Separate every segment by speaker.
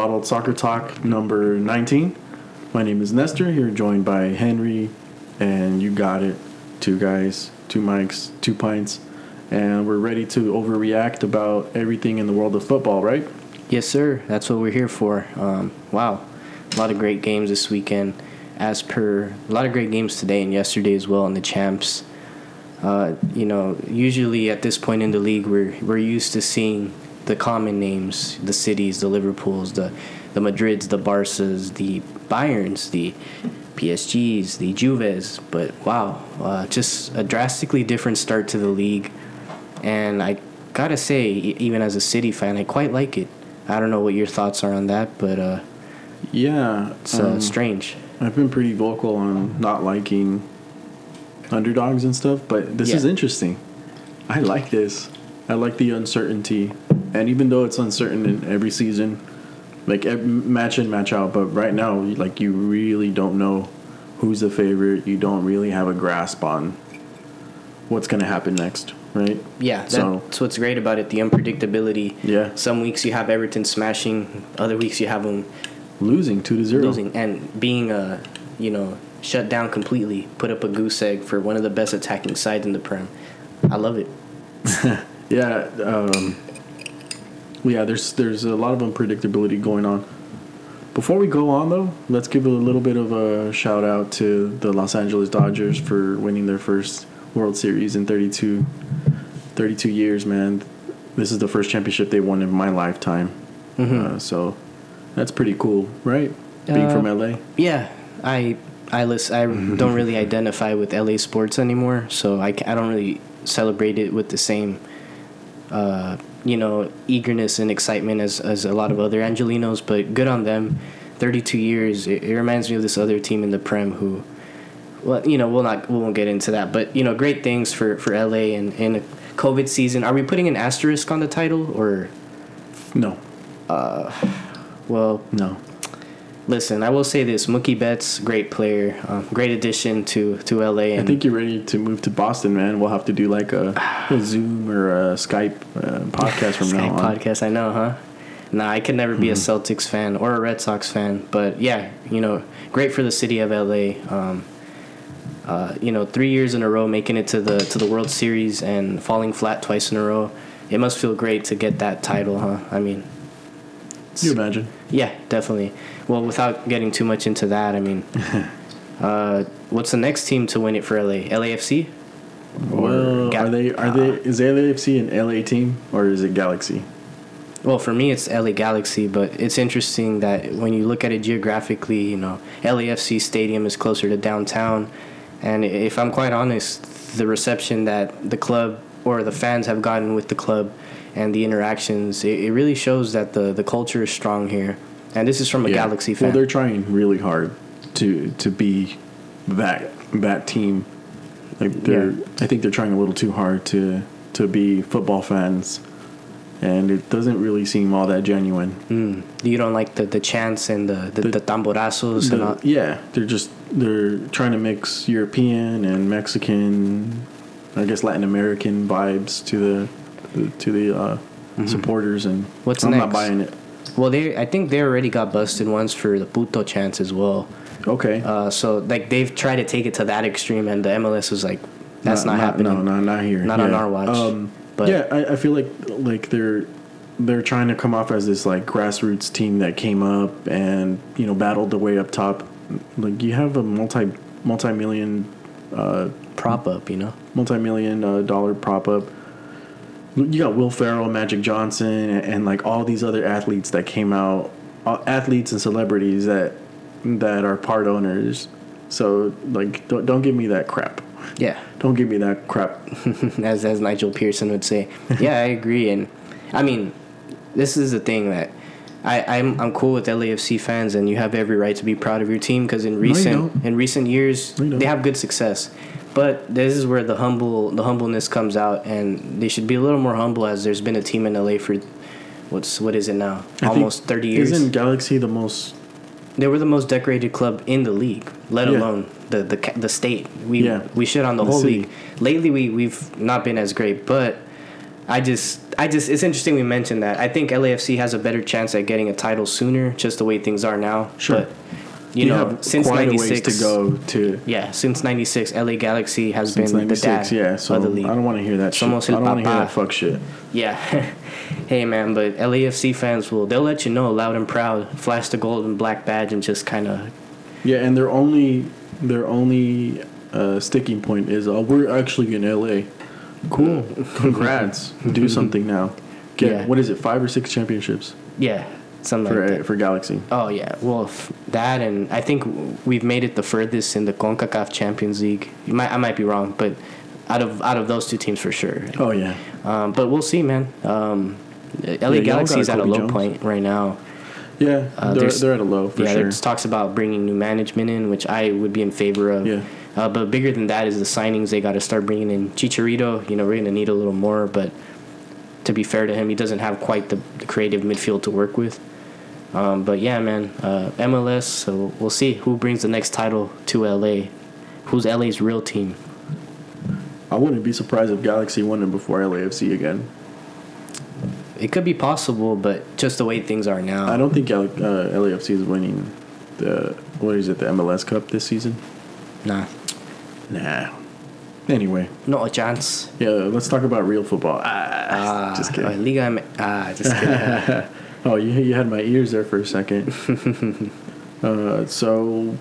Speaker 1: Bottled Soccer Talk number 19. My name is Nestor, here joined by Henry, and you got it. Two guys, two mics, two pints, and we're ready to overreact about everything in the world of football, right?
Speaker 2: Yes, sir. That's what we're here for. Um, wow, a lot of great games this weekend. As per a lot of great games today and yesterday as well in the champs. Uh, you know, usually at this point in the league, we're we're used to seeing the common names, the cities, the Liverpools, the the Madrids, the Barças, the Bayerns, the PSGs, the Juves. But wow, uh, just a drastically different start to the league, and I gotta say, even as a City fan, I quite like it. I don't know what your thoughts are on that, but uh,
Speaker 1: Yeah,
Speaker 2: it's uh,
Speaker 1: um,
Speaker 2: strange.
Speaker 1: I've been pretty vocal on not liking underdogs and stuff, but this
Speaker 2: Yeah.
Speaker 1: is interesting. I like this. I like the uncertainty, and even though it's uncertain in every season, like match in match out, but right now, like you really don't know who's the favorite. You don't really have a grasp on what's gonna happen next, right?
Speaker 2: Yeah,
Speaker 1: so-
Speaker 2: that's what's great about it. The unpredictability.
Speaker 1: Yeah.
Speaker 2: Some weeks you have Everton smashing, other weeks you have them
Speaker 1: Losing two to zero.
Speaker 2: losing, and being uh, you know, shut down completely. Put up a goose egg for one of the best attacking sides in the Prem. I love it.
Speaker 1: Yeah, um, yeah. There's there's a lot of unpredictability going on. Before we go on though, let's give a little bit of a shout out to the Los Angeles Dodgers for winning their first World Series in 32, 32 years. Man, this is the first championship they won in my lifetime. Uh, so that's pretty cool, right? Being
Speaker 2: Uh,
Speaker 1: from LA.
Speaker 2: Yeah, I I list, I don't really identify with LA sports anymore, so I, I don't really celebrate it with the same uh, you know eagerness and excitement as as a lot of other Angelenos. But good on them. Thirty two years. It, it reminds me of this other team in the Prem who. Well, you know, we'll not we won't get into that, but you know, great things for for LA and in a COVID season. Are we putting an asterisk on the title or?
Speaker 1: No, Uh,
Speaker 2: Well,
Speaker 1: no.
Speaker 2: Listen, I will say this: Mookie Betts, great player, um, great addition to to LA. And
Speaker 1: I think you're ready to move to Boston, man. We'll have to do like a, a Zoom or a Skype uh, podcast from
Speaker 2: Sky
Speaker 1: now on.
Speaker 2: podcast, I know, huh? Nah, I could never be a Celtics fan or a Red Sox fan, but yeah, you know, great for the city of LA. Um, uh, you know, three years in a row making it to the to the World Series and falling flat twice in a row. It must feel great to get that title, huh? I mean,
Speaker 1: you imagine?
Speaker 2: Yeah, definitely. Well, without getting too much into that, I mean, uh, what's the next team to win it for LA? LAFC?
Speaker 1: Well,
Speaker 2: Ga-
Speaker 1: are they? Are they? Is LAFC an LA team or is it Galaxy?
Speaker 2: Well, for me, it's LA Galaxy, but it's interesting that when you look at it geographically, you know, LAFC Stadium is closer to downtown. And if I'm quite honest, the reception that the club or the fans have gotten with the club and the interactions, it, it really shows that the, the culture is strong here. And this is from a
Speaker 1: Yeah.
Speaker 2: Galaxy fan.
Speaker 1: Well, they're trying really hard to to be that that team. Like they're,
Speaker 2: Yeah.
Speaker 1: I think they're trying a little too hard to to be football fans, and it doesn't really seem all that genuine.
Speaker 2: Mm. You don't like the, the chants and the, the, the,
Speaker 1: The-
Speaker 2: tamborazos and all.
Speaker 1: yeah, they're just they're trying to mix European and Mexican, I guess Latin American vibes to the to the uh, supporters, and
Speaker 2: Mm-hmm. What's
Speaker 1: I'm not
Speaker 2: next?
Speaker 1: buying it.
Speaker 2: Well, they I think they already got busted once for the puto chance as well.
Speaker 1: Okay,
Speaker 2: Uh, so like they've tried to take it to that extreme, and the MLS was like, "That's not, happening."
Speaker 1: No, no, not here.
Speaker 2: Not on our watch.
Speaker 1: Um,
Speaker 2: But-
Speaker 1: yeah, I, I feel like like they're they're trying to come off as this like grassroots team that came up and you know battled the way up top. Like you have a multi multi million uh,
Speaker 2: Prop up, you know.
Speaker 1: multi million uh, dollar prop up. You got Will Ferrell, Magic Johnson, and, and like all these other athletes that came out, uh, athletes and celebrities that that are part owners. So like, don't don't give me that crap.
Speaker 2: Yeah,
Speaker 1: Don't give me that crap.
Speaker 2: as as Nigel Pearson would say. yeah, I agree, and I mean, this is the thing that. I, I'm I'm cool with LAFC fans, and you have every right to be proud of your team because in recent
Speaker 1: don't.
Speaker 2: in recent years
Speaker 1: No,
Speaker 2: they have good success. But this is where the humble the humbleness comes out, and they should be a little more humble as there's been a team in LA for what's what is it now
Speaker 1: I
Speaker 2: almost 30 years.
Speaker 1: Isn't Galaxy the most?
Speaker 2: They were the most decorated club in the league, let
Speaker 1: Yeah.
Speaker 2: alone the the the state. We
Speaker 1: Yeah.
Speaker 2: we shit on the,
Speaker 1: The
Speaker 2: whole
Speaker 1: city.
Speaker 2: league. Lately, we we've not been as great, but I just, I just, it's interesting we mentioned that. I think LAFC has a better chance at getting a title sooner, just the way things are now.
Speaker 1: Sure.
Speaker 2: But, you, know,
Speaker 1: have
Speaker 2: since
Speaker 1: quite a
Speaker 2: '96
Speaker 1: ways to go to
Speaker 2: Yeah, since '96, LA Galaxy has
Speaker 1: since
Speaker 2: been the dad
Speaker 1: Yeah, so
Speaker 2: of the
Speaker 1: I don't want to hear that. Shit. I don't want to hear that fuck shit.
Speaker 2: Yeah. hey man, but LAFC fans will they'll let you know loud and proud, flash the gold and black badge and just kind of
Speaker 1: Yeah, and their only their only uh, sticking point is, oh, we're actually in LA. Cool. Congrats. Do something now. Get
Speaker 2: Yeah.
Speaker 1: what is it? Five or six championships
Speaker 2: yeah, something
Speaker 1: for
Speaker 2: like
Speaker 1: for Galaxy.
Speaker 2: Oh yeah, well f- that and I think we've made it the furthest in the Concacaf Champions League. You might I might be wrong, but out of out of those two teams for sure.
Speaker 1: Oh yeah.
Speaker 2: Um, but we'll see, man. Um, LA
Speaker 1: y'all got
Speaker 2: Galaxy's at a low
Speaker 1: Jones.
Speaker 2: point right now.
Speaker 1: Yeah,
Speaker 2: Uh,
Speaker 1: they're, they're at a low for
Speaker 2: yeah,
Speaker 1: sure.
Speaker 2: there's talks about bringing new management in, which I would be in favor of.
Speaker 1: Yeah.
Speaker 2: Uh, but bigger than that is the signings. They got to start bringing in Chicharito. You know, we're gonna need a little more, but to be fair to him, he doesn't have quite the, the creative midfield to work with. Um, but yeah, man, uh, MLS. So we'll see who brings the next title to LA. Who's LA's real team?
Speaker 1: I wouldn't be surprised if Galaxy won it before LAFC again.
Speaker 2: It could be possible, but just the way things are now.
Speaker 1: I don't think uh, LAFC is winning the what is it the MLS Cup this season.
Speaker 2: Nah,
Speaker 1: Nah. Anyway,
Speaker 2: not a chance.
Speaker 1: yeah, let's talk about real football. Ah, just
Speaker 2: Uh,
Speaker 1: kidding.
Speaker 2: Liga M- ah, just kidding.
Speaker 1: Oh, you you had my ears there for a second. uh, so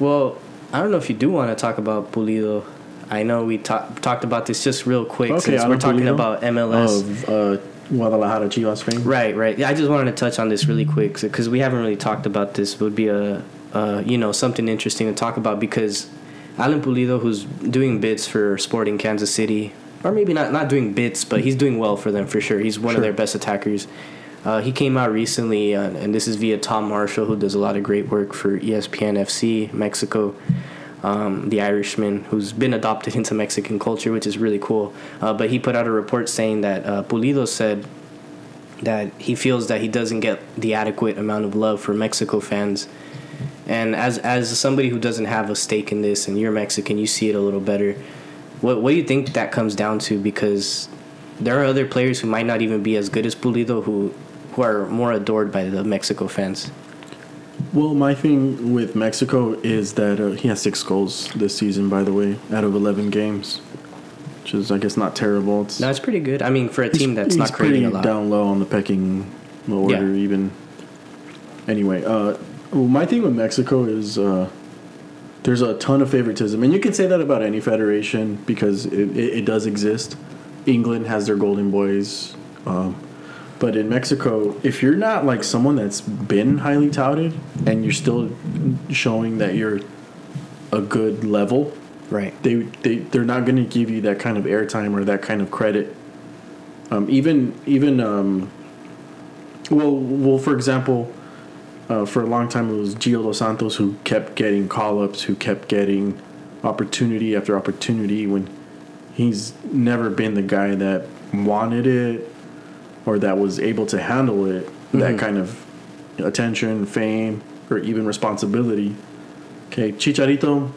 Speaker 2: Well, I don't know if you do want to talk about Pulido. I know we talk, talked about this just real quick
Speaker 1: Okay,
Speaker 2: since we're talking
Speaker 1: Pulido
Speaker 2: about MLS.
Speaker 1: of uh, Guadalajara Chivas fame.
Speaker 2: Right, right. Yeah, I just wanted to touch on this really quick because we haven't really talked about this. It would be a, uh, you know, something interesting to talk about because Alan Pulido, who's doing bits for Sporting Kansas City, or maybe not not doing bits, but he's doing well for them for sure. He's one
Speaker 1: Sure.
Speaker 2: of their best attackers. Uh, he came out recently, uh, and this is via Tom Marshall, who does a lot of great work for ESPN FC Mexico. Um, the Irishman, who's been adopted into Mexican culture, which is really cool. Uh, but he put out a report saying that uh, Pulido said that he feels that he doesn't get the adequate amount of love for Mexico fans. And as as somebody who doesn't have a stake in this, and you're Mexican, you see it a little better. What what do you think that comes down to? Because there are other players who might not even be as good as Pulido who who are more adored by the Mexico fans.
Speaker 1: Well, my thing with Mexico is that uh, he has six goals this season. By the way, out of eleven games, which is I guess not terrible. It's,
Speaker 2: No, it's pretty good. I mean, for a team that's not creating a lot.
Speaker 1: down low on the pecking order,
Speaker 2: Yeah.
Speaker 1: even. Anyway, uh, well, my thing with Mexico is uh, there's a ton of favoritism, and you can say that about any federation because it, it, it does exist. England has their golden boys, um, but in Mexico, if you're not like someone that's been highly touted and you're still showing that you're a good level,
Speaker 2: Right.
Speaker 1: they they they're not going to give you that kind of airtime or that kind of credit. Um, even even um, well well for example, uh, for a long time it was Gio dos Santos who kept getting call ups, who kept getting opportunity after opportunity when he's never been the guy that wanted it or that was able to handle it that kind of attention, fame, or even responsibility. Okay, Chicharito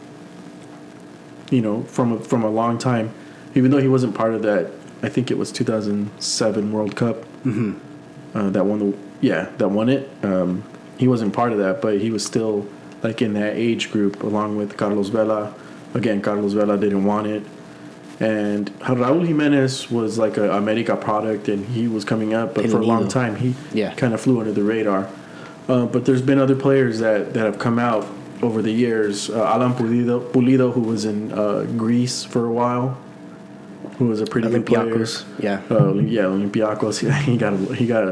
Speaker 1: you know, from a, from a long time, even though he wasn't part of that. I think it was 2007 World Cup. Mm-hmm. Uh, that won the yeah that won it. Um, he wasn't part of that, but he was still like in that age group along with Carlos Vela. Again, Carlos Vela didn't want it, and Raúl Jimenez was like a America product, and he was coming up, but for a long time he
Speaker 2: Yeah.
Speaker 1: kind of flew under the radar. Uh, but there's been other players that, that have come out over the years. Uh, Alan Pulido, Pulido, who was in uh, Greece for a while, who was a pretty good player.
Speaker 2: Yeah.
Speaker 1: Uh, yeah, Olympiacos. he got he got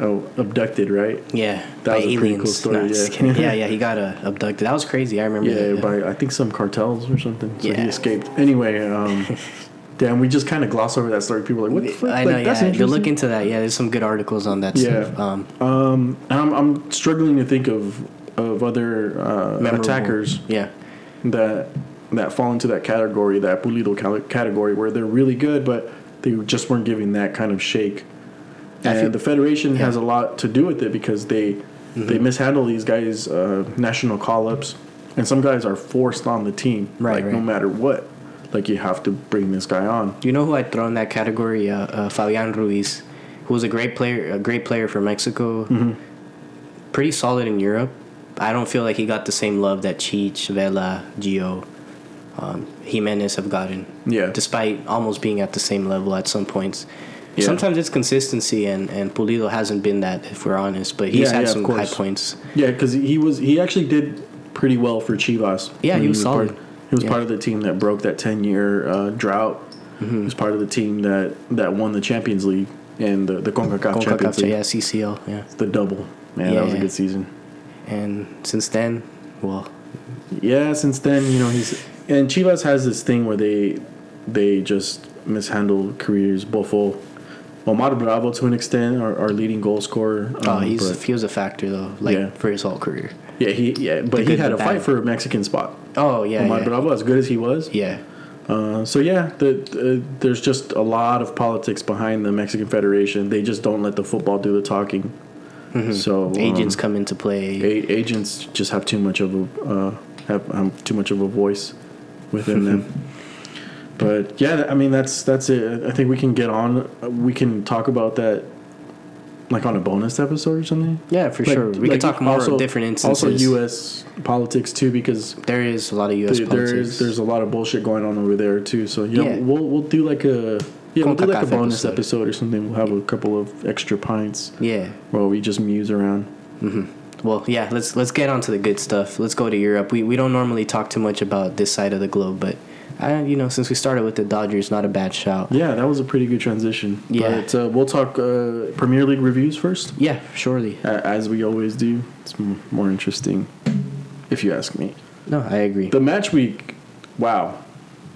Speaker 1: uh, abducted, right?
Speaker 2: Yeah.
Speaker 1: That
Speaker 2: by
Speaker 1: was a pretty cool story,
Speaker 2: No,
Speaker 1: yeah.
Speaker 2: yeah, yeah. He got uh, abducted. That was crazy. I remember.
Speaker 1: Yeah,
Speaker 2: that,
Speaker 1: by I think some cartels or something. So he
Speaker 2: Yeah.
Speaker 1: escaped. Anyway, um, damn, we just kind of gloss over that story. People are like, what the fuck?
Speaker 2: I
Speaker 1: like,
Speaker 2: know, yeah. You'll look into that. Yeah, there's some good articles on that
Speaker 1: Yeah.
Speaker 2: stuff. Um,
Speaker 1: Um, I'm, I'm struggling to think of of other uh, attackers
Speaker 2: Yeah.
Speaker 1: that that fall into that category, that Pulido category, where they're really good, but they just weren't giving that kind of shake.
Speaker 2: I
Speaker 1: And
Speaker 2: feel-
Speaker 1: the federation
Speaker 2: yeah.
Speaker 1: has a lot to do with it because they they mishandle these guys' uh, national call ups, and some guys are forced on the team,
Speaker 2: Right,
Speaker 1: like no matter what. like you have to bring this guy on.
Speaker 2: You know who I'd throw in that category? Uh, uh, Fabian Ruiz, who was a great player, a great player for Mexico.
Speaker 1: Mm-hmm.
Speaker 2: Pretty solid in Europe. I don't feel like he got the same love that Cheech, Vela, Gio, um, Jimenez have gotten.
Speaker 1: Yeah.
Speaker 2: Despite almost being at the same level at some points.
Speaker 1: Yeah.
Speaker 2: Sometimes it's consistency, and, and Pulido hasn't been that, if we're honest. But he's
Speaker 1: Yeah,
Speaker 2: had
Speaker 1: yeah,
Speaker 2: some high points.
Speaker 1: Yeah, because he was he actually did pretty well for Chivas.
Speaker 2: Yeah, he
Speaker 1: When
Speaker 2: was solid.
Speaker 1: Part, he was part of the team that broke that ten year uh, drought.
Speaker 2: Mm-hmm.
Speaker 1: He was part of the team that that won the Champions League and the the Concacaf
Speaker 2: CONCACAF,
Speaker 1: Champions League.
Speaker 2: yeah, CCL, yeah.
Speaker 1: The double. Man, that was a good season.
Speaker 2: And since then, well,
Speaker 1: Yeah, since then, you know, he's and Chivas has this thing where they they just mishandle careers. Bofo, Omar Bravo to an extent, our, our leading goal scorer.
Speaker 2: oh,
Speaker 1: um,
Speaker 2: he's
Speaker 1: but-
Speaker 2: he was a factor though, like
Speaker 1: Yeah.
Speaker 2: for his whole career.
Speaker 1: yeah, he yeah, but he had a fight for a Mexican spot.
Speaker 2: Oh yeah,
Speaker 1: Omar
Speaker 2: yeah.
Speaker 1: Bravo, as good as he was,
Speaker 2: yeah.
Speaker 1: Uh, so yeah, the, uh, there's just a lot of politics behind the Mexican Federation. They just don't let the football do the talking. So um,
Speaker 2: Mm-hmm. Agents come into play.
Speaker 1: a- agents just have too much of a uh, have um, too much of a voice within them. But yeah, I mean that's that's it. I think we can get on. We can talk about that, like on a bonus episode or something.
Speaker 2: Yeah, for
Speaker 1: Like-
Speaker 2: sure. We
Speaker 1: like
Speaker 2: could talk more
Speaker 1: also-
Speaker 2: different instances.
Speaker 1: Also, U.S. politics too, because
Speaker 2: There is a lot of U.S.
Speaker 1: there-
Speaker 2: politics.
Speaker 1: there is there's a lot of bullshit going on over there too. So yeah,
Speaker 2: Yeah.
Speaker 1: we'll we'll do like a yeah we'll do like a bonus
Speaker 2: episode.
Speaker 1: episode. or something. We'll have a couple of extra pints
Speaker 2: yeah.
Speaker 1: while we just muse around. Mm-hmm.
Speaker 2: Well, yeah. Let's let's get on to the good stuff. Let's go to Europe. We we don't normally talk too much about this side of the globe, but I you know since we started with the Dodgers, not a bad shout.
Speaker 1: Yeah, that was a pretty good transition.
Speaker 2: Yeah.
Speaker 1: but uh, we'll talk uh, Premier League reviews first,
Speaker 2: Yeah, surely.
Speaker 1: as we always do. It's m- more interesting, if you ask me.
Speaker 2: No, I agree.
Speaker 1: The match week, wow,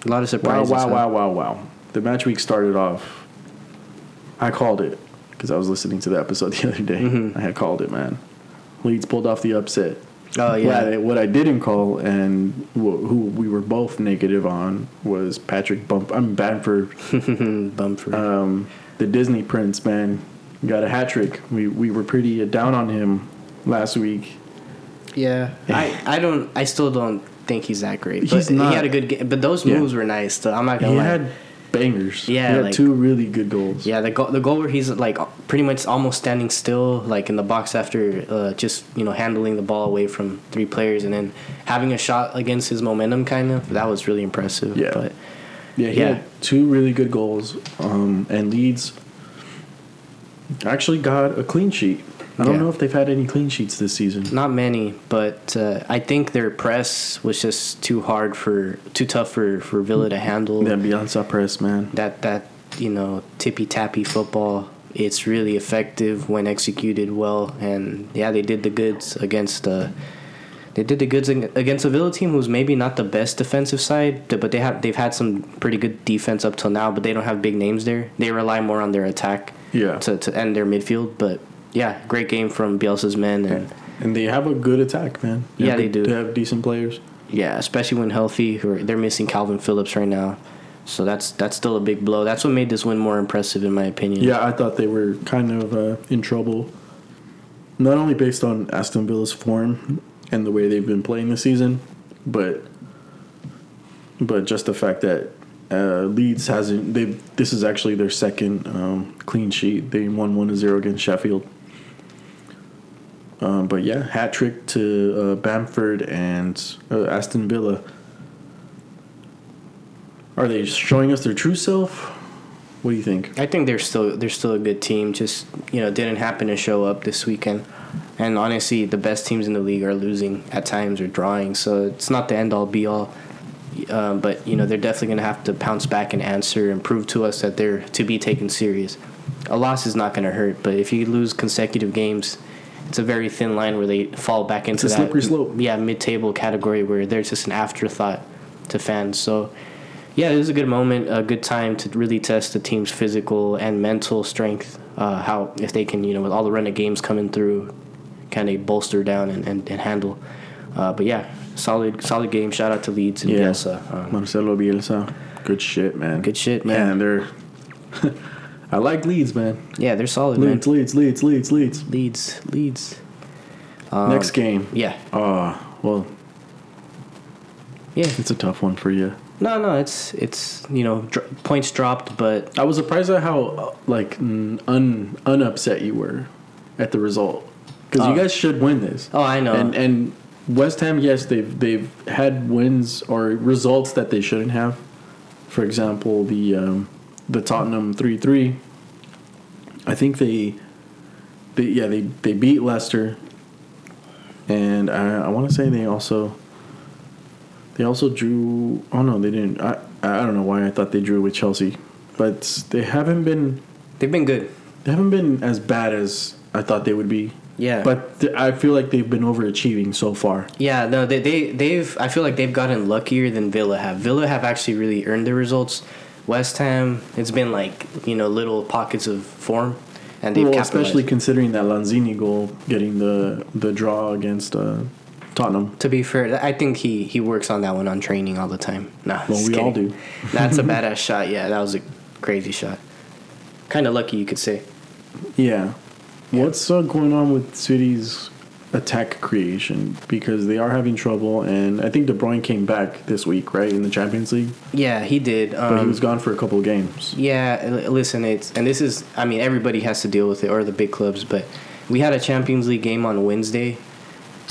Speaker 2: A lot of
Speaker 1: wow,
Speaker 2: surprises.
Speaker 1: wow,
Speaker 2: huh?
Speaker 1: wow, wow, wow. The match week started off. I called it because I was listening to the episode the other day.
Speaker 2: Mm-hmm.
Speaker 1: I had called it, man. Leeds pulled off the upset.
Speaker 2: Oh
Speaker 1: What,
Speaker 2: yeah.
Speaker 1: I, what I didn't call and wh- who we were both negative on was Patrick Bump. I'm Bamford,
Speaker 2: Bumford.
Speaker 1: um, the Disney Prince. Man, got a hat trick. We we were pretty down on him last week.
Speaker 2: yeah. I I don't. I still don't think he's that great. But
Speaker 1: He's not.
Speaker 2: He had a good game. But those
Speaker 1: Yeah.
Speaker 2: moves were nice. So I'm not gonna
Speaker 1: He
Speaker 2: lie.
Speaker 1: had bangers.
Speaker 2: Yeah,
Speaker 1: he had
Speaker 2: like-
Speaker 1: two really good goals.
Speaker 2: Yeah, the goal, the goal where he's like pretty much almost standing still, like in the box after uh, just you know handling the ball away from three players and then having a shot against his momentum, kind of that was really impressive.
Speaker 1: Yeah.
Speaker 2: but
Speaker 1: Yeah, he
Speaker 2: Yeah.
Speaker 1: had two really good goals. Um, and Leeds actually got a clean sheet. I don't
Speaker 2: Yeah.
Speaker 1: know if they've had any clean sheets this season.
Speaker 2: not many. But uh, I think their press was just too hard for too tough for for Villa to handle.
Speaker 1: That Bielsa press, man.
Speaker 2: That that you know tippy tappy football. It's really effective when executed well, and yeah, they did the goods against. Uh, They did the goods against a Villa team who's maybe not the best defensive side, but they have they've had some pretty good defense up till now. But they don't have big names there. They rely more on their attack
Speaker 1: Yeah.
Speaker 2: to, to end their midfield. But yeah, great game from Bielsa's men, and
Speaker 1: And they have a good attack, man.
Speaker 2: Yeah, they
Speaker 1: good-
Speaker 2: do.
Speaker 1: They have decent players.
Speaker 2: yeah, especially when healthy. Who are, they're missing Calvin Phillips right now, so that's that's still a big blow. That's what made this win more impressive, in my opinion.
Speaker 1: Yeah, I thought they were kind of uh, in trouble. Not only based on Aston Villa's form and the way they've been playing this season, but but just the fact that uh, Leeds hasn't. They this is actually their second um, clean sheet. They won one to zero against Sheffield. Um, but yeah, hat trick to uh, Bamford and uh, Aston Villa. Are they showing us their true self? What do you think?
Speaker 2: I think they're still they're still a good team. Just you know, didn't happen to show up this weekend. And honestly, the best teams in the league are losing at times or drawing. So it's not the end all be all. Um, but you know, they're definitely going to have to pounce back and answer and prove to us that they're to be taken serious. A loss is not going to hurt, but if you lose consecutive games, it's a very thin line where they fall back into it's
Speaker 1: a
Speaker 2: that
Speaker 1: slippery slope.
Speaker 2: yeah mid-table category where they're just an afterthought to fans. So yeah, it was a good moment, a good time to really test the team's physical and mental strength. Uh, how if they can, you know, with all the run of games coming through, kind of bolster down and, and, and handle. Uh, but yeah, solid solid game. Shout out to Leeds and
Speaker 1: Yeah.
Speaker 2: Bielsa. Um,
Speaker 1: Marcelo Bielsa. Good shit, man.
Speaker 2: Good shit,
Speaker 1: man.
Speaker 2: yeah.
Speaker 1: They're. I like Leeds, man.
Speaker 2: yeah, they're solid,
Speaker 1: Leeds,
Speaker 2: man.
Speaker 1: Leeds, Leeds, Leeds, Leeds.
Speaker 2: Leeds, Leeds. Um,
Speaker 1: Next game.
Speaker 2: Yeah,
Speaker 1: Oh, well,
Speaker 2: yeah.
Speaker 1: it's a tough one for you.
Speaker 2: No, no, it's it's you know dr- points dropped, but
Speaker 1: I was surprised at how uh, like un unupset you were at the result because
Speaker 2: Oh.
Speaker 1: you guys should win this.
Speaker 2: oh, I know.
Speaker 1: And and West Ham, yes, they've they've had wins or results that they shouldn't have. For example, the um, the Tottenham three three. I think they, they yeah they they beat Leicester. And I I want to say they also. They also drew. Oh no, they didn't. I I don't know why I thought they drew with Chelsea, but they haven't been
Speaker 2: They've been good.
Speaker 1: they haven't been as bad as I thought they would be.
Speaker 2: Yeah.
Speaker 1: But th- I feel like they've been overachieving so far.
Speaker 2: Yeah, no, they, they they've. I feel like they've gotten luckier than Villa have. Villa have actually really earned their results. West Ham, it's been like you know little pockets of form, and they've
Speaker 1: Well, especially considering that Lanzini goal, getting the the draw against uh, Tottenham.
Speaker 2: to be fair, I think he he works on that one on training all the time. Nah,
Speaker 1: Well, we all do.
Speaker 2: That's a badass shot. Yeah, that was a crazy shot. Kind of lucky, you could say.
Speaker 1: Yeah. What's uh, going on with City's attack creation? Because they are having trouble, and I think De Bruyne came back this week, right, in the Champions League,
Speaker 2: Yeah, he did. Um,
Speaker 1: but he was gone for a couple of games.
Speaker 2: Yeah, listen, it's and this is I mean everybody has to deal with it or the big clubs, but we had a Champions League game on Wednesday,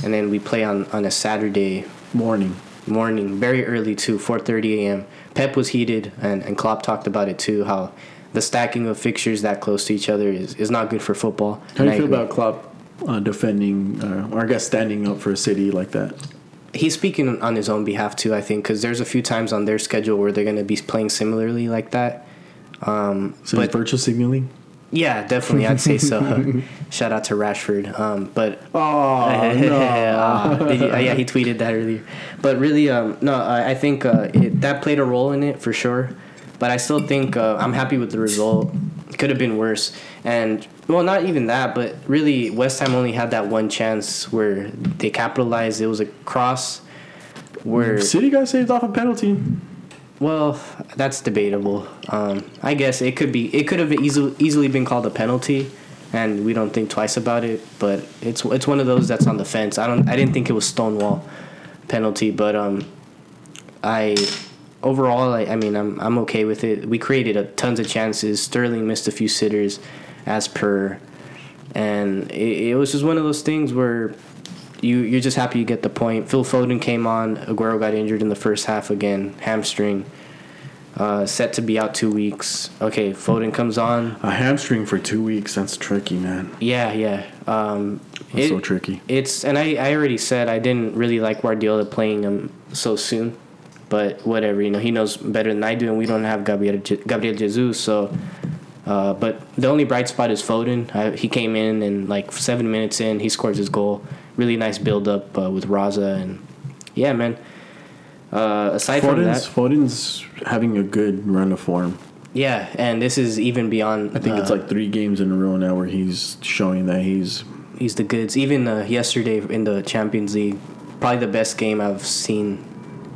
Speaker 2: and then we play on on a Saturday
Speaker 1: Morning.
Speaker 2: morning, very early too, four thirty a.m. Pep was heated, and and Klopp talked about it too, how the stacking of fixtures that close to each other is, is not good for football.
Speaker 1: How do you feel about Klopp uh, defending, uh, or I guess standing up for a city like that?
Speaker 2: He's speaking on his own behalf too, I think, because there's a few times on their schedule where they're going to be playing similarly like that. Um,
Speaker 1: So
Speaker 2: but
Speaker 1: virtual signaling.
Speaker 2: yeah, definitely, I'd say so. Shout out to Rashford. Um, but
Speaker 1: Oh
Speaker 2: you- uh, yeah, he tweeted that earlier. But really, um, no, I, I think uh, it, that played a role in it for sure. But I still think uh, I'm happy with the result. Could have been worse, and well, not even that. But really, West Ham only had that one chance where they capitalized. It was a cross. Where
Speaker 1: City got saved off a penalty.
Speaker 2: well, that's debatable. Um, I guess it could be. It could have easily easily been called a penalty, and we don't think twice about it. But it's it's one of those that's on the fence. I don't. I didn't think it was Stonewall penalty, but um, I overall, I, I mean, I'm I'm okay with it. We created a, tons of chances. Sterling missed a few sitters, as per, and it, it was just one of those things where you you're just happy you get the point. Phil Foden came on. Aguero got injured in the first half again, hamstring. Uh, set to be out two weeks. Okay, Foden comes on.
Speaker 1: A hamstring for two weeks. That's tricky, man.
Speaker 2: Yeah, yeah. Um,
Speaker 1: That's
Speaker 2: it-
Speaker 1: so tricky.
Speaker 2: It's and I, I already said I didn't really like Guardiola playing him so soon, but whatever you know he knows better than I do, and we don't have Gabriel Gabriel Jesus. So, uh, but the only bright spot is Foden. I, he came in and like seven minutes in, he scores his goal. Really nice build up uh, with Raza and yeah, man. Uh, aside from
Speaker 1: Foden's,
Speaker 2: that,
Speaker 1: Foden's having a good run of form.
Speaker 2: yeah, and this is even beyond.
Speaker 1: I think it's
Speaker 2: uh,
Speaker 1: like three games in a row now where he's showing that he's
Speaker 2: He's the goods. Even uh, yesterday in the Champions League, probably the best game I've seen,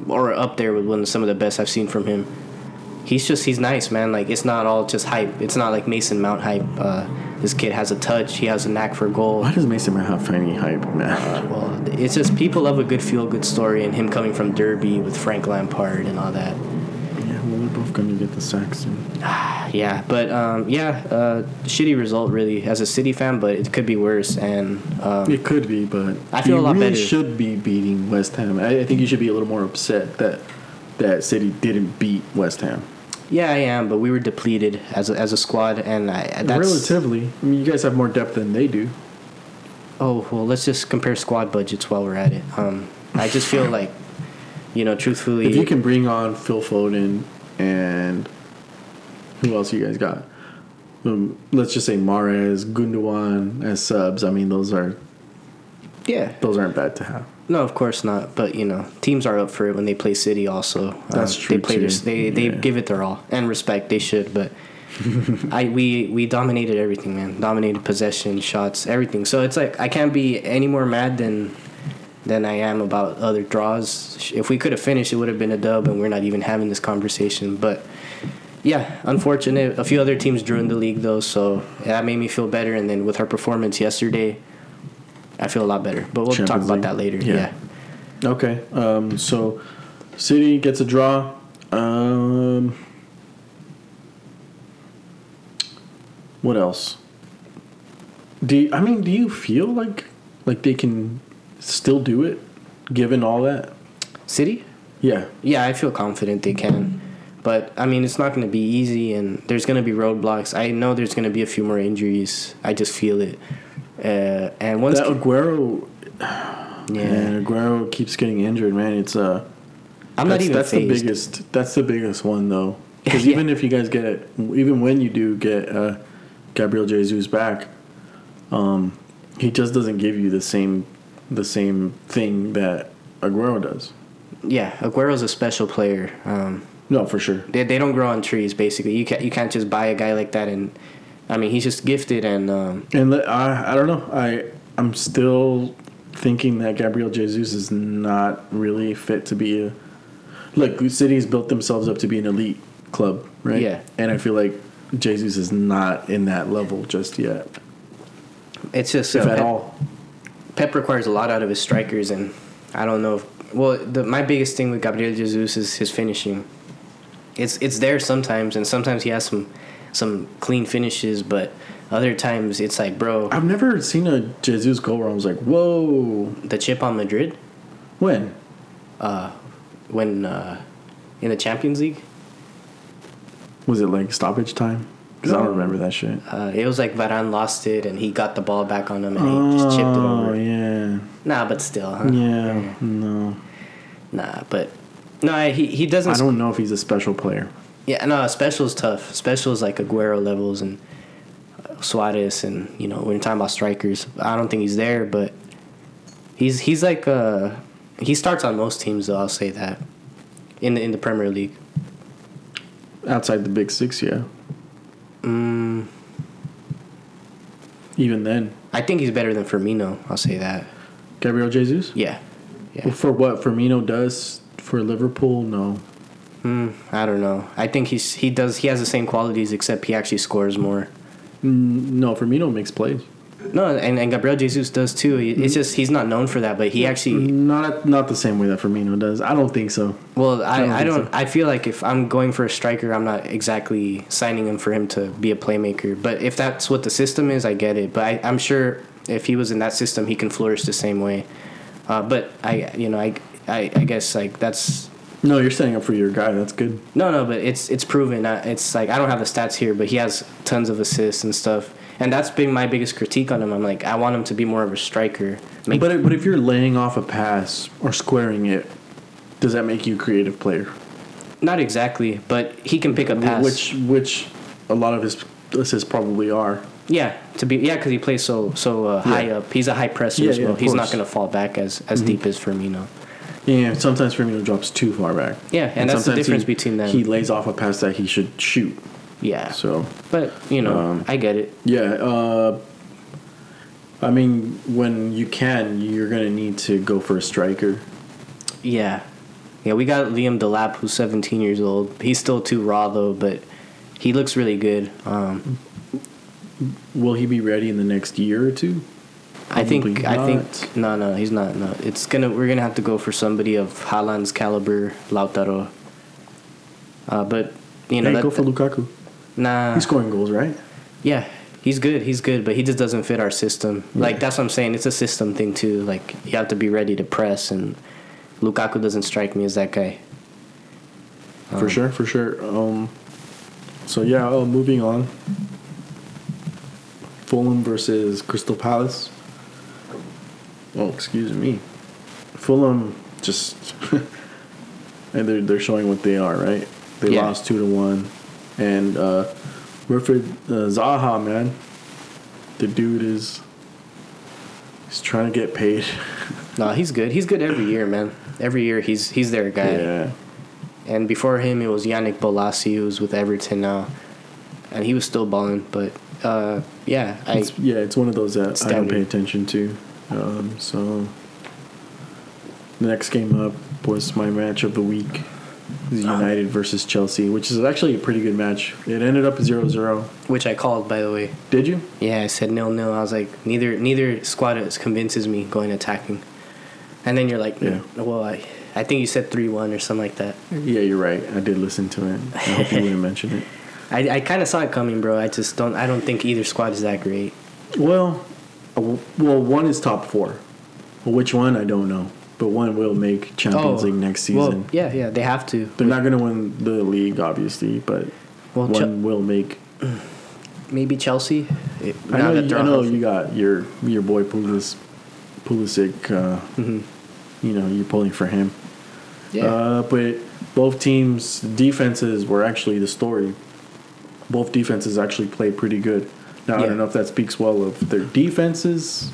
Speaker 2: or up there with one of some of the best I've seen from him. He's just he's nice, man. Like it's not all just hype. It's not like Mason Mount hype. Uh, this kid has a touch. He has a knack for goal.
Speaker 1: Why does Mason Mount have any hype, man?
Speaker 2: Well, it's just people love a good feel good story, and him coming from Derby with Frank Lampard and all that.
Speaker 1: yeah, well, they're both gonna get the sacks soon.
Speaker 2: Yeah, but um, yeah, uh, shitty result really as a City fan, but it could be worse. And um,
Speaker 1: It could be, but
Speaker 2: I feel
Speaker 1: you
Speaker 2: a lot
Speaker 1: really
Speaker 2: better.
Speaker 1: should be beating West Ham. I, I think you should be a little more upset that that City didn't beat West Ham.
Speaker 2: Yeah, I am, but we were depleted as a, as a squad, and I that's
Speaker 1: Relatively, I mean, you guys have more depth than they do.
Speaker 2: Oh well, let's just compare squad budgets while we're at it. Um, I just feel like, you know, truthfully,
Speaker 1: If you can bring on Phil Foden and who else you guys got? Um, let's just say Mahrez, Gundogan as subs. I mean, those are
Speaker 2: yeah,
Speaker 1: those aren't bad to have.
Speaker 2: No, of course not. But you know, teams are up for it when they play City. Also,
Speaker 1: That's
Speaker 2: Um,
Speaker 1: true,
Speaker 2: They play
Speaker 1: too.
Speaker 2: their, they they give it their all and respect. They should, but. I we we dominated everything, man. Dominated possession, shots, everything. So it's like I can't be any more mad than than I am about other draws. If we could have finished, it would have been a dub, and we're not even having this conversation. But yeah, unfortunate. A few other teams drew in the league though, so that made me feel better. And then with our performance yesterday, I feel a lot better. But we'll talk about
Speaker 1: League.
Speaker 2: that later.
Speaker 1: Yeah.
Speaker 2: Yeah.
Speaker 1: Okay, um, so City gets a draw. Um, what else? Do you, I mean? Do you feel like like they can still do it, given all that?
Speaker 2: City?
Speaker 1: Yeah.
Speaker 2: Yeah, I feel confident they can. But I mean, it's not going to be easy, and there's going to be roadblocks. I know there's going to be a few more injuries. I just feel it. Uh, and once,
Speaker 1: That Aguero,
Speaker 2: yeah,
Speaker 1: man, Aguero keeps getting injured. Man, it's uh,
Speaker 2: I'm not even
Speaker 1: that's the biggest. That's the biggest one though. Because
Speaker 2: Yeah.
Speaker 1: even if you guys get, even when you do get uh, Gabriel Jesus back, um, he just doesn't give you the same, the same thing that Aguero does.
Speaker 2: Yeah, Aguero's a special player. Um,
Speaker 1: No, for sure.
Speaker 2: they, they don't grow on trees. Basically, you can't you can't just buy a guy like that. And I mean, he's just gifted. And um,
Speaker 1: And I, I don't know. I, I'm still thinking that Gabriel Jesus is not really fit to be a. Look, City's built themselves up to be an elite club, right?
Speaker 2: Yeah.
Speaker 1: And I feel like Jesus is not in that level just yet,
Speaker 2: it's just
Speaker 1: if
Speaker 2: uh,
Speaker 1: at
Speaker 2: Pep,
Speaker 1: all.
Speaker 2: Pep requires a lot out of his strikers, and I don't know. If, well, the, my biggest thing with Gabriel Jesus is his finishing. It's it's there sometimes, and sometimes he has some some clean finishes, but other times it's like, bro,
Speaker 1: I've never seen a Jesus goal where I was like, whoa.
Speaker 2: the chip on Madrid
Speaker 1: When?
Speaker 2: Uh, when uh, in the Champions League.
Speaker 1: Was it like stoppage time? Because I don't remember that shit.
Speaker 2: Uh, it was like Varane lost it, and he got the ball back on him, and he just chipped it over.
Speaker 1: Oh, yeah.
Speaker 2: Nah, but still, huh?
Speaker 1: Yeah. No.
Speaker 2: Nah, but no, he he doesn't.
Speaker 1: I don't know if he's a special player.
Speaker 2: Yeah, no, special is tough. Special is like Aguero levels and Suarez, and you know when you're talking about strikers, I don't think he's there, but he's he's like uh he starts on most teams though. I'll say that in the in the Premier League.
Speaker 1: Outside the big six, yeah.
Speaker 2: Mm,
Speaker 1: Even then.
Speaker 2: I think he's better than Firmino. I'll say that.
Speaker 1: Gabriel Jesus?
Speaker 2: Yeah, yeah.
Speaker 1: For what Firmino does for Liverpool, no.
Speaker 2: Mm, I don't know. I think he's he does he has the same qualities except he actually scores more.
Speaker 1: Mm, No, Firmino makes plays.
Speaker 2: No, and, and Gabriel Jesus does too. It's just he's not known for that, but he actually
Speaker 1: Not not the same way that Firmino does. I don't think so.
Speaker 2: Well,
Speaker 1: I don't
Speaker 2: I, I don't.
Speaker 1: so.
Speaker 2: I feel like if I'm going for a striker, I'm not exactly signing him for him to be a playmaker. But if that's what the system is, I get it. But I, I'm sure if he was in that system, he can flourish the same way. Uh, but I, you know, I, I, I guess like that's
Speaker 1: No, you're setting up for your guy. That's good.
Speaker 2: no, no. But it's it's proven. It's like I don't have the stats here, but he has tons of assists and stuff. And that's been my biggest critique on him. I'm like, I want him to be more of a striker. Make,
Speaker 1: But but if you're laying off a pass or squaring it, does that make you a creative player?
Speaker 2: not exactly, but he can pick a pass.
Speaker 1: Which which a lot of his assists probably are.
Speaker 2: Yeah, to be yeah, because he plays so so uh, high up. He's a high presser
Speaker 1: Yeah,
Speaker 2: as well.
Speaker 1: of
Speaker 2: He's not
Speaker 1: course. Mm-hmm.
Speaker 2: going to fall back as as deep as Firmino.
Speaker 1: Yeah, sometimes Firmino drops too far back.
Speaker 2: Yeah, and, that's the difference
Speaker 1: he-
Speaker 2: between them.
Speaker 1: He lays off a pass that he should shoot.
Speaker 2: yeah,
Speaker 1: So
Speaker 2: but you know,
Speaker 1: Um,
Speaker 2: I get it.
Speaker 1: yeah, uh, I mean, when you can, you're gonna need to go for a striker.
Speaker 2: Yeah, yeah. We got Liam Delap, who's 17 years old. He's still too raw though, but he looks really good. Um,
Speaker 1: Will he be ready in the next year or two?
Speaker 2: I think
Speaker 1: Probably
Speaker 2: I think no, no, he's not. No, it's gonna we're gonna have to go for somebody of Haaland's caliber, Lautaro. Uh, but you know,
Speaker 1: Hey,
Speaker 2: that,
Speaker 1: go for Lukaku.
Speaker 2: nah,
Speaker 1: He's scoring goals, right?
Speaker 2: Yeah, he's good. He's good, but he just doesn't fit our system. Like that's what I'm saying. It's a system thing too. Like you have to be ready to press, and Lukaku doesn't strike me as that guy.
Speaker 1: for
Speaker 2: Um,
Speaker 1: sure, for sure. Um, so yeah, uh, moving on. Fulham versus Crystal Palace. Oh, excuse me. Fulham just and they're they're showing what they are, right? They
Speaker 2: Yeah.
Speaker 1: lost two to one, and uh, Wilfried uh, Zaha, man, the dude is he's trying to get paid.
Speaker 2: No, he's good. He's good every year, man. Every year he's he's their guy.
Speaker 1: yeah,
Speaker 2: And before him, it was Yannick Bolasie, who's with Everton now, and he was still balling. But uh, yeah, I
Speaker 1: it's, yeah, it's one of those that I don't pay attention to. Um, so the next game up was my match of the week. United versus Chelsea, which is actually a pretty good match. It ended up 0-0.
Speaker 2: which I called by the way.
Speaker 1: Did you?
Speaker 2: Yeah, I said nil nil. I was like, neither neither squad convinces me going attacking. And then you're like,
Speaker 1: Yeah.
Speaker 2: well, I I think you said three one or something like that.
Speaker 1: Yeah, you're right. I did listen to it. I hope you wouldn't mention it.
Speaker 2: I, I kind of saw it coming, bro. I just don't. I don't think either squad is that great.
Speaker 1: Well, well, one is top four. Well, which one I don't know, but one will make Champions League next season.
Speaker 2: Oh, Well, yeah, yeah, they have to.
Speaker 1: They're not going to win the league, obviously, but
Speaker 2: Well,
Speaker 1: one will make.
Speaker 2: maybe Chelsea. It-
Speaker 1: I know, you, I know you got your your boy Pulis, Pulisic. Uh,
Speaker 2: Mhm.
Speaker 1: You know, you're pulling for him.
Speaker 2: Yeah.
Speaker 1: Uh, but both teams' defenses were actually the story. Both defenses actually played pretty good. Now I don't know if that speaks well of their defenses,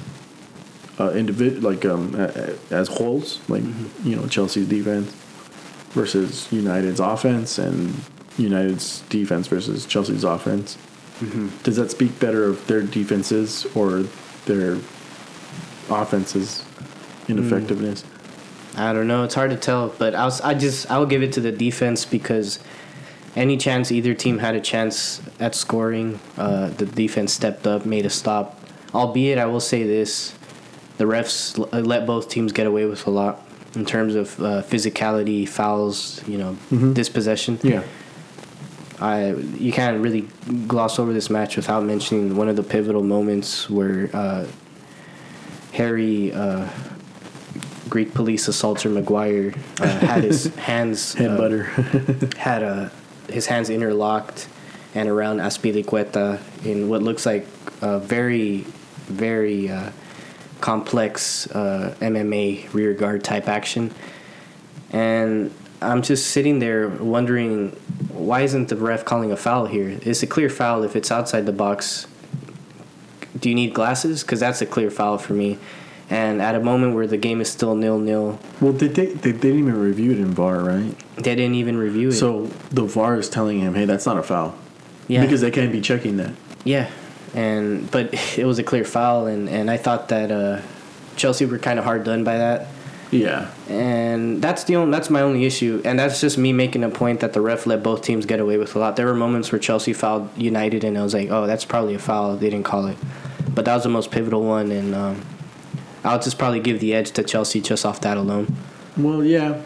Speaker 1: uh, individ like um, a- a- as wholes, like
Speaker 2: Mm-hmm.
Speaker 1: you know Chelsea's defense versus United's offense, and United's defense versus Chelsea's offense.
Speaker 2: Mm-hmm.
Speaker 1: Does that speak better of their defenses or their offenses' ineffectiveness?
Speaker 2: I don't know. It's hard to tell, but I was, I just I would give it to the defense because any chance either team had a chance at scoring, uh, the defense stepped up, made a stop. Albeit, I will say this: the refs l- let both teams get away with a lot in terms of uh, physicality, fouls, you know,
Speaker 1: Mhm.
Speaker 2: dispossession.
Speaker 1: Yeah.
Speaker 2: I you can't really gloss over this match without mentioning one of the pivotal moments where uh, Harry uh, Greek police assaulter Maguire uh, had his hands
Speaker 1: Head
Speaker 2: uh,
Speaker 1: butter.
Speaker 2: had uh, his hands interlocked and around Azpilicueta in what looks like a very very uh, complex uh, MMA rear guard type action and I'm just sitting there wondering why isn't the ref calling a foul here? It's a clear foul if it's outside the box. Do you need glasses? Because that's a clear foul for me. And at a moment where the game is still nil nil,
Speaker 1: Well, they, they, they didn't even review it in VAR, right?
Speaker 2: they didn't even review it.
Speaker 1: So the VAR is telling him, hey, that's not a foul.
Speaker 2: yeah,
Speaker 1: Because they can't be checking that.
Speaker 2: yeah, and but it was a clear foul, and and I thought that uh, Chelsea were kind of hard done by that.
Speaker 1: Yeah.
Speaker 2: and that's the only that's my only issue, and that's just me making a point that the ref let both teams get away with a lot. There were moments where Chelsea fouled United, and I was like, oh, that's probably a foul. They didn't call it, but that was the most pivotal one, and um, I'll just probably give the edge to Chelsea just off that alone.
Speaker 1: Well, yeah.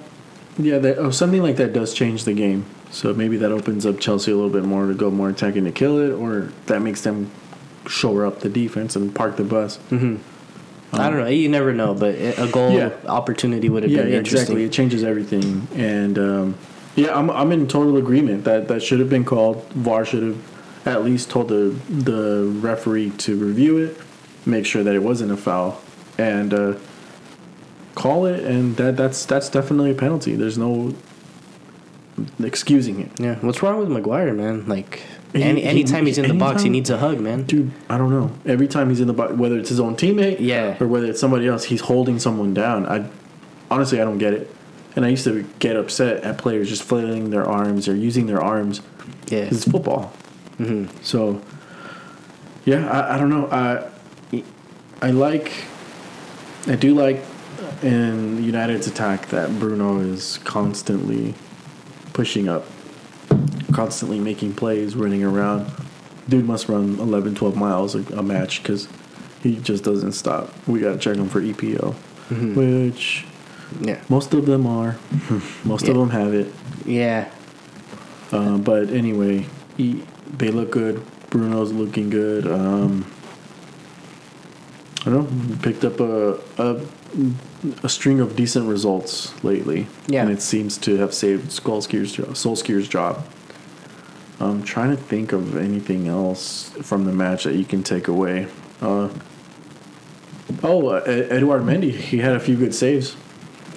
Speaker 1: Yeah, that, oh, something like that does change the game. So maybe that opens up Chelsea a little bit more to go more attacking to kill it, or that makes them shore up the defense and park the bus.
Speaker 2: hmm I don't know. You never know, but a goal
Speaker 1: Yeah.
Speaker 2: opportunity would have
Speaker 1: Yeah,
Speaker 2: been
Speaker 1: yeah,
Speaker 2: interesting.
Speaker 1: exactly. It changes everything. And um, yeah, I'm, I'm in total agreement that that should have been called. VAR should have at least told the the referee to review it, make sure that it wasn't a foul, and uh, call it. And that that's that's definitely a penalty. There's no excusing it.
Speaker 2: Yeah, what's wrong with Maguire, man? Like any
Speaker 1: he-
Speaker 2: anytime he's in the box, he needs a hug, man.
Speaker 1: Dude, I don't know. Every time he's in the box, whether it's his own teammate,
Speaker 2: Yeah.
Speaker 1: or whether it's somebody else, he's holding someone down. I honestly, I don't get it. And I used to get upset at players just flailing their arms or using their arms.
Speaker 2: Yeah.
Speaker 1: It's football.
Speaker 2: hmm
Speaker 1: So, yeah, I, I don't know. I I like, I do like in United's attack that Bruno is constantly pushing up, constantly making plays, running around. Dude must run 11, 12 miles a, a match because he just doesn't stop. We got to check him for EPO,
Speaker 2: Mhm.
Speaker 1: which
Speaker 2: Yeah.
Speaker 1: most of them are. most of them have it.
Speaker 2: Yeah.
Speaker 1: Uh, but anyway, he, they look good. Bruno's looking good. Um, I don't know. Picked up a, a a string of decent results lately.
Speaker 2: Yeah.
Speaker 1: and it seems to have saved Solskjaer's job. Solskjaer's job. I'm trying to think of anything else from the match that you can take away. Uh, oh, uh, Édouard Mendy. He had a few good saves.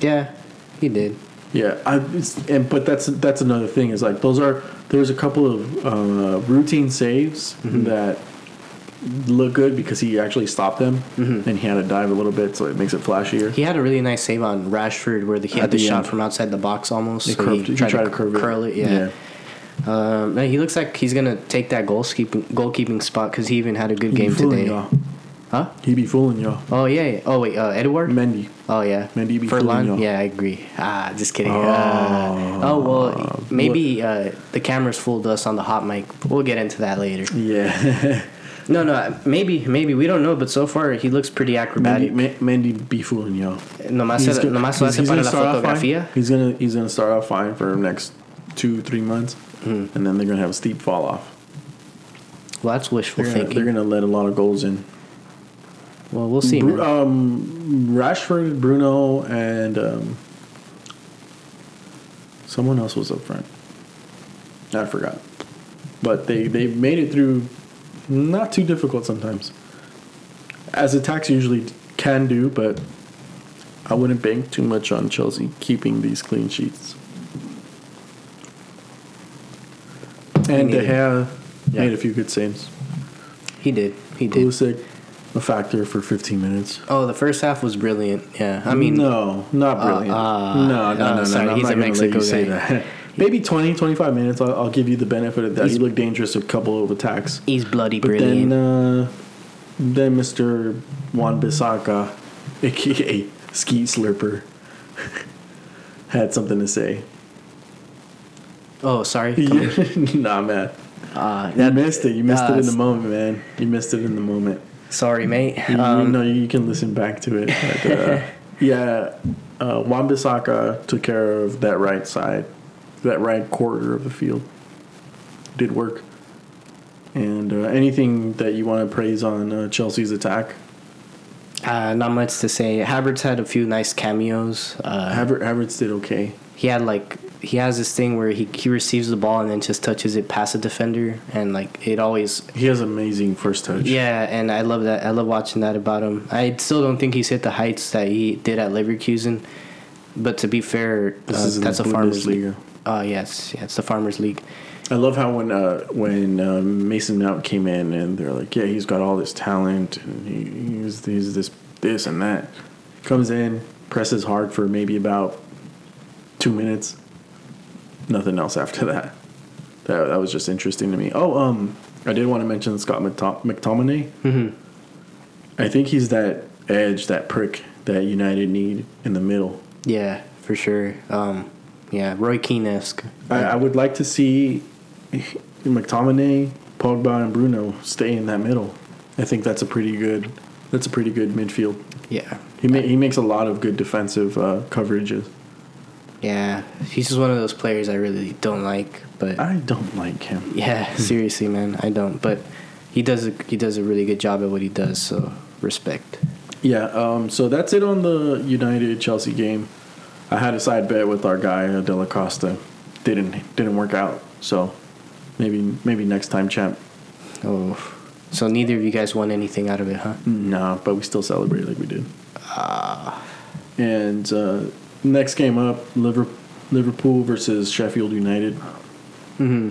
Speaker 2: Yeah. He did.
Speaker 1: Yeah, I, it's, and but that's that's another thing is like those are there's a couple of uh, routine saves
Speaker 2: Mhm.
Speaker 1: that look good because he actually stopped them
Speaker 2: Mhm.
Speaker 1: and he had to dive a little bit so it makes it flashier.
Speaker 2: He had a really nice save on Rashford where the, he had the,
Speaker 1: the
Speaker 2: shot
Speaker 1: end.
Speaker 2: from outside the box almost.
Speaker 1: He
Speaker 2: so
Speaker 1: curved- he tried to curve it.
Speaker 2: curl it. Yeah. Um, no, he looks like he's gonna take that goalkeeping goalkeeping spot because he even had a good
Speaker 1: He be
Speaker 2: game
Speaker 1: fooling
Speaker 2: today.
Speaker 1: y'all.
Speaker 2: Huh?
Speaker 1: He be fooling y'all.
Speaker 2: Oh yeah. yeah. Oh wait. Uh, Edward.
Speaker 1: Mendy.
Speaker 2: Oh yeah.
Speaker 1: Mendy be fooling
Speaker 2: Furlan.
Speaker 1: y'all.
Speaker 2: Yeah, I agree. Ah, just kidding.
Speaker 1: Oh.
Speaker 2: Uh, oh well, maybe uh, the cameras fooled us on the hot mic. We'll get into that later.
Speaker 1: Yeah.
Speaker 2: No, no, maybe, maybe we don't know, but so far he looks pretty acrobatic.
Speaker 1: Ma- Mendy be fooling y'all.
Speaker 2: Nomás,
Speaker 1: He's
Speaker 2: se-
Speaker 1: go-
Speaker 2: nomás
Speaker 1: he's- he's gonna
Speaker 2: la
Speaker 1: start off fine. He's gonna he's gonna start off fine for the next two three months,
Speaker 2: Hmm.
Speaker 1: and then they're gonna have a steep fall off.
Speaker 2: Well, that's wishful
Speaker 1: They're gonna,
Speaker 2: thinking.
Speaker 1: they're gonna let a lot of goals in.
Speaker 2: well, we'll see,
Speaker 1: Bru- um, Rashford, Bruno, and um, someone else was up front. I forgot, but they they made it through. Not too difficult sometimes, as attacks usually can do, but I wouldn't bank too much on Chelsea keeping these clean sheets. And De. Gea
Speaker 2: Yeah.
Speaker 1: made a few good saves.
Speaker 2: he did. He did.
Speaker 1: Pulisic, a factor for 15 minutes.
Speaker 2: Oh, the first half was brilliant. Yeah, I mean,
Speaker 1: no, not brilliant.
Speaker 2: uh,
Speaker 1: no, no, no,
Speaker 2: uh,
Speaker 1: no,
Speaker 2: sorry,
Speaker 1: no. I'm
Speaker 2: he's a Mexico guy.
Speaker 1: That. Maybe 20, 25 minutes. I'll, I'll give you the benefit of that.
Speaker 2: He's-
Speaker 1: He looked dangerous a couple of attacks.
Speaker 2: he's bloody
Speaker 1: But
Speaker 2: brilliant.
Speaker 1: then, uh, then Mr. Wan Bissaka, aka Skeet Slurper, had something to say.
Speaker 2: oh, sorry.
Speaker 1: Nah, man.
Speaker 2: Uh,
Speaker 1: You missed it. You missed
Speaker 2: uh,
Speaker 1: it in the moment, man. You missed it in the moment.
Speaker 2: Sorry, mate.
Speaker 1: You,
Speaker 2: Um,
Speaker 1: no, you can listen back to it. But, uh, yeah, uh, Wan Bissaka took care of that right side, that right quarter of the field. Did work. And uh, anything that you want to praise on uh, Chelsea's attack?
Speaker 2: uh, not much to say. Havertz had a few nice cameos. Uh,
Speaker 1: Haver- Havertz did okay.
Speaker 2: he had like he has this thing where he, he receives the ball and then just touches it past a defender and like it always
Speaker 1: He has amazing first touch.
Speaker 2: yeah and I love that I love watching that about him. I still don't think he's hit the heights that he did at Leverkusen, but to be fair,
Speaker 1: This
Speaker 2: uh,
Speaker 1: is
Speaker 2: that's a farmers league. Oh yes, yeah, it's the farmers league.
Speaker 1: I love how when uh, when uh, Mason Mount came in and they're like, yeah, he's got all this talent and he, he's, he's this this and that. Comes in, presses hard for maybe about two minutes. Nothing else after that. That that was just interesting to me. Oh, um, I did want to mention Scott McTom- McTominay.
Speaker 2: Mm-hmm.
Speaker 1: I think he's that edge, that prick that United need in the middle.
Speaker 2: Yeah, for sure. Um, yeah, Roy Keane esque.
Speaker 1: I, I would like to see McTominay, Pogba, and Bruno stay in that middle. I think that's a pretty good. That's a pretty good midfield.
Speaker 2: Yeah,
Speaker 1: He ma- he makes a lot of good defensive uh, coverages.
Speaker 2: yeah. He's just one of those players I really don't like, but
Speaker 1: I don't like him.
Speaker 2: yeah, seriously, man, I don't. But he does a, he does a really good job at what he does. So respect.
Speaker 1: Yeah. Um. So that's it on the United Chelsea game. I had a side bet with our guy uh, Costa. Didn't didn't work out. So maybe maybe next time, champ.
Speaker 2: Oh, so neither of you guys won anything out of it, huh?
Speaker 1: No, but we still celebrate like we did. Ah. And uh, next game up, Liver- Liverpool versus Sheffield United.
Speaker 2: Mm-hmm.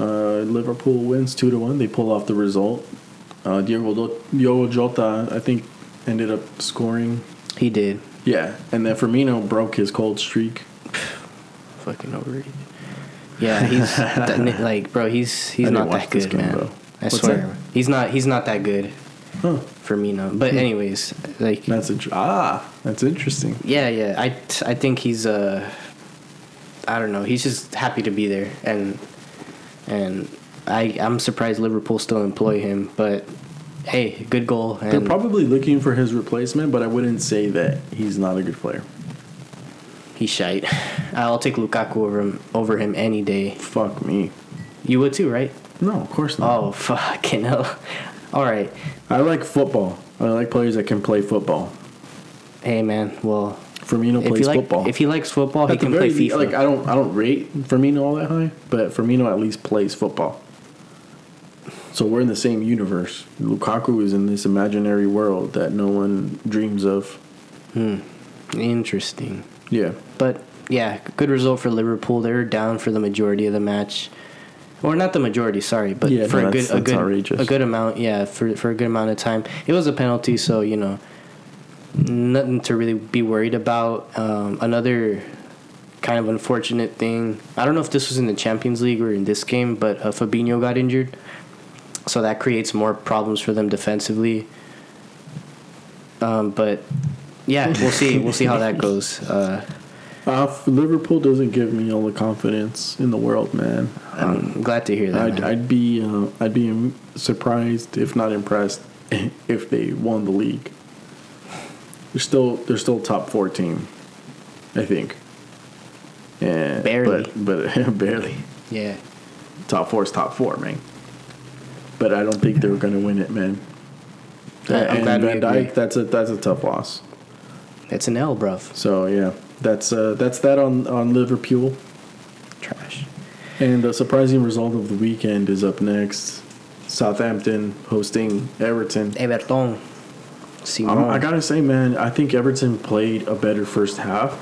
Speaker 1: Uh, Liverpool wins two to one. They pull off the result. Uh, Diego Diogo Jota, I think, ended up scoring.
Speaker 2: He did.
Speaker 1: Yeah, and then Firmino broke his cold streak.
Speaker 2: Fucking overrated. Yeah, he's that, like, bro. He's he's
Speaker 1: didn't
Speaker 2: that good,
Speaker 1: game,
Speaker 2: man.
Speaker 1: bro.
Speaker 2: I
Speaker 1: What's
Speaker 2: swear,
Speaker 1: that?
Speaker 2: he's not. He's not that good
Speaker 1: Huh?
Speaker 2: for me, no. But anyways, like,
Speaker 1: That's a ah. That's interesting.
Speaker 2: yeah, yeah. I I think he's uh, I don't know. He's just happy to be there, and and I I'm surprised Liverpool still employ him. But hey, good goal. And
Speaker 1: They're probably looking for his replacement, but I wouldn't say that he's not a good player.
Speaker 2: he's shite. I'll take Lukaku over him over him any day.
Speaker 1: Fuck me.
Speaker 2: You would too, right?
Speaker 1: No, of course not.
Speaker 2: Oh fucking hell! All right.
Speaker 1: I like football. I like players that can play football.
Speaker 2: Hey man, well,
Speaker 1: Firmino plays
Speaker 2: like
Speaker 1: football.
Speaker 2: if he likes football, he
Speaker 1: At the
Speaker 2: can play
Speaker 1: very
Speaker 2: FIFA.
Speaker 1: Like I don't, I don't rate Firmino all that high, but Firmino at least plays football. So we're in the same universe. Lukaku is in this imaginary world that no one dreams of.
Speaker 2: Interesting.
Speaker 1: Yeah,
Speaker 2: But yeah, good result for Liverpool. They were down for the majority of the match, or not the majority. Sorry, but
Speaker 1: Yeah,
Speaker 2: for
Speaker 1: no,
Speaker 2: a good a good
Speaker 1: outrageous.
Speaker 2: a good amount. Yeah, for for a good amount of time. It was a penalty, so you know, nothing to really be worried about. Um, another kind of unfortunate thing. I don't know if this was in the Champions League or in this game, but uh, Fabinho got injured, so that creates more problems for them defensively. Um, but yeah, we'll see. We'll see how that goes. Uh,
Speaker 1: Uh, Liverpool doesn't give me all the confidence in the world, man.
Speaker 2: I'm glad to hear that.
Speaker 1: I'd. I'd be uh, I'd be surprised if not impressed if they won the league. They're still they're still top four team, I think. And
Speaker 2: Barely.
Speaker 1: but, but barely
Speaker 2: yeah.
Speaker 1: top four is top four, man. But I don't think they're gonna win it, man.
Speaker 2: I- I'm
Speaker 1: and
Speaker 2: glad
Speaker 1: Van. Dijk, that's a that's a tough loss.
Speaker 2: It's an L, bruv.
Speaker 1: So yeah, that's uh, that's that on on Liverpool.
Speaker 2: Trash.
Speaker 1: And the surprising result of the weekend is up next. Southampton hosting Everton.
Speaker 2: Everton. Simon.
Speaker 1: Um, I gotta say, man, I think Everton played a better first half.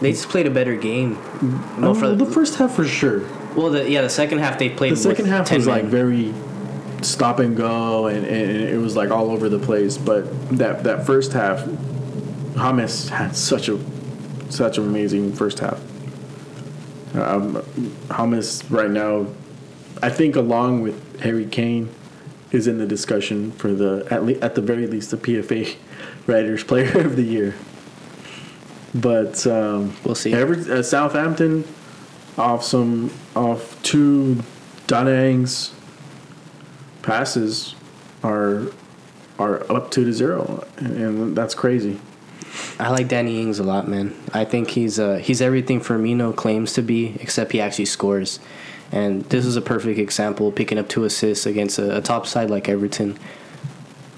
Speaker 2: they just played a better game.
Speaker 1: No,
Speaker 2: No, for
Speaker 1: the first half for sure.
Speaker 2: Well, the, yeah, the second half they played.
Speaker 1: The second half
Speaker 2: 10
Speaker 1: was like very stop and go, and, and it was like all over the place. But that that first half, James had such a such an amazing first half. Um, James right now, I think along with Harry Kane, is in the discussion for the at le- at the very least the PFA Writers Player of the Year. But um,
Speaker 2: We'll see.
Speaker 1: Ever- uh, Southampton off some off two Danny Ings' passes are are up two to zero, and that's crazy.
Speaker 2: I like Danny Ings a lot, man. I think he's uh, he's everything Firmino claims to be, except he actually scores. And this is a perfect example, picking up two assists against a, a top side like Everton.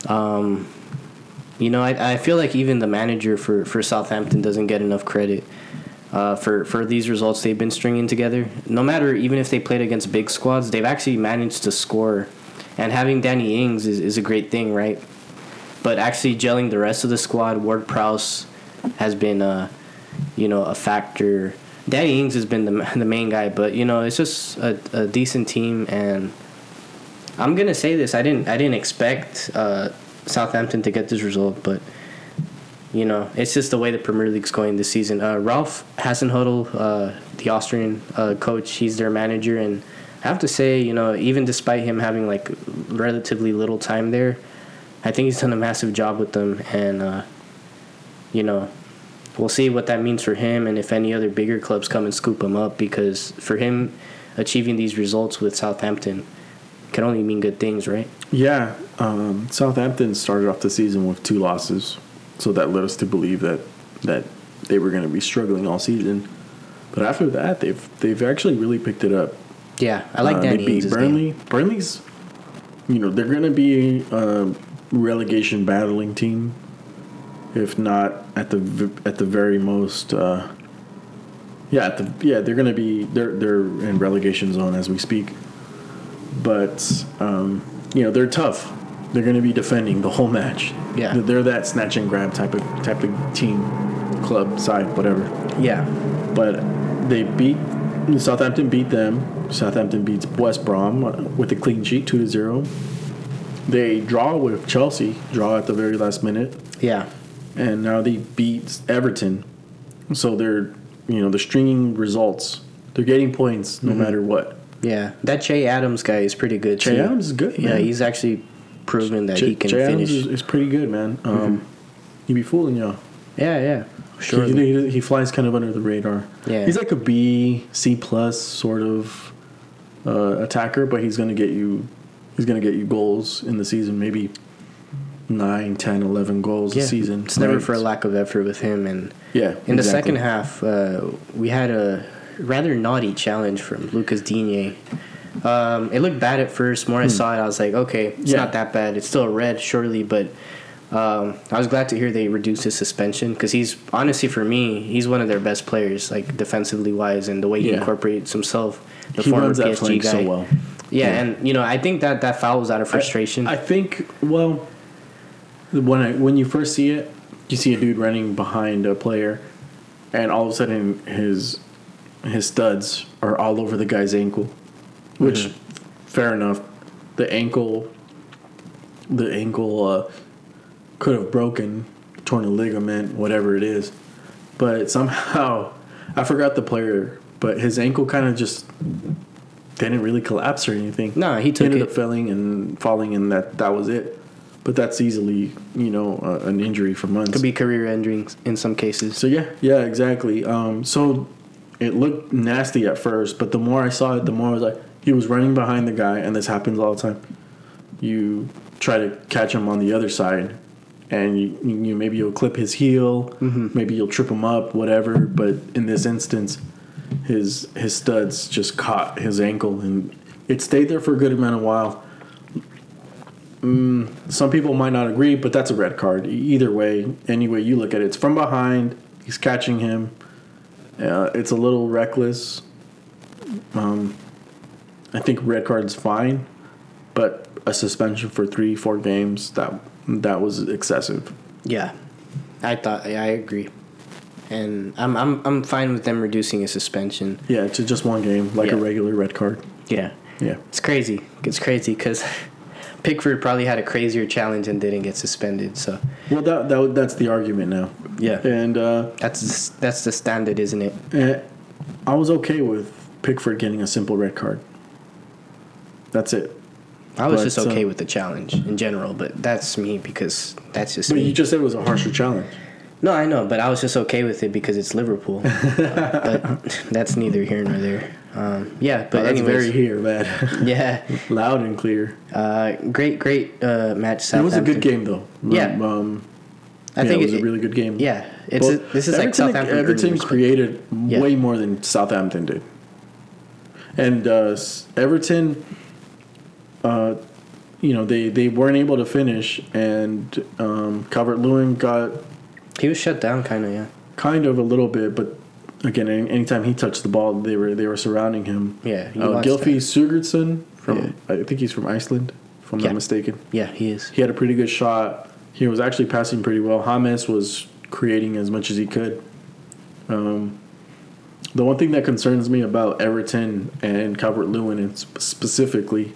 Speaker 2: Um, you know, I, I feel like even the manager for, for Southampton doesn't get enough credit uh, for for these results they've been stringing together. No matter even if they played against big squads, they've actually managed to score. And having Danny Ings is, is a great thing, right? But actually gelling the rest of the squad, Ward Prowse has been, uh, you know, a factor. Danny Ings has been the the main guy, but you know, it's just a, a decent team, and I'm gonna say this: I didn't I didn't expect uh, Southampton to get this result, but you know, it's just the way the Premier League's going this season. Uh, Ralph Hasenhüttl, uh, the Austrian uh, coach, he's their manager, and I have to say, you know, even despite him having like relatively little time there, I think he's done a massive job with them, and uh, you know, we'll see what that means for him, and if any other bigger clubs come and scoop him up, because for him achieving these results with Southampton can only mean good things, right?
Speaker 1: Yeah, um, Southampton started off the season with two losses, so that led us to believe that that they were going to be struggling all season. But after that, they've they've actually really picked it up.
Speaker 2: Yeah, I like
Speaker 1: Uh,
Speaker 2: Danny
Speaker 1: They beat
Speaker 2: Ings'
Speaker 1: Burnley.
Speaker 2: game.
Speaker 1: Burnley's, you know, they're going to be a relegation battling team, if not at the at the very most. Uh, yeah, at the yeah, they're going to be they're they're in relegation zone as we speak. But um, you know, they're tough. They're going to be defending the whole match.
Speaker 2: Yeah.
Speaker 1: They're- that snatch and grab type of type of team, club side, whatever
Speaker 2: Yeah,
Speaker 1: but they beat Southampton beat them. Southampton beats West Brom uh, with a clean sheet, two to zero. They draw with Chelsea, draw at the very last minute,
Speaker 2: yeah,
Speaker 1: and now they beat Everton. So they're you know they're stringing results. They're getting points no matter what.
Speaker 2: yeah. That Che Adams guy is pretty good.
Speaker 1: Che
Speaker 2: too.
Speaker 1: Adams is good,
Speaker 2: Yeah, he's actually proven that
Speaker 1: Che,
Speaker 2: he can
Speaker 1: Adams
Speaker 2: finish.
Speaker 1: is, is pretty good, man. Um, He be fooling y'all.
Speaker 2: yeah, yeah, sure.
Speaker 1: He, he, he flies kind of under the radar.
Speaker 2: Yeah.
Speaker 1: He's like a B, C plus sort of uh, attacker, but he's gonna get you. He's gonna get you goals in the season, maybe 9, 10, 11 goals
Speaker 2: yeah,
Speaker 1: a season.
Speaker 2: It's never
Speaker 1: right?
Speaker 2: for a lack of effort with him. And
Speaker 1: Yeah.
Speaker 2: in the second half, uh, we had a rather naughty challenge from Lucas Digne. Um, it looked bad at first. More I saw it, I was like, okay, it's
Speaker 1: Hmm. Yeah.
Speaker 2: not that bad. It's still a red, surely, but um, I was glad to hear they reduced his suspension because he's honestly for me, he's one of their best players, like defensively wise, and the way he
Speaker 1: Yeah.
Speaker 2: incorporates himself. The
Speaker 1: He
Speaker 2: former
Speaker 1: runs that
Speaker 2: PSG guy.
Speaker 1: so well.
Speaker 2: Yeah,
Speaker 1: Yeah.
Speaker 2: and you know, I think that that foul was out of frustration.
Speaker 1: I, I think well, when I when you first see it, you see a dude running behind a player, and all of a sudden his his studs are all over the guy's ankle, which
Speaker 2: Mm-hmm.
Speaker 1: fair enough. The ankle, the ankle uh, could have broken, torn a ligament, whatever it is, but somehow I forgot the player, but his ankle kind of just didn't really collapse or anything.
Speaker 2: No, he took
Speaker 1: ended
Speaker 2: it.
Speaker 1: up falling and falling, and that that was it. but that's easily you know uh, an injury for months.
Speaker 2: Could be career ending in some cases.
Speaker 1: So yeah, yeah, exactly. Um, so it looked nasty at first, but the more I saw it, the more I was like, he was running behind the guy, and this happens all the time. You try to catch him on the other side, and you, you maybe you'll clip his heel, maybe you'll trip him up, whatever. But in this instance, his his studs just caught his ankle, and it stayed there for a good amount of while. Mm, some people might not agree, but that's a red card. Either way, any way you look at it, it's from behind. He's catching him. Uh, it's a little reckless. Um, I think red card's fine, but a suspension for three, four games that that was excessive.
Speaker 2: Yeah, I thought. Yeah, I agree, and I'm I'm I'm fine with them reducing a suspension.
Speaker 1: Yeah, to just one game, like a regular red card.
Speaker 2: Yeah,
Speaker 1: Yeah.
Speaker 2: it's crazy. It's crazy because Pickford probably had a crazier challenge and didn't get suspended. So
Speaker 1: Well, that, that that's the argument now,
Speaker 2: yeah,
Speaker 1: and uh,
Speaker 2: that's that's the standard, isn't it?
Speaker 1: eh, I was okay with Pickford getting a simple red card. That's it.
Speaker 2: I was
Speaker 1: But,
Speaker 2: just okay
Speaker 1: uh,
Speaker 2: with the challenge in general, but that's me because that's just
Speaker 1: But
Speaker 2: me.
Speaker 1: you just said it was a harsher challenge.
Speaker 2: No, I know, but I was just okay with it because it's Liverpool. but that's neither here nor there. Um, yeah, but
Speaker 1: But that's
Speaker 2: anyways,
Speaker 1: very here, man.
Speaker 2: yeah,
Speaker 1: Loud and clear.
Speaker 2: uh, great, great uh, match.
Speaker 1: It was a good game, though.
Speaker 2: Yeah.
Speaker 1: Um,
Speaker 2: I
Speaker 1: yeah,
Speaker 2: think
Speaker 1: it was
Speaker 2: it-
Speaker 1: a really good game.
Speaker 2: Yeah, it's a, this is like
Speaker 1: Everton-
Speaker 2: Southampton.
Speaker 1: Everton created
Speaker 2: Yeah.
Speaker 1: way more than Southampton did, and uh, Everton, uh, you know, they they weren't able to finish, and um, Calvert Lewin got
Speaker 2: He was shut down, kind of. Yeah,
Speaker 1: kind of a little bit, but again, any, anytime he touched the ball, they were they were surrounding him.
Speaker 2: yeah. he
Speaker 1: Uh, Gylfi. Sigurdsson from. I think he's from Iceland, if I'm
Speaker 2: Yeah.
Speaker 1: not mistaken.
Speaker 2: Yeah, he is.
Speaker 1: He had a pretty good shot. He was actually passing pretty well. James was creating as much as he could. Um, the one thing that concerns me about Everton and Calvert Lewin, and sp- specifically,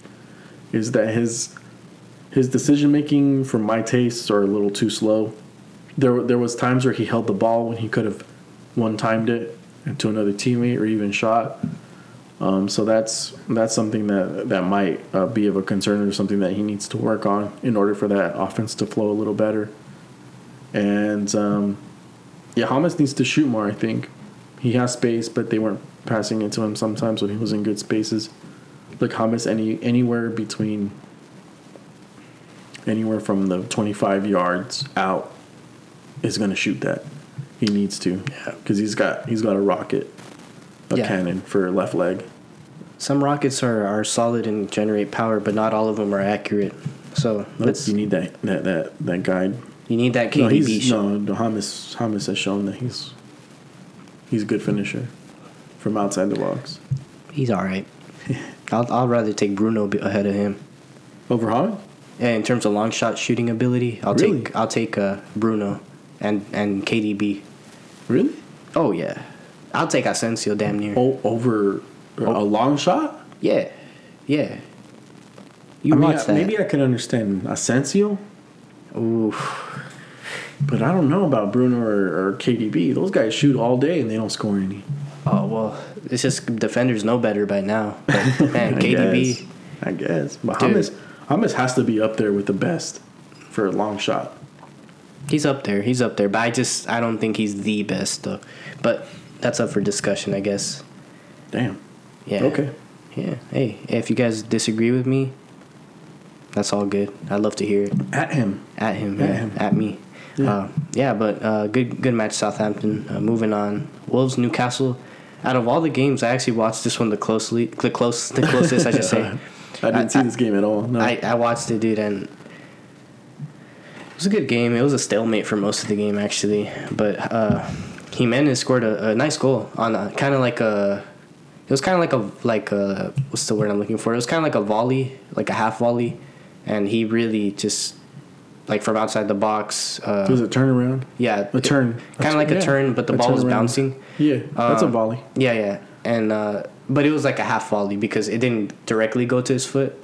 Speaker 1: is that his his decision making, for my tastes, are a little too slow. There, there was times where he held the ball when he could have one timed it to another teammate or even shot. Um, so that's that's something that that might uh, be of a concern or something that he needs to work on in order for that offense to flow a little better. And um, yeah, Hamas needs to shoot more. I think he has space, but they weren't passing it to him sometimes when he was in good spaces. Like Hamas, any anywhere between anywhere from the twenty five yards out is going to shoot that. He needs to,
Speaker 2: Yeah.
Speaker 1: because he's got he's got a rocket, a
Speaker 2: Yeah.
Speaker 1: cannon for left leg.
Speaker 2: Some rockets are, are solid and generate power, but not all of them are accurate. So let's
Speaker 1: you need that that that that guy.
Speaker 2: you need that
Speaker 1: No, he's
Speaker 2: shot.
Speaker 1: no, no Hamas Hamas has shown that he's he's a good finisher from outside the box.
Speaker 2: He's all right. I'll I'll rather take Bruno ahead of him.
Speaker 1: Over Hamas?
Speaker 2: Yeah, in terms of long shot shooting ability, I'll
Speaker 1: Really?
Speaker 2: take I'll take uh, Bruno and and KDB.
Speaker 1: Really?
Speaker 2: Oh yeah, I'll take Asensio damn near.
Speaker 1: Oh, over a long shot?
Speaker 2: Yeah, yeah. You
Speaker 1: I mean,
Speaker 2: watch
Speaker 1: I-
Speaker 2: that?
Speaker 1: maybe I can understand Asensio,
Speaker 2: Oof.
Speaker 1: but I don't know about Bruno or, or KDB. Those guys shoot all day and they don't score any.
Speaker 2: Oh well, it's just defenders know better by now. But man,
Speaker 1: I
Speaker 2: KDB.
Speaker 1: guess. I guess. But
Speaker 2: Dude.
Speaker 1: Hamas, Hamas has to be up there with the best for a long shot.
Speaker 2: He's up there. He's up there. But I just I don't think he's the best though. But that's up for discussion, I guess.
Speaker 1: Damn.
Speaker 2: Yeah.
Speaker 1: Okay.
Speaker 2: Yeah. Hey, if you guys disagree with me, that's all good. I'd love to hear it.
Speaker 1: At him.
Speaker 2: At him,
Speaker 1: At
Speaker 2: yeah,
Speaker 1: him.
Speaker 2: at me.
Speaker 1: Yeah.
Speaker 2: Yeah, uh, yeah but uh, good good match, Southampton. Uh, moving on, Wolves, Newcastle. Out of all the games, I actually watched this one the closely, the close, the closest I should say.
Speaker 1: I didn't
Speaker 2: I-
Speaker 1: see this game at all. No.
Speaker 2: I, I watched it, dude, and it was a good game. It was a stalemate for most of the game, actually. But uh, Jimenez scored a, a nice goal on a kind of like a. It was kind of like a like a what's the word I'm looking for? It was kind of like a volley, like a half volley, and he really just like from outside the box. Uh,
Speaker 1: was it turnaround?
Speaker 2: yeah,
Speaker 1: A turn.
Speaker 2: kind of like
Speaker 1: Yeah,
Speaker 2: a turn, but the
Speaker 1: a
Speaker 2: ball was bouncing.
Speaker 1: Yeah, that's a
Speaker 2: Um,
Speaker 1: volley.
Speaker 2: Yeah, yeah, and uh, but it was like a half volley because it didn't directly go to his foot.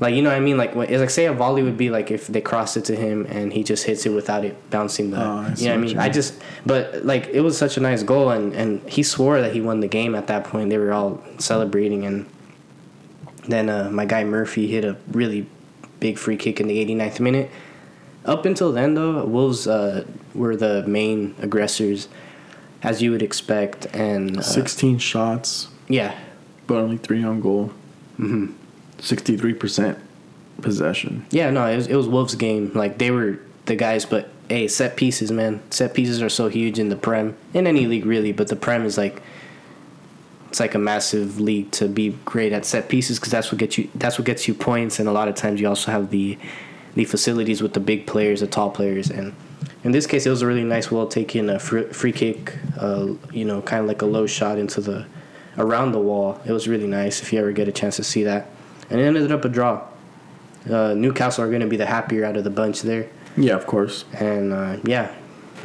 Speaker 2: Like you know what I mean? Like when, it's like say a volley would be like if they crossed it to him and he just hits it without it bouncing the.
Speaker 1: Oh,
Speaker 2: you know what I mean? I just but like it was such a nice goal and and he swore that he won the game at that point. They were all celebrating and then uh, my guy Murphy hit a really big free kick in the 89th minute. Up until then, though, Wolves uh, were the main aggressors, as you would expect, and uh,
Speaker 1: 16 shots,
Speaker 2: yeah,
Speaker 1: but only three on goal. Mm-hmm. 63% possession.
Speaker 2: Yeah, no, it was, it was Wolves' game. Like they were the guys, but hey, set pieces, man. Set pieces are so huge in the Prem, in any league really, but the Prem is like it's like a massive league to be great at set pieces because that's what gets you that's what gets you points, and a lot of times you also have the the facilities with the big players, the tall players, and in this case, it was a really nice, well taken uh, free, free kick. Uh, you know, kind of like a low shot into the around the wall. It was really nice if you ever get a chance to see that, and it ended up a draw. Uh, Newcastle are going to be the happier out of the bunch there.
Speaker 1: Yeah, of course.
Speaker 2: And uh, yeah,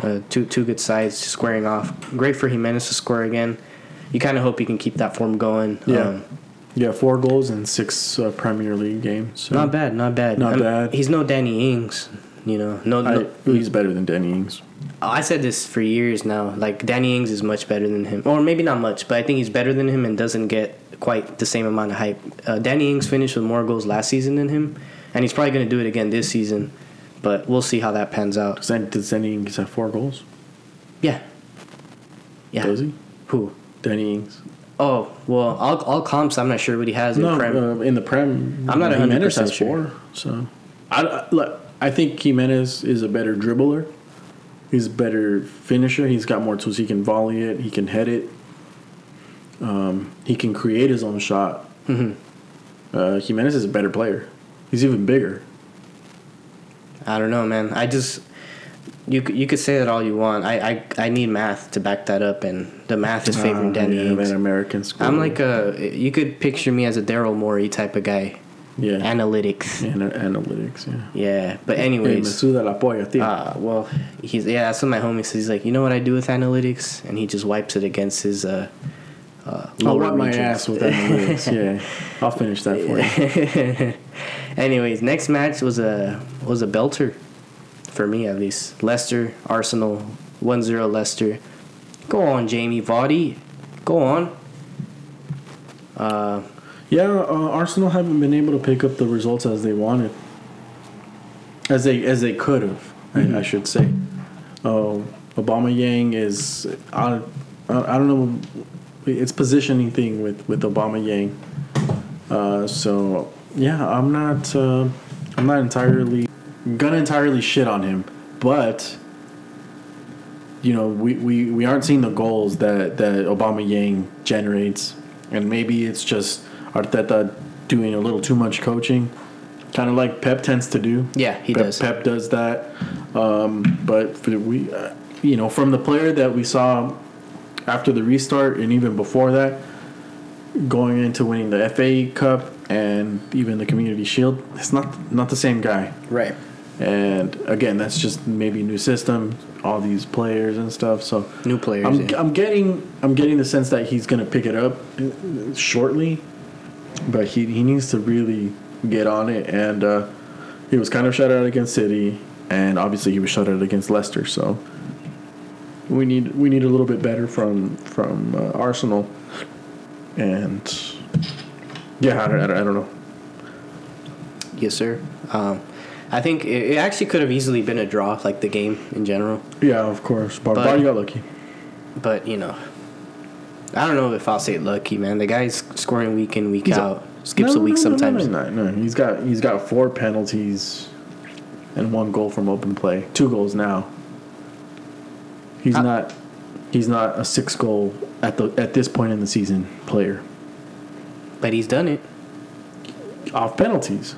Speaker 2: uh, two two good sides squaring off. Great for Jimenez to score again. You kind of hope he can keep that form going.
Speaker 1: Yeah.
Speaker 2: Um,
Speaker 1: Yeah, four goals in six uh, Premier League games. So
Speaker 2: not bad, not bad.
Speaker 1: Not
Speaker 2: I'm-
Speaker 1: bad.
Speaker 2: He's no Danny Ings. You know, no.
Speaker 1: I,
Speaker 2: no
Speaker 1: he's better than Danny Ings.
Speaker 2: I said this for years now. Like Danny Ings is much better than him, or maybe not much, but I think he's better than him and doesn't get quite the same amount of hype. Uh, Danny Ings finished with more goals last season than him, and he's probably going to do it again this season. But we'll see how that pans out.
Speaker 1: Does, that, does Danny Ings have four goals?
Speaker 2: Yeah. Yeah.
Speaker 1: Does he?
Speaker 2: Who?
Speaker 1: Danny Ings.
Speaker 2: Oh well, all all comps. I'm not sure what he has in
Speaker 1: No,
Speaker 2: Prem.
Speaker 1: uh, in the Prem,
Speaker 2: I'm not
Speaker 1: Jimenez
Speaker 2: 100%
Speaker 1: has
Speaker 2: sure.
Speaker 1: four. So, I, I, look, I think Jimenez is a better dribbler. He's a better finisher. He's got more tools. He can volley it. He can head it. Um, he can create his own shot.
Speaker 2: Mm-hmm.
Speaker 1: Uh, Jimenez is a better player. He's even bigger.
Speaker 2: I don't know, man. I just you could- you could say that all you want. I I, I need math to back that up, and the math is favoring
Speaker 1: Uh,
Speaker 2: Danny
Speaker 1: yeah, man, American school.
Speaker 2: I'm like a you could picture me as a Daryl Morey type of guy.
Speaker 1: yeah,
Speaker 2: Analytics.
Speaker 1: Ana- analytics. Yeah.
Speaker 2: Yeah, but
Speaker 1: Hey,
Speaker 2: anyways,
Speaker 1: suda la polla, tío.
Speaker 2: uh, well, he's yeah. That's what my homie says. He's like, you know what I do with analytics, and he just wipes it against his uh. uh
Speaker 1: I'll wipe my ass with analytics. yeah, I'll finish that for you.
Speaker 2: Anyways, next match was a was a belter, for me at least. Leicester Arsenal 1-0 Leicester. Go on, Jamie Vardy. Go on. Uh,
Speaker 1: Yeah, uh, Arsenal haven't been able to pick up the results as they wanted, as they as they could have. I, I should say. Uh, Aubameyang is I, I I don't know. It's positioning thing with with Aubameyang. Uh, so yeah, I'm not uh, I'm not entirely gonna entirely shit on him, but you know we, we, we aren't seeing the goals that that Aubameyang generates, and maybe it's just Arteta doing a little too much coaching, kind of like Pep tends to do.
Speaker 2: Yeah, he
Speaker 1: Pep,
Speaker 2: does.
Speaker 1: Pep does that, um, but for we, uh, you know, from the player that we saw after the restart and even before that, going into winning the FA Cup and even the Community Shield, it's not not the same guy.
Speaker 2: right.
Speaker 1: And again, that's just maybe new system, all these players and stuff. So
Speaker 2: New players.
Speaker 1: I'm,
Speaker 2: yeah.
Speaker 1: I'm getting I'm getting the sense that he's gonna pick it up shortly, but he he needs to really get on it. And uh, he was kind of shut out against City, and obviously he was shut out against Leicester. So we need we need a little bit better from from uh, Arsenal. And yeah, I don't, I don't, I don't know.
Speaker 2: Yes, sir. Um, I think it, it actually could have easily been a draw, like the game in general.
Speaker 1: Yeah, of course. Bar-
Speaker 2: But-
Speaker 1: Vardy got lucky.
Speaker 2: But you know, I don't know if I'll say lucky, man. The guy's scoring week in, week
Speaker 1: He's a-
Speaker 2: out. Skips
Speaker 1: No,
Speaker 2: a week
Speaker 1: no,
Speaker 2: sometimes.
Speaker 1: No, no, no. He's got he's got four penalties and one goal from open play. Two goals now. He's
Speaker 2: Uh,
Speaker 1: not he's not a six goal at the at this point in the season player
Speaker 2: But he's done it.
Speaker 1: off penalties.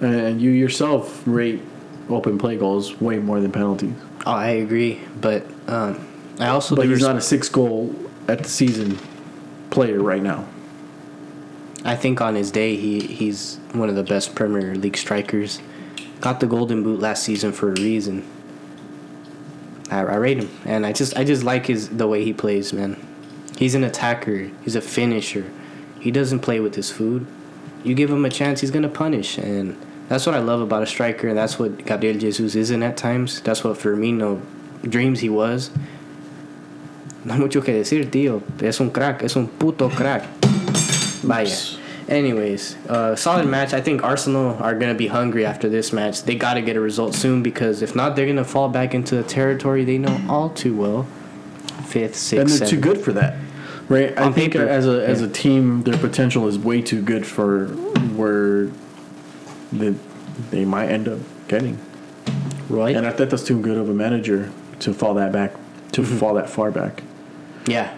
Speaker 1: And you yourself rate open play goals way more than penalties.
Speaker 2: Oh, I agree. But um, I also
Speaker 1: But he's
Speaker 2: res-
Speaker 1: not a six goal at the season player right now.
Speaker 2: I think on his day, he he's one of the best Premier League strikers. Got the Golden Boot last season for a reason. I, I rate him, and I just I just like his the way he plays, man. He's an attacker. He's a finisher. He doesn't play with his food. You give him a chance, he's gonna punish, and that's what I love about a striker, and that's what Gabriel Jesus isn't at times. That's what Firmino dreams he was. No hay mucho que decir, tío. Es un crack. Es un puto crack. Vaya. Anyways, uh, solid match. I think Arsenal are gonna be hungry after this match. They gotta get a result soon because if not, they're gonna fall back into the territory they know all too well. Fifth, sixth,
Speaker 1: and they're too good for that, right? I
Speaker 2: On
Speaker 1: think
Speaker 2: paper,
Speaker 1: as a as
Speaker 2: yeah.
Speaker 1: a team, their potential is way too good for where they they might end up getting.
Speaker 2: right?
Speaker 1: And I think that's too good of a manager to fall that back to fall that far back.
Speaker 2: yeah,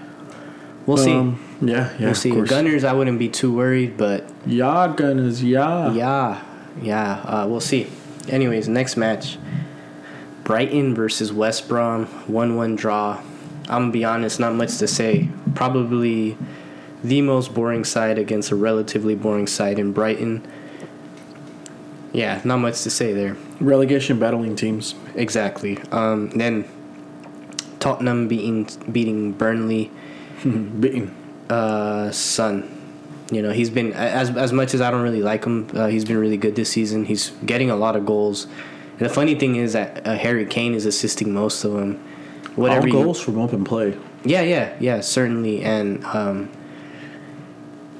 Speaker 2: we'll see.
Speaker 1: Um, yeah, yeah.
Speaker 2: we'll see. Gunners, I wouldn't be too worried, but
Speaker 1: Yeah, Gunners. Yeah.
Speaker 2: yeah, yeah, uh, we'll see. Anyways, next match: Brighton versus West Brom, one-one draw. I'm gonna be honest, not much to say. Probably the most boring side against a relatively boring side in Brighton. Yeah, not much to say there.
Speaker 1: Relegation battling teams.
Speaker 2: Exactly. Um, then Tottenham beating beating Burnley.
Speaker 1: Beaten.
Speaker 2: Uh, Son. You know he's been as as much as I don't really like him. Uh, he's been really good this season. He's getting a lot of goals. And the funny thing is that uh, Harry Kane is assisting most of them. Whatever
Speaker 1: All
Speaker 2: you-
Speaker 1: goals from open play.
Speaker 2: yeah, yeah, yeah, certainly. And um,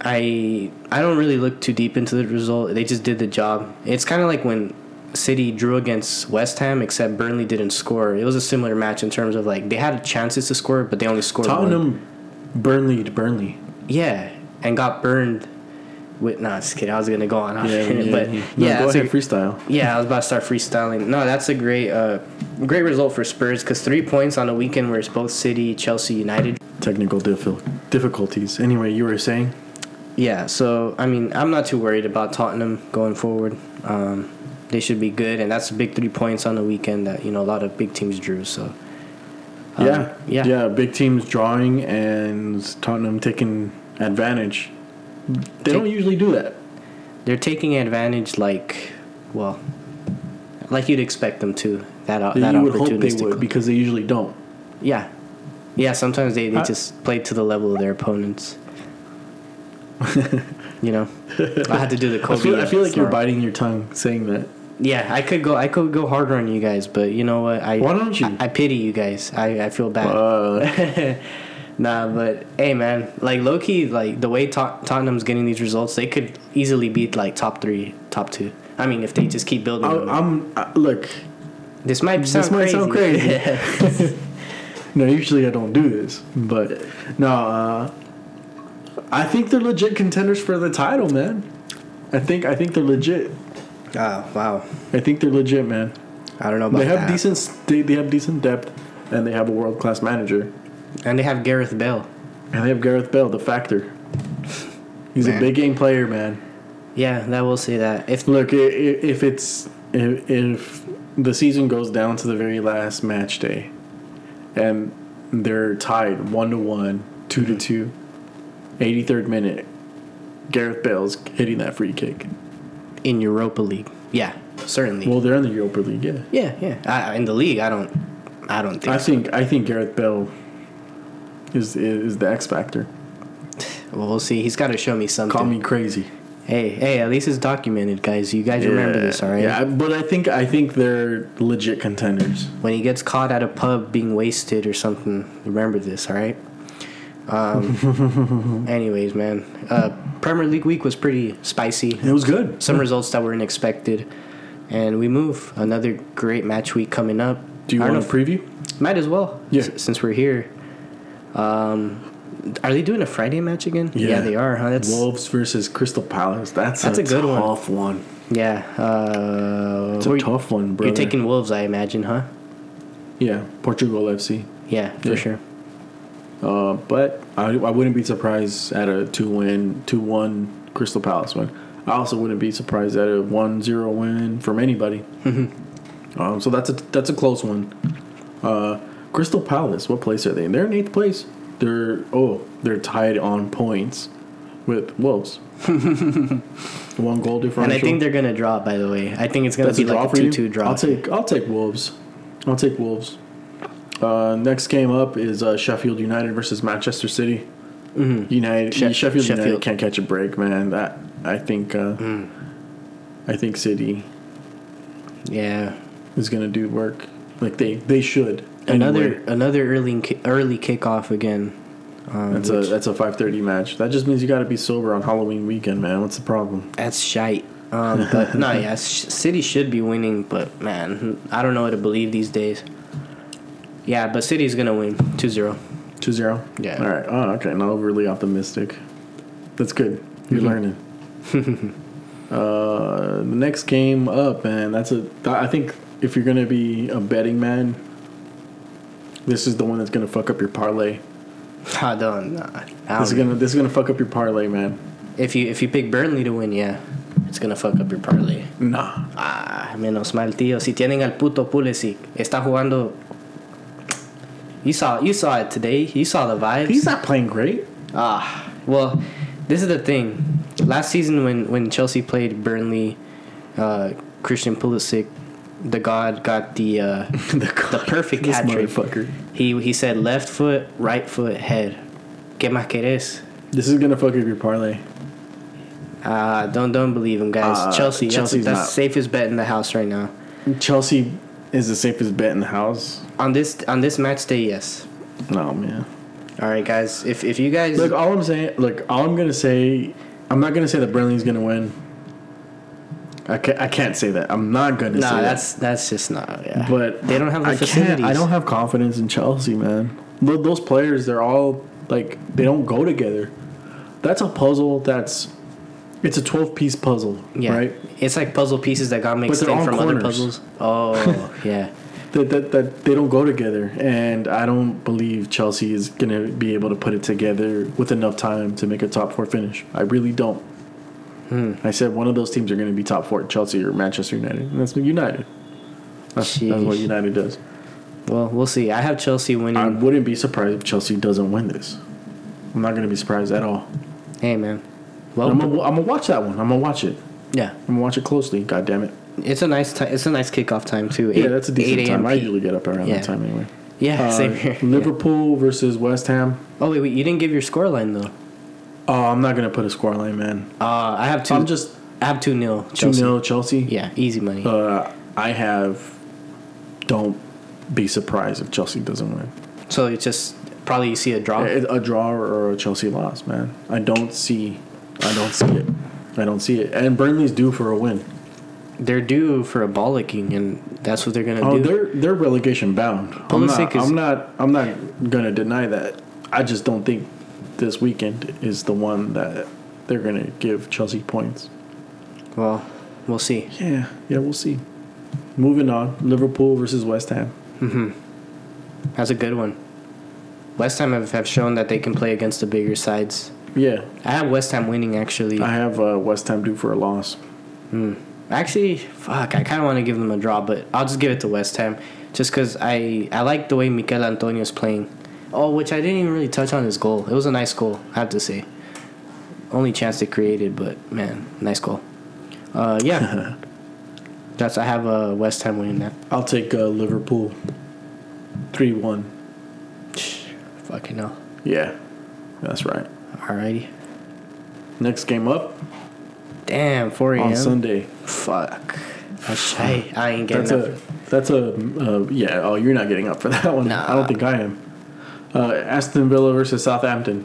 Speaker 2: I I don't really look too deep into the result. They just did the job. It's kind of like when City drew against West Ham, except Burnley didn't score. It was a similar match in terms of like they had chances to score, but they only scored one.
Speaker 1: Tottenham, Burnley to Burnley.
Speaker 2: Yeah, and got burned. With nah, just kidding. I was gonna go on,
Speaker 1: Yeah, yeah,
Speaker 2: but
Speaker 1: yeah.
Speaker 2: yeah,
Speaker 1: No, go
Speaker 2: that's a-
Speaker 1: ahead, freestyle.
Speaker 2: yeah, I was about to start freestyling. No, that's a great, uh, great result for Spurs because three points on a weekend where it's both City, Chelsea, United.
Speaker 1: Technical difficulties. Anyway, you were saying.
Speaker 2: Yeah, so I mean, I'm not too worried about Tottenham going forward. Um, they should be good, and that's the big three points on the weekend that you know a lot of big teams drew. So um,
Speaker 1: yeah,
Speaker 2: yeah,
Speaker 1: yeah. Big teams drawing and Tottenham taking advantage. They
Speaker 2: Take-
Speaker 1: don't usually do that.
Speaker 2: they're taking advantage like, well, like you'd expect them to. That uh, that
Speaker 1: you would hope they would because they usually don't.
Speaker 2: Yeah, yeah. Sometimes they, they
Speaker 1: I-
Speaker 2: just play to the level of their opponents. you know, I had to do the
Speaker 1: I feel, I feel like you're biting your tongue saying that.
Speaker 2: Yeah, I could go. I could go harder on you guys, but you know what? I
Speaker 1: Why don't you?
Speaker 2: I, I pity you guys. I, I feel bad.
Speaker 1: Uh,
Speaker 2: nah, but hey, man, like low key, like the way Tot- Tottenham's getting these results, they could easily beat like top three, top two. I mean, if they just keep building.
Speaker 1: I. I'm I, look.
Speaker 2: this might sound
Speaker 1: This might
Speaker 2: crazy.
Speaker 1: sound crazy. No, usually I don't do this, but no. Uh, I think they're legit contenders for the title, man. I think I think they're legit.
Speaker 2: Ah, wow.
Speaker 1: I think they're legit, man.
Speaker 2: I don't know about
Speaker 1: They have
Speaker 2: that.
Speaker 1: decent. They, they have decent depth, and they have a world class manager,
Speaker 2: and they have Gareth Bale.
Speaker 1: and they have Gareth Bale, the factor. He's
Speaker 2: Man.
Speaker 1: a big game player, man.
Speaker 2: Yeah, that will say that. If
Speaker 1: Look, i- i- if it's if, if the season goes down to the very last match day, and they're tied one to one, two to two, 83rd minute, Gareth Bale's hitting that free kick.
Speaker 2: in Europa League, yeah, certainly.
Speaker 1: Well, they're in the Europa League, yeah.
Speaker 2: yeah, yeah. I, in the league, I don't, I don't think.
Speaker 1: I
Speaker 2: so.
Speaker 1: think I think Gareth Bale is is the X factor.
Speaker 2: Well, we'll see. He's got to show me something.
Speaker 1: Call me crazy.
Speaker 2: Hey, hey, at least it's documented, guys. You guys remember this, all right?
Speaker 1: Yeah, but I think I think they're legit contenders.
Speaker 2: When he gets caught at a pub being wasted or something, remember this, all right? Um, anyways, man, uh, Premier League week was pretty spicy.
Speaker 1: It was good.
Speaker 2: Some results that were unexpected, and we move another great match week coming up.
Speaker 1: Do you
Speaker 2: I
Speaker 1: want
Speaker 2: know
Speaker 1: preview?
Speaker 2: Might as well.
Speaker 1: Yeah.
Speaker 2: s- since we're here. Um, are they doing a Friday match again?
Speaker 1: Yeah.
Speaker 2: they are. Huh? That's
Speaker 1: Wolves versus Crystal Palace. That's,
Speaker 2: That's a good one.
Speaker 1: tough one.
Speaker 2: yeah. Uh,
Speaker 1: It's a tough one, bro.
Speaker 2: You're taking Wolves, I imagine, huh?
Speaker 1: yeah Portugal FC.
Speaker 2: Yeah, for
Speaker 1: Yeah.
Speaker 2: sure.
Speaker 1: Uh, but I, I wouldn't be surprised at a two win, two one Crystal Palace win. I also wouldn't be surprised at a 1-0 win from anybody.
Speaker 2: Mm-hmm.
Speaker 1: um, so that's a that's a close one. Uh, Crystal Palace, what place are they? in? They're in eighth place. They're oh they're tied on points with Wolves. one goal differential.
Speaker 2: And I think they're gonna draw. By the way, I think it's gonna
Speaker 1: That's
Speaker 2: be like a two-two draw.
Speaker 1: I'll take I'll take Wolves. I'll take Wolves. Uh, next game up is uh, Sheffield United versus Manchester City.
Speaker 2: Mhm.
Speaker 1: United
Speaker 2: She-
Speaker 1: Sheffield, United can't catch a break, man. That I think uh,
Speaker 2: Mm.
Speaker 1: I think City
Speaker 2: Yeah,
Speaker 1: is gonna do work like they they should.
Speaker 2: another
Speaker 1: Anyway,
Speaker 2: another early early kickoff again. Um,
Speaker 1: That's
Speaker 2: which-
Speaker 1: a that's a five thirty match. That just means you got to be sober on Halloween weekend, man. What's the problem?
Speaker 2: That's shite. Um, but no, yeah, City should be winning, but man, I don't know what to believe these days. Yeah, but City's gonna win 2-0.
Speaker 1: 2-0?
Speaker 2: Yeah.
Speaker 1: All right. Oh, okay. Not overly optimistic. That's good. You're learning. uh, the next game up, man. That's a. I think if you're gonna be a betting man, this is the one that's gonna fuck up your parlay.
Speaker 2: I don't. Nah, I
Speaker 1: This is gonna this is gonna fuck up your parlay, man.
Speaker 2: if you if you pick Burnley to win, yeah, it's gonna fuck up your parlay.
Speaker 1: Nah.
Speaker 2: Ah, menos mal, tío. Si tienen al puto Pulisic, está jugando. You saw you saw it today. You saw the vibes.
Speaker 1: He's not playing great.
Speaker 2: Ah, well, this is the thing. Last season, when when Chelsea played Burnley, uh, Christian Pulisic, the god, got the uh,
Speaker 1: the,
Speaker 2: the perfect hat trick. He he said left foot, right foot, head. ¿Qué más querés?
Speaker 1: This is gonna fuck up your parlay.
Speaker 2: Uh, don't don't believe him, guys.
Speaker 1: Uh,
Speaker 2: Chelsea, that's,
Speaker 1: Chelsea's
Speaker 2: that's
Speaker 1: not-
Speaker 2: safest bet in the house right now.
Speaker 1: Chelsea is the safest bet in the house.
Speaker 2: On this on this match day, yes.
Speaker 1: No man.
Speaker 2: All right, guys. If if you guys
Speaker 1: Look, all I'm saying, look, all I'm gonna say, I'm not gonna say that Burnley's gonna win. I can't, I can't say that. I'm not gonna
Speaker 2: nah,
Speaker 1: say
Speaker 2: that's that's just not. Yeah.
Speaker 1: But
Speaker 2: they don't have the
Speaker 1: I
Speaker 2: facilities.
Speaker 1: Can't, I don't have confidence in Chelsea, man. Those players, they're all like they don't go together. That's a puzzle. That's it's a 12 piece puzzle,
Speaker 2: Yeah,
Speaker 1: right?
Speaker 2: It's like puzzle pieces that got mixed in from other puzzles. Oh yeah,
Speaker 1: That, that that they don't go together, and I don't believe Chelsea is gonna be able to put it together with enough time to make a top four finish. I really don't.
Speaker 2: Hmm.
Speaker 1: I said one of those teams are going to be top four, Chelsea or Manchester United, and that's United. That's, that's what United does.
Speaker 2: well we'll see. I have Chelsea winning.
Speaker 1: I wouldn't be surprised if Chelsea doesn't win this. I'm not going to be surprised at all.
Speaker 2: hey man, well
Speaker 1: I'm gonna, I'm gonna watch that one. I'm gonna watch it.
Speaker 2: Yeah,
Speaker 1: I'm gonna watch it closely. God damn it!
Speaker 2: it's a nice time. It's a nice kickoff time too.
Speaker 1: Yeah, that's a decent time. I usually get up around
Speaker 2: Yeah.
Speaker 1: that time anyway.
Speaker 2: Yeah,
Speaker 1: Uh,
Speaker 2: same here. Yeah.
Speaker 1: Liverpool versus West Ham.
Speaker 2: Oh wait, wait, you didn't give your scoreline though.
Speaker 1: Oh, I'm not gonna put a scoreline, man.
Speaker 2: Uh, I have two.
Speaker 1: I'm just
Speaker 2: I have two nil.
Speaker 1: two
Speaker 2: Chelsea.
Speaker 1: 0 Chelsea.
Speaker 2: Yeah, easy money.
Speaker 1: Uh, I have. Don't be surprised if Chelsea doesn't win.
Speaker 2: so it's just probably you see a draw.
Speaker 1: A, a draw or a Chelsea loss, man. I don't see. I don't see it. I don't see it. And Burnley's due for a win.
Speaker 2: They're due for a ball licking, and that's what they're gonna
Speaker 1: Oh,
Speaker 2: do.
Speaker 1: they're they're relegation bound. I'm not,
Speaker 2: is-
Speaker 1: I'm not. I'm not gonna deny that. I just don't think this weekend is the one that they're gonna give Chelsea points.
Speaker 2: Well, we'll see.
Speaker 1: Yeah, yeah, we'll see. Moving on, Liverpool versus West Ham. Mm-hmm.
Speaker 2: That's a good one. West Ham have, have shown that they can play against the bigger sides.
Speaker 1: Yeah,
Speaker 2: I have West Ham winning actually.
Speaker 1: I have uh, West Ham due for a loss. Hmm.
Speaker 2: Actually, fuck, I kind of want to give them a draw, but I'll just give it to West Ham just because I, I like the way Michail Antonio is playing. Oh, which I didn't even really touch on his goal. It was a nice goal, I have to say. Only chance they created, but man, nice goal. Uh, yeah. That's I have uh, West Ham winning that.
Speaker 1: I'll take uh, Liverpool. Three one.
Speaker 2: Fucking hell.
Speaker 1: Yeah, that's right.
Speaker 2: Alrighty.
Speaker 1: Next game up
Speaker 2: Damn, 4 a.m.
Speaker 1: on Sunday.
Speaker 2: Fuck. That's I, I ain't getting
Speaker 1: That's
Speaker 2: up.
Speaker 1: a that's a uh, yeah. Oh, you're not getting up for that one.
Speaker 2: Nah.
Speaker 1: I don't think I am. Uh, Aston Villa versus Southampton.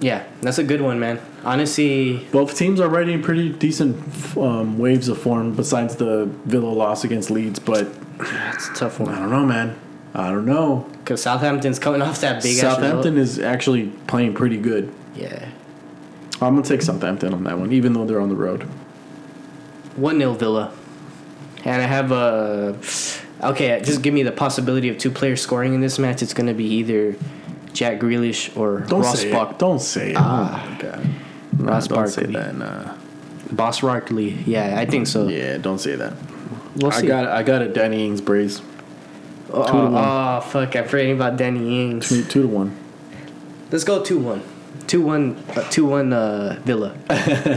Speaker 2: Yeah, that's a good one, man. Honestly,
Speaker 1: Both teams are riding pretty decent um, waves of form. Besides the Villa loss against Leeds, but
Speaker 2: it's a tough one.
Speaker 1: I
Speaker 2: one.
Speaker 1: don't know, man. I don't know.
Speaker 2: Because Southampton's coming off that big ass
Speaker 1: Southampton is actually playing pretty good.
Speaker 2: Yeah.
Speaker 1: I'm gonna take Southampton on that one, even though they're on the road.
Speaker 2: 1 0 Villa. And I have a. Okay, just give me the possibility of two players scoring in this match. It's going to be either Jack Grealish or
Speaker 1: Don't
Speaker 2: Ross
Speaker 1: say it. Don't say it.
Speaker 2: Ah.
Speaker 1: oh my god. Nah,
Speaker 2: Ross
Speaker 1: don't say that. Nah.
Speaker 2: Ross Barkley. Yeah, I think so.
Speaker 1: Yeah, don't say that.
Speaker 2: We'll
Speaker 1: I
Speaker 2: see.
Speaker 1: got I got a Danny Ings brace.
Speaker 2: oh,
Speaker 1: two one.
Speaker 2: oh, fuck. I'm forgetting about Danny Ings.
Speaker 1: Two, two to one.
Speaker 2: Let's go 2 1. 2 1 uh, 2 1 uh, Villa.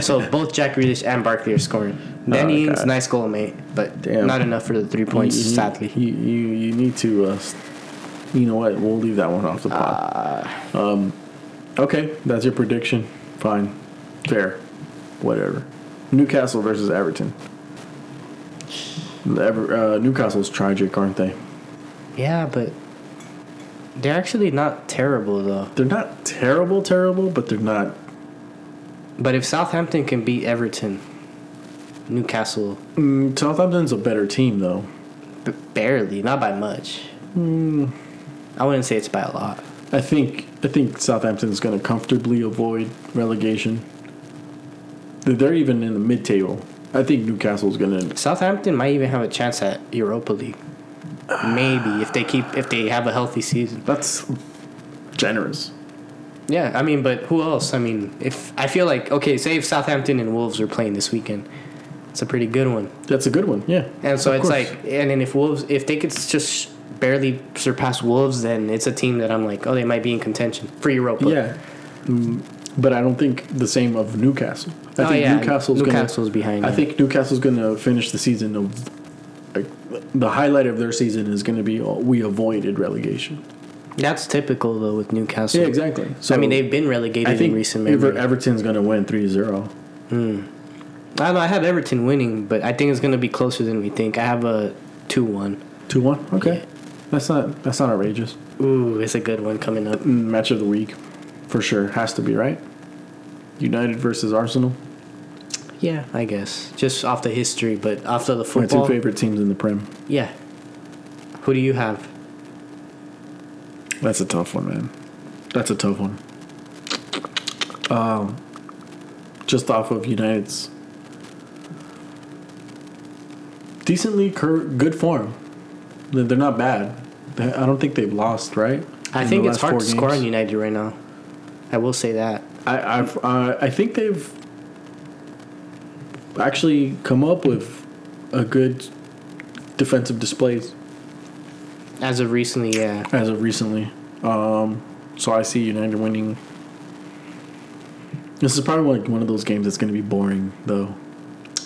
Speaker 2: so both Jack Grealish and Barkley are scoring. Danny
Speaker 1: Oh,
Speaker 2: Ings, nice goal, mate. But
Speaker 1: Damn.
Speaker 2: not enough for the three points,
Speaker 1: You- you-
Speaker 2: sadly.
Speaker 1: You, you you need to. Uh, you know what? We'll leave that one off the pod. um, okay, that's your prediction. Fine, fair, whatever. Newcastle versus Everton. Ever, uh, Newcastle's tragic, aren't they?
Speaker 2: Yeah, but They're actually not terrible though.
Speaker 1: They're not terrible, terrible, but they're not.
Speaker 2: But if Southampton can beat Everton, Newcastle
Speaker 1: Mm, Southampton's a better team, though.
Speaker 2: b- barely, not by much. I wouldn't say it's by a lot.
Speaker 1: I think I think Southampton's going to comfortably avoid relegation. They're- even in the mid-table. I think Newcastle's going to.
Speaker 2: Southampton might even have a chance at Europa League. Maybe if they keep if they have a healthy season.
Speaker 1: That's generous.
Speaker 2: Yeah, I mean, but who else? I mean, if I feel like okay, say if Southampton and Wolves are playing this weekend, it's a pretty good one.
Speaker 1: That's a good one. Yeah.
Speaker 2: And so
Speaker 1: Of
Speaker 2: it's
Speaker 1: course.
Speaker 2: like, and then if Wolves, if they could just barely surpass Wolves, then it's a team that I'm like, oh, they might be in contention for Europa.
Speaker 1: Yeah. Mm, but I don't think the same of Newcastle. I
Speaker 2: Oh,
Speaker 1: think
Speaker 2: yeah,
Speaker 1: Newcastle's,
Speaker 2: Newcastle's
Speaker 1: gonna,
Speaker 2: behind,
Speaker 1: I
Speaker 2: yeah.
Speaker 1: think Newcastle's going to finish the season the highlight of their season is going to be oh, we avoided relegation.
Speaker 2: That's typical though with Newcastle.
Speaker 1: Yeah, exactly. So
Speaker 2: I mean, they've been relegated
Speaker 1: I think
Speaker 2: in recent memory.
Speaker 1: Everton's going to win 3-0.
Speaker 2: I don't know. I have Everton winning, but I think it's going to be closer than we think. I have a two-one.
Speaker 1: 2-1. Okay.
Speaker 2: Yeah.
Speaker 1: That's not that's not outrageous.
Speaker 2: Ooh, it's a good one coming up.
Speaker 1: Mm, Match of the week for sure has to be, right? United versus Arsenal.
Speaker 2: Yeah, I guess just off the history, but after the
Speaker 1: My
Speaker 2: football.
Speaker 1: two favorite teams in the Prem.
Speaker 2: Yeah. Who do you have?
Speaker 1: That's a tough one, man. That's a tough one. Um, just off of United's decently cur- good form. They're they're not bad. They- I don't think they've lost, right?
Speaker 2: I
Speaker 1: In
Speaker 2: think
Speaker 1: the
Speaker 2: it's
Speaker 1: last
Speaker 2: hard
Speaker 1: four
Speaker 2: to score on? United right now. I will say that.
Speaker 1: I I've, uh, I think they've actually come up with a good defensive displays
Speaker 2: As of recently, yeah.
Speaker 1: as of recently. Um, so I see United winning. This is probably like one of those games that's going to be boring, though.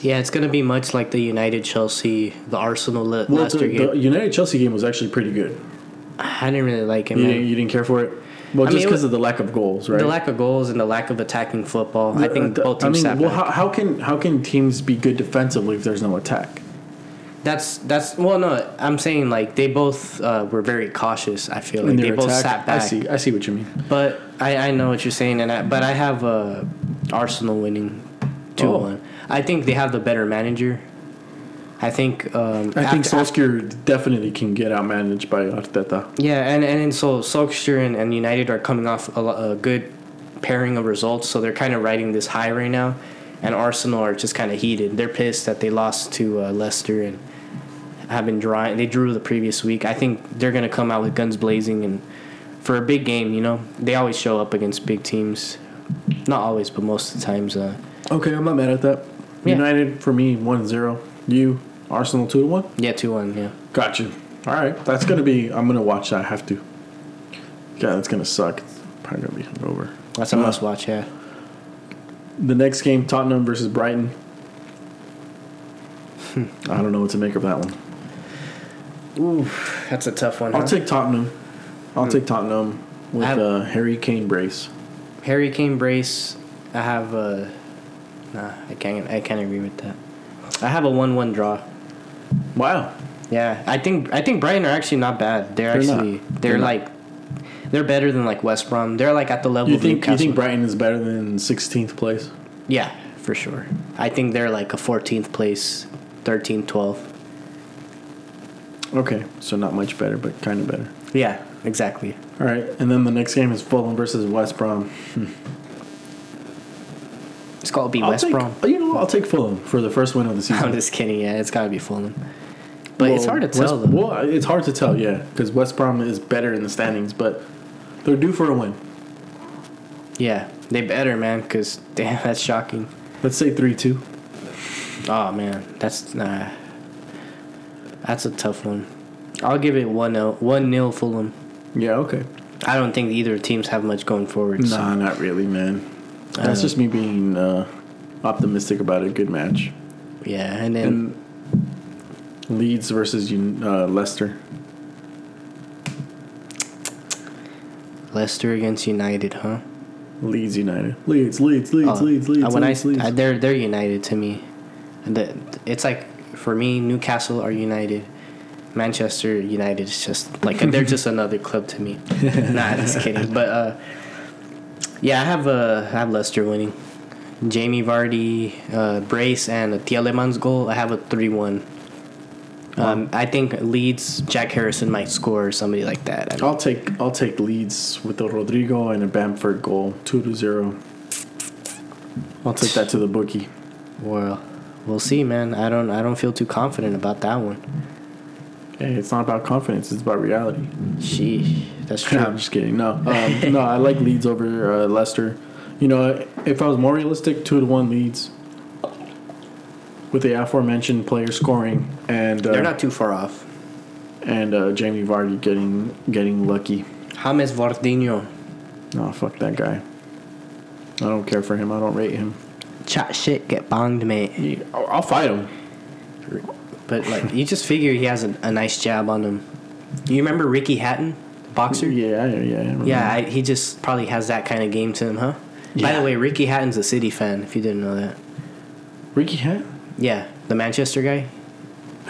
Speaker 2: Yeah, it's going to be much like the United Chelsea, the Arsenal
Speaker 1: Well,
Speaker 2: Leicester
Speaker 1: the,
Speaker 2: game.
Speaker 1: the United Chelsea game was actually pretty good.
Speaker 2: I didn't really like it,
Speaker 1: You,
Speaker 2: man.
Speaker 1: didn't, you didn't care for it? Well,
Speaker 2: I
Speaker 1: just because of the lack of goals, right?
Speaker 2: The lack of goals and the lack of attacking football. I think
Speaker 1: Uh,
Speaker 2: both teams
Speaker 1: I mean,
Speaker 2: sat
Speaker 1: well, how, how can how can teams be good defensively if there's no attack?
Speaker 2: That's that's well, no, I'm saying like they both uh, were very cautious. I feel like they
Speaker 1: their
Speaker 2: both
Speaker 1: attack,
Speaker 2: sat back.
Speaker 1: I see. I see what you mean.
Speaker 2: But I, I know what you're saying, and I, but I have uh, Arsenal winning two
Speaker 1: Oh.
Speaker 2: one. I think they have the better manager. I think. Um,
Speaker 1: I think
Speaker 2: after-
Speaker 1: definitely can get outmanaged by Arteta.
Speaker 2: Yeah, and and, and so Solskjaer and, and United are coming off a, a good pairing of results, so they're kind of riding this high right now. And Arsenal are just kind of heated. They're pissed that they lost to uh, Leicester and have been drawing. They drew the previous week. I think they're gonna come out with guns blazing and for a big game. You know, they always show up against big teams. Not always, but most of the times. Uh,
Speaker 1: Okay, I'm not mad at that.
Speaker 2: Yeah.
Speaker 1: United for me 1-0. You Arsenal two to one.
Speaker 2: yeah, two one. Yeah.
Speaker 1: Gotcha. All right, that's gonna be. I'm gonna watch that. I have to. Yeah, that's gonna suck. It's probably gonna be hungover.
Speaker 2: That's a
Speaker 1: Uh,
Speaker 2: must watch. Yeah.
Speaker 1: The next game, Tottenham versus Brighton. I don't know what to make of that one.
Speaker 2: Ooh, that's a tough one.
Speaker 1: I'll
Speaker 2: huh?
Speaker 1: take Tottenham. I'll take Tottenham with
Speaker 2: have-
Speaker 1: uh, Harry Kane brace.
Speaker 2: Harry Kane brace. I have a. Nah, I can't. I can't agree with that. I have a one-one draw.
Speaker 1: Wow.
Speaker 2: Yeah, I think I think Brighton are actually not bad. They're,
Speaker 1: They're not.
Speaker 2: actually they're,
Speaker 1: They're not.
Speaker 2: like they're better than like West Brom. They're like at the level
Speaker 1: You
Speaker 2: of
Speaker 1: think you
Speaker 2: Newcastle.
Speaker 1: think Brighton is better than 16th place?
Speaker 2: yeah, for sure. I think they're like a 14th place, 13th, 12th.
Speaker 1: Okay, so not much better, but kind of better.
Speaker 2: Yeah, exactly.
Speaker 1: All right, and then the next game is Fulham versus West Brom. Hmm.
Speaker 2: It's called be
Speaker 1: I'll
Speaker 2: West
Speaker 1: take,
Speaker 2: Brom.
Speaker 1: Oh, you know, what? I'll take Fulham for the first win of the season.
Speaker 2: I'm just kidding. Yeah, it's got to be Fulham. But it's hard to tell
Speaker 1: West,
Speaker 2: though.
Speaker 1: Well, it's hard to tell, yeah, because West Brom is better in the standings, but they're due for a win.
Speaker 2: Yeah, they better man, because damn, that's shocking.
Speaker 1: Let's say three two.
Speaker 2: Oh man, that's nah. That's a tough one. I'll give it one 0 one nil Fulham.
Speaker 1: Yeah, okay.
Speaker 2: I don't think either teams have much going forward. so-
Speaker 1: Nah, not really, man. That's
Speaker 2: Uh,
Speaker 1: just me being uh, optimistic about a good match.
Speaker 2: Yeah, and then
Speaker 1: And Leeds versus Un- uh, Leicester.
Speaker 2: Leicester against United, huh?
Speaker 1: Leeds United. Leeds, Leeds, Leeds,
Speaker 2: Oh,
Speaker 1: Leeds, Leeds,
Speaker 2: uh, when
Speaker 1: Leeds,
Speaker 2: I,
Speaker 1: Leeds.
Speaker 2: I- they're they're United to me. The, it's like for me, Newcastle are United, Manchester United is just like they're just another club to me. nah, just kidding. But uh, yeah, I have uh, I have Leicester winning. Jamie Vardy, uh, brace, and a Tielemans goal. I have a three-one. Um, I think Leeds, Jack Harrison might score or somebody like that. I mean,
Speaker 1: I'll take I'll take Leeds with a Rodrigo and a Bamford goal, two to zero. I'll take that to the bookie.
Speaker 2: well, we'll see, man. I don't I don't feel too confident about that one.
Speaker 1: Hey, it's not about confidence; it's about reality.
Speaker 2: Sheesh, that's true.
Speaker 1: I'm just kidding. No, um, no, I like Leeds over uh, Leicester. You know, if I was more realistic, two to one Leeds. With the aforementioned player scoring and uh,
Speaker 2: They're not too far off.
Speaker 1: and uh, Jamie Vardy getting getting lucky.
Speaker 2: James Vardinho.
Speaker 1: No, fuck that guy. I don't care for him. I don't rate him.
Speaker 2: Chat shit, get banged, mate.
Speaker 1: I'll I'll fight him.
Speaker 2: But like, you just figure he has a, a nice jab on him. You remember Ricky Hatton, boxer?
Speaker 1: Yeah, yeah, yeah. I.
Speaker 2: Yeah, I, he just probably has that kind of game to him, huh?
Speaker 1: Yeah.
Speaker 2: By the way, Ricky Hatton's a City fan. If you didn't know that.
Speaker 1: Ricky Hat.
Speaker 2: Yeah, the Manchester guy.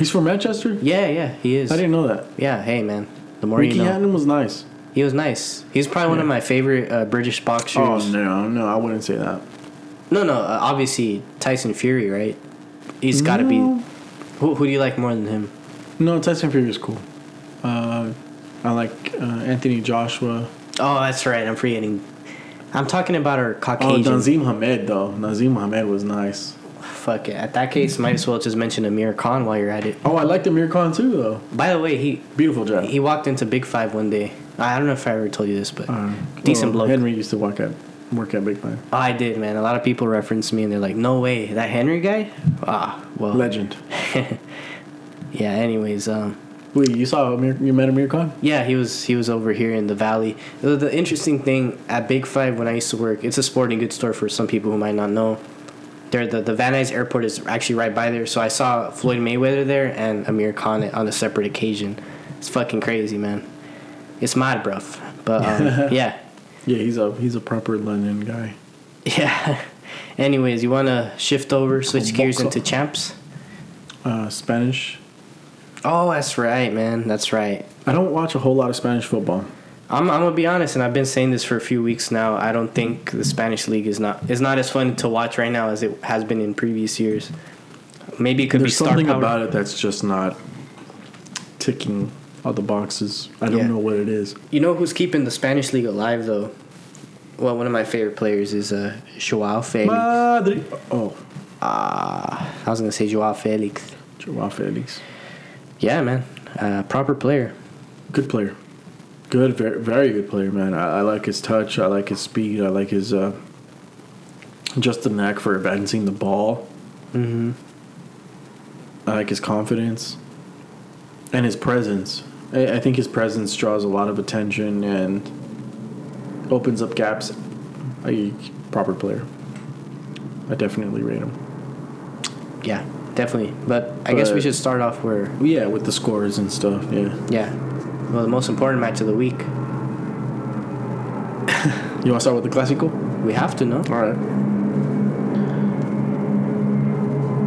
Speaker 1: He's from Manchester.
Speaker 2: Yeah, yeah, he is.
Speaker 1: I didn't know that.
Speaker 2: Yeah, hey man, the more
Speaker 1: Ricky
Speaker 2: you know.
Speaker 1: Hatton was nice.
Speaker 2: He was nice. He's probably one of my favorite uh, British boxers.
Speaker 1: Oh no, no, I wouldn't say that.
Speaker 2: No, no, uh, obviously Tyson Fury, right? He's got to be. Who, who do you like more than him?
Speaker 1: No, Tyson Fury is cool. Uh, I like uh, Anthony Joshua.
Speaker 2: Oh, that's right. I'm forgetting. I'm talking about our Caucasian.
Speaker 1: Oh,
Speaker 2: Caucasian.
Speaker 1: Naseem Hamed though. Naseem Hamed was nice.
Speaker 2: Fuck it. At that case, might as well just mention Amir Khan while you're at it.
Speaker 1: Oh, I liked Amir Khan too though.
Speaker 2: By the way, he
Speaker 1: Beautiful job.
Speaker 2: he walked into Big Five one day. I don't know if I ever told you this, but
Speaker 1: Uh,
Speaker 2: decent
Speaker 1: well,
Speaker 2: bloke.
Speaker 1: Henry used to work at work at Big Five.
Speaker 2: Oh, I did, man. A lot of people reference me and they're like, "No way, that Henry guy." Ah, well,
Speaker 1: Legend.
Speaker 2: yeah. Anyways, um,
Speaker 1: Wait, you saw Amir? You met Amir Khan?
Speaker 2: yeah, he was he was over here in the valley. The, the interesting thing at Big Five when I used to work, it's a sporting goods store for some people who might not know. There, the the Van Nuys Airport is actually right by there, so I saw Floyd Mayweather there and Amir Khan on a separate occasion. It's fucking crazy, man. It's mad, bruv. But um, yeah,
Speaker 1: Yeah, he's a he's a proper London guy.
Speaker 2: yeah. Anyways, you want to shift over, switch gears into champs?
Speaker 1: Uh, Spanish.
Speaker 2: Oh, that's right, man. That's right.
Speaker 1: I don't watch a whole lot of Spanish football.
Speaker 2: I'm, I'm gonna be honest, and I've been saying this for a few weeks now. I don't think the Spanish league is not is not as fun to watch right now as it has been in previous years. Maybe it could
Speaker 1: There's
Speaker 2: be
Speaker 1: something
Speaker 2: power.
Speaker 1: about it that's just not ticking all the boxes. I don't
Speaker 2: Yeah.
Speaker 1: know what it is.
Speaker 2: You know who's keeping the Spanish league alive though? Well, one of my favorite players is uh, Joao Felix.
Speaker 1: Madrid. Oh,
Speaker 2: Ah, I was gonna say Joao Felix.
Speaker 1: Joao Felix.
Speaker 2: Yeah, man, uh, proper player.
Speaker 1: Good player. Good, very, very good player, man. I, I like his touch. I like his speed. I like his uh, just the knack for advancing the ball.
Speaker 2: Mm-hmm.
Speaker 1: I like his confidence and his presence. I, I think his presence draws a lot of attention and opens up gaps. A proper player. I definitely rate him.
Speaker 2: Yeah, definitely. But I guess we should start off where
Speaker 1: Yeah, with the scores and stuff. Yeah.
Speaker 2: yeah. Well, the most important match of the week.
Speaker 1: You want to start with the classical?
Speaker 2: We have to know.
Speaker 1: All right.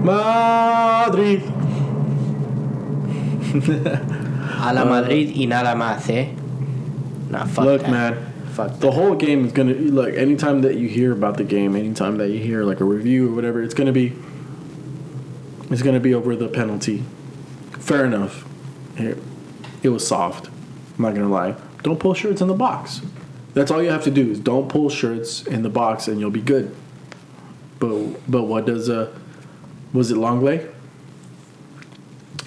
Speaker 1: Madrid.
Speaker 2: A la Madrid y nada más, eh? Nah, fuck
Speaker 1: Look,
Speaker 2: that.
Speaker 1: man.
Speaker 2: Fuck
Speaker 1: The whole game is gonna look. Anytime that you hear about the game, anytime that you hear like a review or whatever, it's gonna be. It's gonna be over the penalty. Fair enough. Here, it was soft. I'm not gonna lie. Don't pull shirts in the box. That's all you have to do is don't pull shirts in the box and you'll be good. But but what does uh was it Lenglet?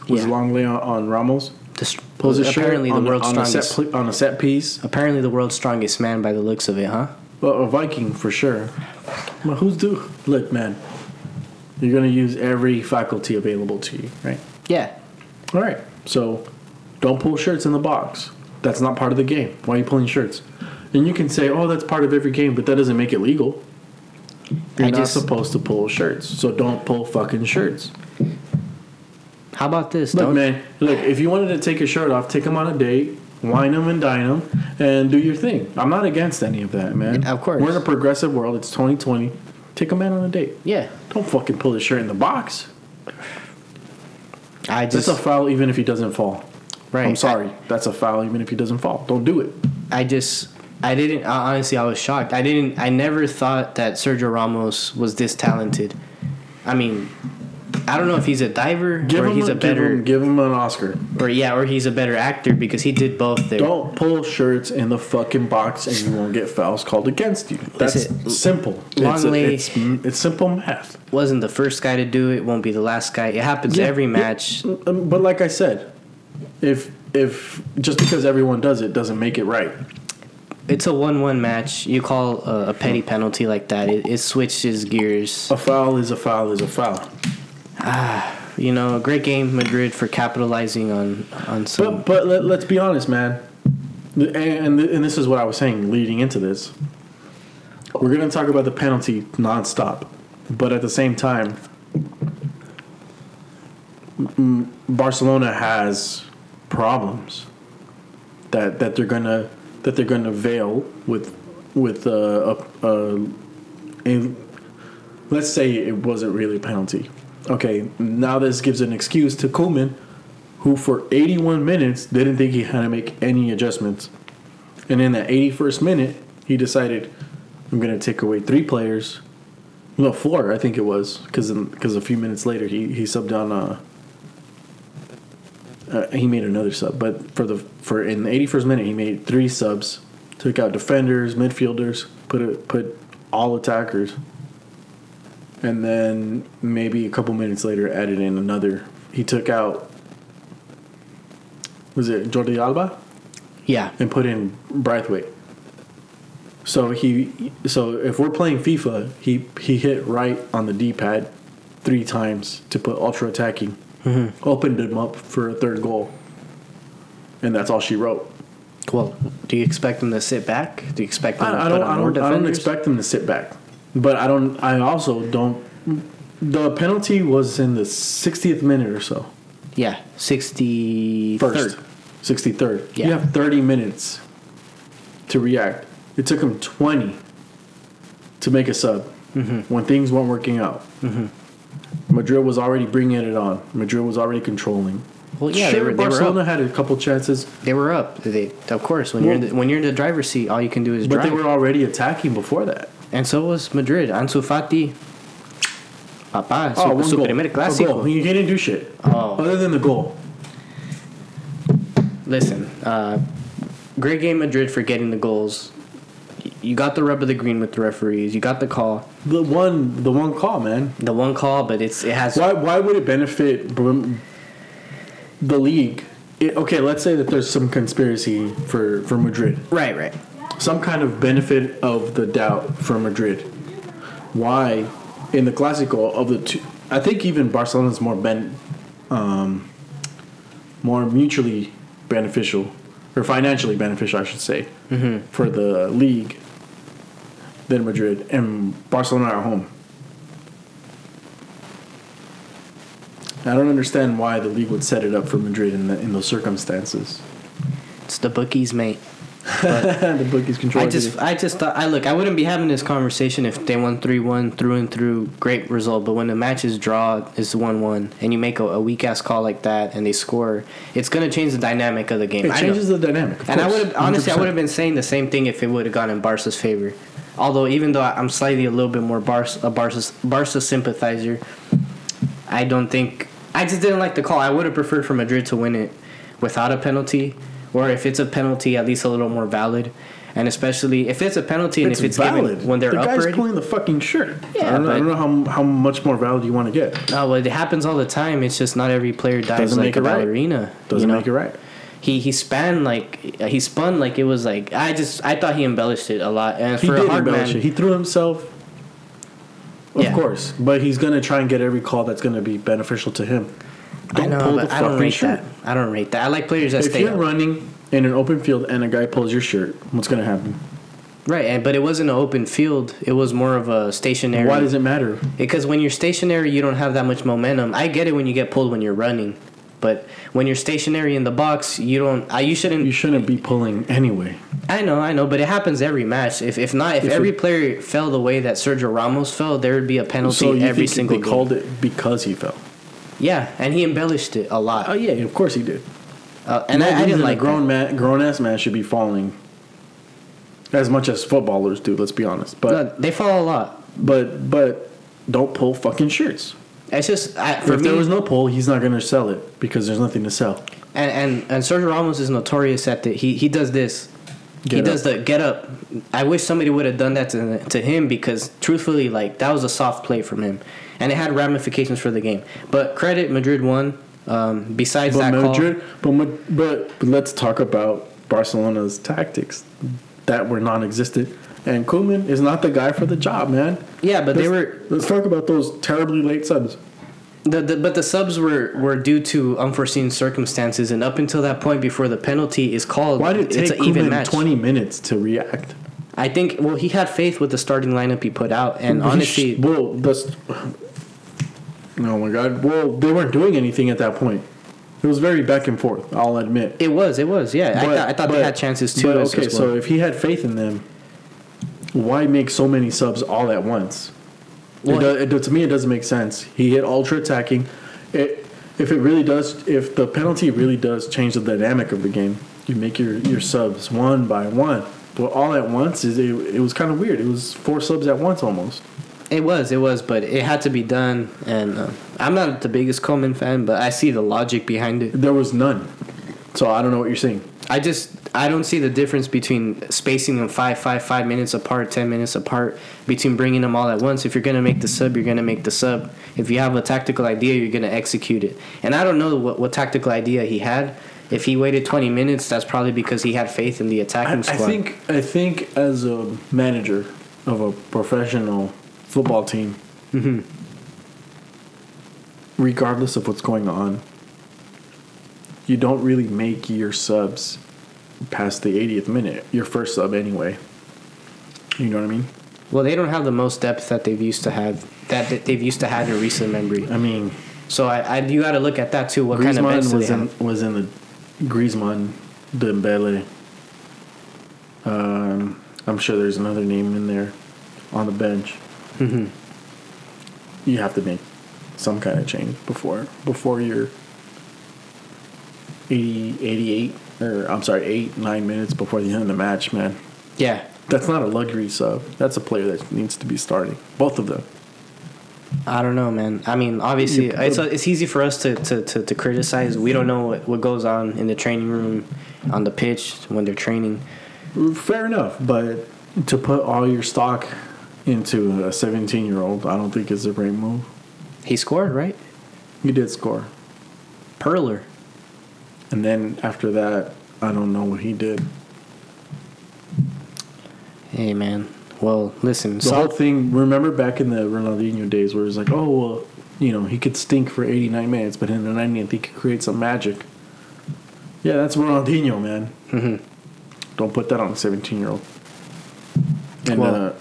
Speaker 1: Was
Speaker 2: Yeah.
Speaker 1: Lenglet on, on Ramos?
Speaker 2: The str-
Speaker 1: Pulls his shirt
Speaker 2: apparently the
Speaker 1: on,
Speaker 2: world's
Speaker 1: on a set
Speaker 2: strongest.
Speaker 1: on a set piece.
Speaker 2: apparently the world's strongest man by the looks of it, huh?
Speaker 1: Well, a Viking for sure. But who's do? Look, man. You're gonna use every faculty available to you, right?
Speaker 2: Yeah.
Speaker 1: All right. So, don't pull shirts in the box. That's not part of the game. Why are you pulling shirts? And you can say, "Oh, that's part of every game," but that doesn't make it legal. You're
Speaker 2: I
Speaker 1: not
Speaker 2: just-
Speaker 1: supposed to pull shirts, so don't pull fucking shirts.
Speaker 2: How about this?
Speaker 1: Look,
Speaker 2: Don't
Speaker 1: man. Look, if you wanted to take your shirt off, take them on a date, wine them and dine them, and do your thing. I'm not against any of that, man.
Speaker 2: Yeah, of course.
Speaker 1: We're in a progressive world. It's 2020. Take a man on a date.
Speaker 2: Yeah.
Speaker 1: Don't fucking pull his shirt in the box.
Speaker 2: I
Speaker 1: That's
Speaker 2: just
Speaker 1: a foul, even if he doesn't fall.
Speaker 2: Right.
Speaker 1: I'm sorry. That's a foul even if he doesn't fall. Don't do it.
Speaker 2: I just I didn't honestly I was shocked. I didn't I never thought that Sergio Ramos was this talented. I mean, I don't know if he's a diver
Speaker 1: Give
Speaker 2: or he's
Speaker 1: a,
Speaker 2: a
Speaker 1: give
Speaker 2: better
Speaker 1: him give him an Oscar.
Speaker 2: or yeah, or he's a better actor because he did both there.
Speaker 1: Don't pull shirts in the fucking box and you won't get fouls called against you. That's
Speaker 2: it.
Speaker 1: simple. It's, a,
Speaker 2: Lenglet-
Speaker 1: it's, it's simple math.
Speaker 2: Wasn't the first guy to do it, won't be the last guy. It happens
Speaker 1: Yeah,
Speaker 2: every match.
Speaker 1: Um, But like I said, if if just because everyone does it doesn't make it right.
Speaker 2: It's a one-one match. You call a, a petty penalty like that, it, it switches gears.
Speaker 1: A foul is a foul is a foul.
Speaker 2: You know, a great game, Madrid, for capitalizing on on some.
Speaker 1: But but let, let's be honest, man. The- And and this is what I was saying leading into this. We're gonna talk about the penalty nonstop, but at the same time, Barcelona has problems that that they're gonna that they're gonna veil with with uh, a, a, a let's say it wasn't really a penalty. Okay, now this gives an excuse to Koeman, who for 81 minutes didn't think he had to make any adjustments. And in that 81st minute, he decided, I'm going to take away three players. No, four, I think it was, because because a few minutes later he, he subbed on. Uh, uh, he made another sub, but for the for in the 81st minute he made three subs, took out defenders, midfielders, put it put all attackers, and then maybe a couple minutes later added in another. He took out was it Jordi Alba
Speaker 2: yeah,
Speaker 1: and put in Braithwaite. So he so if we're playing FIFA, he he hit right on the D pad three times to put ultra attacking, mm-hmm. opened him up for a third goal, and that's all she wrote.
Speaker 2: Well, do you expect them to sit back? Do you expect them to
Speaker 1: I, I
Speaker 2: put
Speaker 1: don't
Speaker 2: on
Speaker 1: I
Speaker 2: more
Speaker 1: don't, I don't expect them to sit back, but I don't I also don't. The penalty was in the 60th minute or so.
Speaker 2: Yeah, sixty
Speaker 1: First,
Speaker 2: third.
Speaker 1: 63rd.
Speaker 2: Yeah.
Speaker 1: You have 30 minutes to react. It took him 20 to make a sub
Speaker 2: Mm-hmm.
Speaker 1: when things weren't working out. Madrid was already bringing it on. Madrid was already controlling.
Speaker 2: Well, yeah,
Speaker 1: sure,
Speaker 2: they were they were
Speaker 1: Barcelona had a couple chances,
Speaker 2: They were up. They, of course, when you're in the, when you're in the driver's seat, all you can do is drive.
Speaker 1: but
Speaker 2: drive.
Speaker 1: they were already attacking before that.
Speaker 2: And so was Madrid. Ansu Fati. Papá, su,
Speaker 1: Oh, one
Speaker 2: su
Speaker 1: goal.
Speaker 2: primer clásico.
Speaker 1: he didn't do shit.
Speaker 2: Oh.
Speaker 1: Other than the goal.
Speaker 2: Listen, uh, great game, Madrid, for getting the goals. You got the rub of the green with the referees. You got the call,
Speaker 1: The one, the one call, man.
Speaker 2: the one call, but it's it has
Speaker 1: Why? Why would it benefit the league? It, okay, let's say that there's some conspiracy for for Madrid.
Speaker 2: right, right.
Speaker 1: Some kind of benefit of the doubt for Madrid. Why, in the Clásico of the two, I think even Barcelona's more ben, um, more mutually beneficial or financially beneficial, I should say, for the league than Madrid and Barcelona are home. I don't understand why the league would set it up for Madrid in the, in those circumstances.
Speaker 2: It's the bookies, mate.
Speaker 1: the bookies control.
Speaker 2: I just, I just thought, I look, I wouldn't be having this conversation if they won three one through and through, great result. But when the match is draw, it's one one, and you make a, a weak ass call like that, and they score, it's gonna change the dynamic of the game.
Speaker 1: it
Speaker 2: I know.
Speaker 1: changes the dynamic.
Speaker 2: And I would have honestly, I
Speaker 1: 100%.
Speaker 2: would have been saying the same thing if it would have gone in Barca's favor. Although, even though I'm slightly a little bit more Barca, a Barca, Barca sympathizer, I don't think I just didn't like the call. I would have preferred for Madrid to win it without a penalty, or if it's a penalty, at least a little more valid. And especially if it's a penalty and
Speaker 1: It's
Speaker 2: if it's
Speaker 1: valid
Speaker 2: given when they're
Speaker 1: the guy's
Speaker 2: already.
Speaker 1: pulling the fucking shirt.
Speaker 2: Yeah,
Speaker 1: I don't, know, I don't know how how much more valid you want to get.
Speaker 2: No, well, it happens all the time. It's just not every player dives
Speaker 1: Doesn't
Speaker 2: like
Speaker 1: make
Speaker 2: a
Speaker 1: it right.
Speaker 2: ballerina.
Speaker 1: Doesn't
Speaker 2: you know?
Speaker 1: make it right.
Speaker 2: He he span like he spun like it was like I just I thought he embellished it a lot and
Speaker 1: He
Speaker 2: for
Speaker 1: did
Speaker 2: a hard
Speaker 1: embellish
Speaker 2: man
Speaker 1: it. He threw himself. Of
Speaker 2: Yeah.
Speaker 1: course, but he's gonna try and get every call that's gonna be beneficial to him.
Speaker 2: I know
Speaker 1: pull
Speaker 2: but
Speaker 1: the
Speaker 2: I don't
Speaker 1: fucking
Speaker 2: rate
Speaker 1: shirt.
Speaker 2: that I don't rate that I like players that
Speaker 1: If
Speaker 2: stay
Speaker 1: you're
Speaker 2: up.
Speaker 1: running in an open field and a guy pulls your shirt, what's gonna happen?
Speaker 2: right and but it wasn't an open field it was more of a stationary
Speaker 1: Why does it matter?
Speaker 2: because when you're stationary you don't have that much momentum I get it when you get pulled when you're running but when you're stationary in the box you don't I you shouldn't
Speaker 1: You shouldn't be pulling anyway.
Speaker 2: I know, I know, but it happens every match. If if not, if,
Speaker 1: If
Speaker 2: every
Speaker 1: it-
Speaker 2: player fell the way that Sergio Ramos fell, there would be a penalty
Speaker 1: So you
Speaker 2: every
Speaker 1: think
Speaker 2: single
Speaker 1: they
Speaker 2: game.
Speaker 1: called it because he fell?
Speaker 2: Yeah, and he embellished it a lot.
Speaker 1: Oh yeah, of course he did.
Speaker 2: Uh, and I, I didn't like
Speaker 1: grown
Speaker 2: that.
Speaker 1: man, grown ass man should be falling as much as footballers do. Let's be honest, but
Speaker 2: No, they fall a lot.
Speaker 1: but but don't pull fucking shirts.
Speaker 2: It's just I,
Speaker 1: if
Speaker 2: me,
Speaker 1: there was no pull, he's not gonna sell it because there's nothing to sell.
Speaker 2: and, and and Sergio Ramos is notorious at the he he does this. he
Speaker 1: Get
Speaker 2: does
Speaker 1: up.
Speaker 2: the get up. I wish somebody would have done that to to him because truthfully, like that was a soft play from him, and it had ramifications for the game. But credit Madrid won. Um, besides
Speaker 1: But
Speaker 2: that call,
Speaker 1: Madrid, but, Ma- but but let's talk about Barcelona's tactics that were non-existent. And Koeman is not the guy for the job, man.
Speaker 2: yeah, but they
Speaker 1: Let's-
Speaker 2: were
Speaker 1: Let's talk about those terribly late subs.
Speaker 2: The, the, but the subs were, were due to unforeseen circumstances, and up until that point, before the penalty is called,
Speaker 1: Why did it take
Speaker 2: even match.
Speaker 1: 20 minutes to react?
Speaker 2: I think well, he had faith with the starting lineup he put out, and honestly,
Speaker 1: well, that's. Oh my God! Well, they weren't doing anything at that point. It was very back and forth. I'll admit.
Speaker 2: it was it was yeah. I
Speaker 1: But-
Speaker 2: thought I thought they had chances too.
Speaker 1: But okay,
Speaker 2: as
Speaker 1: so if he had faith in them, why make so many subs all at once?
Speaker 2: Well,
Speaker 1: it does, it, to me, it doesn't make sense. He hit ultra attacking. It, if it really does, if the penalty really does change the dynamic of the game, you make your, your subs one by one. But all at once is it, it was kind of weird. It was four subs at once almost.
Speaker 2: It was it was, but it had to be done. And uh, I'm not the biggest Koeman fan, but I see the logic behind it.
Speaker 1: There was none. So I don't know what you're saying.
Speaker 2: I just I don't see the difference between spacing them five five five minutes apart, ten minutes apart, between bringing them all at once. If you're gonna make the sub, you're gonna make the sub. If you have a tactical idea, you're gonna execute it. And I don't know what, what tactical idea he had. If he waited 20 minutes, that's probably because he had faith in the
Speaker 1: I,
Speaker 2: attacking
Speaker 1: I
Speaker 2: squad.
Speaker 1: think I think as a manager of a professional football team, regardless of what's going on, you don't really make your subs past the 80th minute. Your first sub anyway. You know what I mean?
Speaker 2: well, they don't have the most depth that they've used to have that, they've used to have in recent memory.
Speaker 1: I mean,
Speaker 2: So I, I you got to look at that too. What kind of bench
Speaker 1: was in
Speaker 2: have?
Speaker 1: was in the Griezmann, Dembele. Um, I'm sure there's another name in there on the bench.
Speaker 2: Mm-hmm.
Speaker 1: You have to make some kind of change before before you're 80, 88 or I'm sorry, eight nine minutes before the end of the match, man.
Speaker 2: Yeah,
Speaker 1: That's not a luxury sub. That's a player that needs to be starting. Both of them.
Speaker 2: I don't know, man. I mean, obviously, it's it's easy for us to, to, to, to criticize. We don't know what, what goes on in the training room, on the pitch when they're training.
Speaker 1: Fair enough, but to put all your stock into a 17 year old, I don't think is the right move.
Speaker 2: He scored, right?
Speaker 1: He did score.
Speaker 2: Perler.
Speaker 1: And then after that, I don't know what he did.
Speaker 2: Hey, man. Well, listen.
Speaker 1: The
Speaker 2: So,
Speaker 1: whole thing, remember back in the Ronaldinho days where it was like, oh, well, you know, he could stink for 89 minutes, but in the 90th, he could create some magic. Yeah, that's Ronaldinho, man.
Speaker 2: Mhm.
Speaker 1: Don't put that on a 17 year old. And
Speaker 2: Well-
Speaker 1: uh,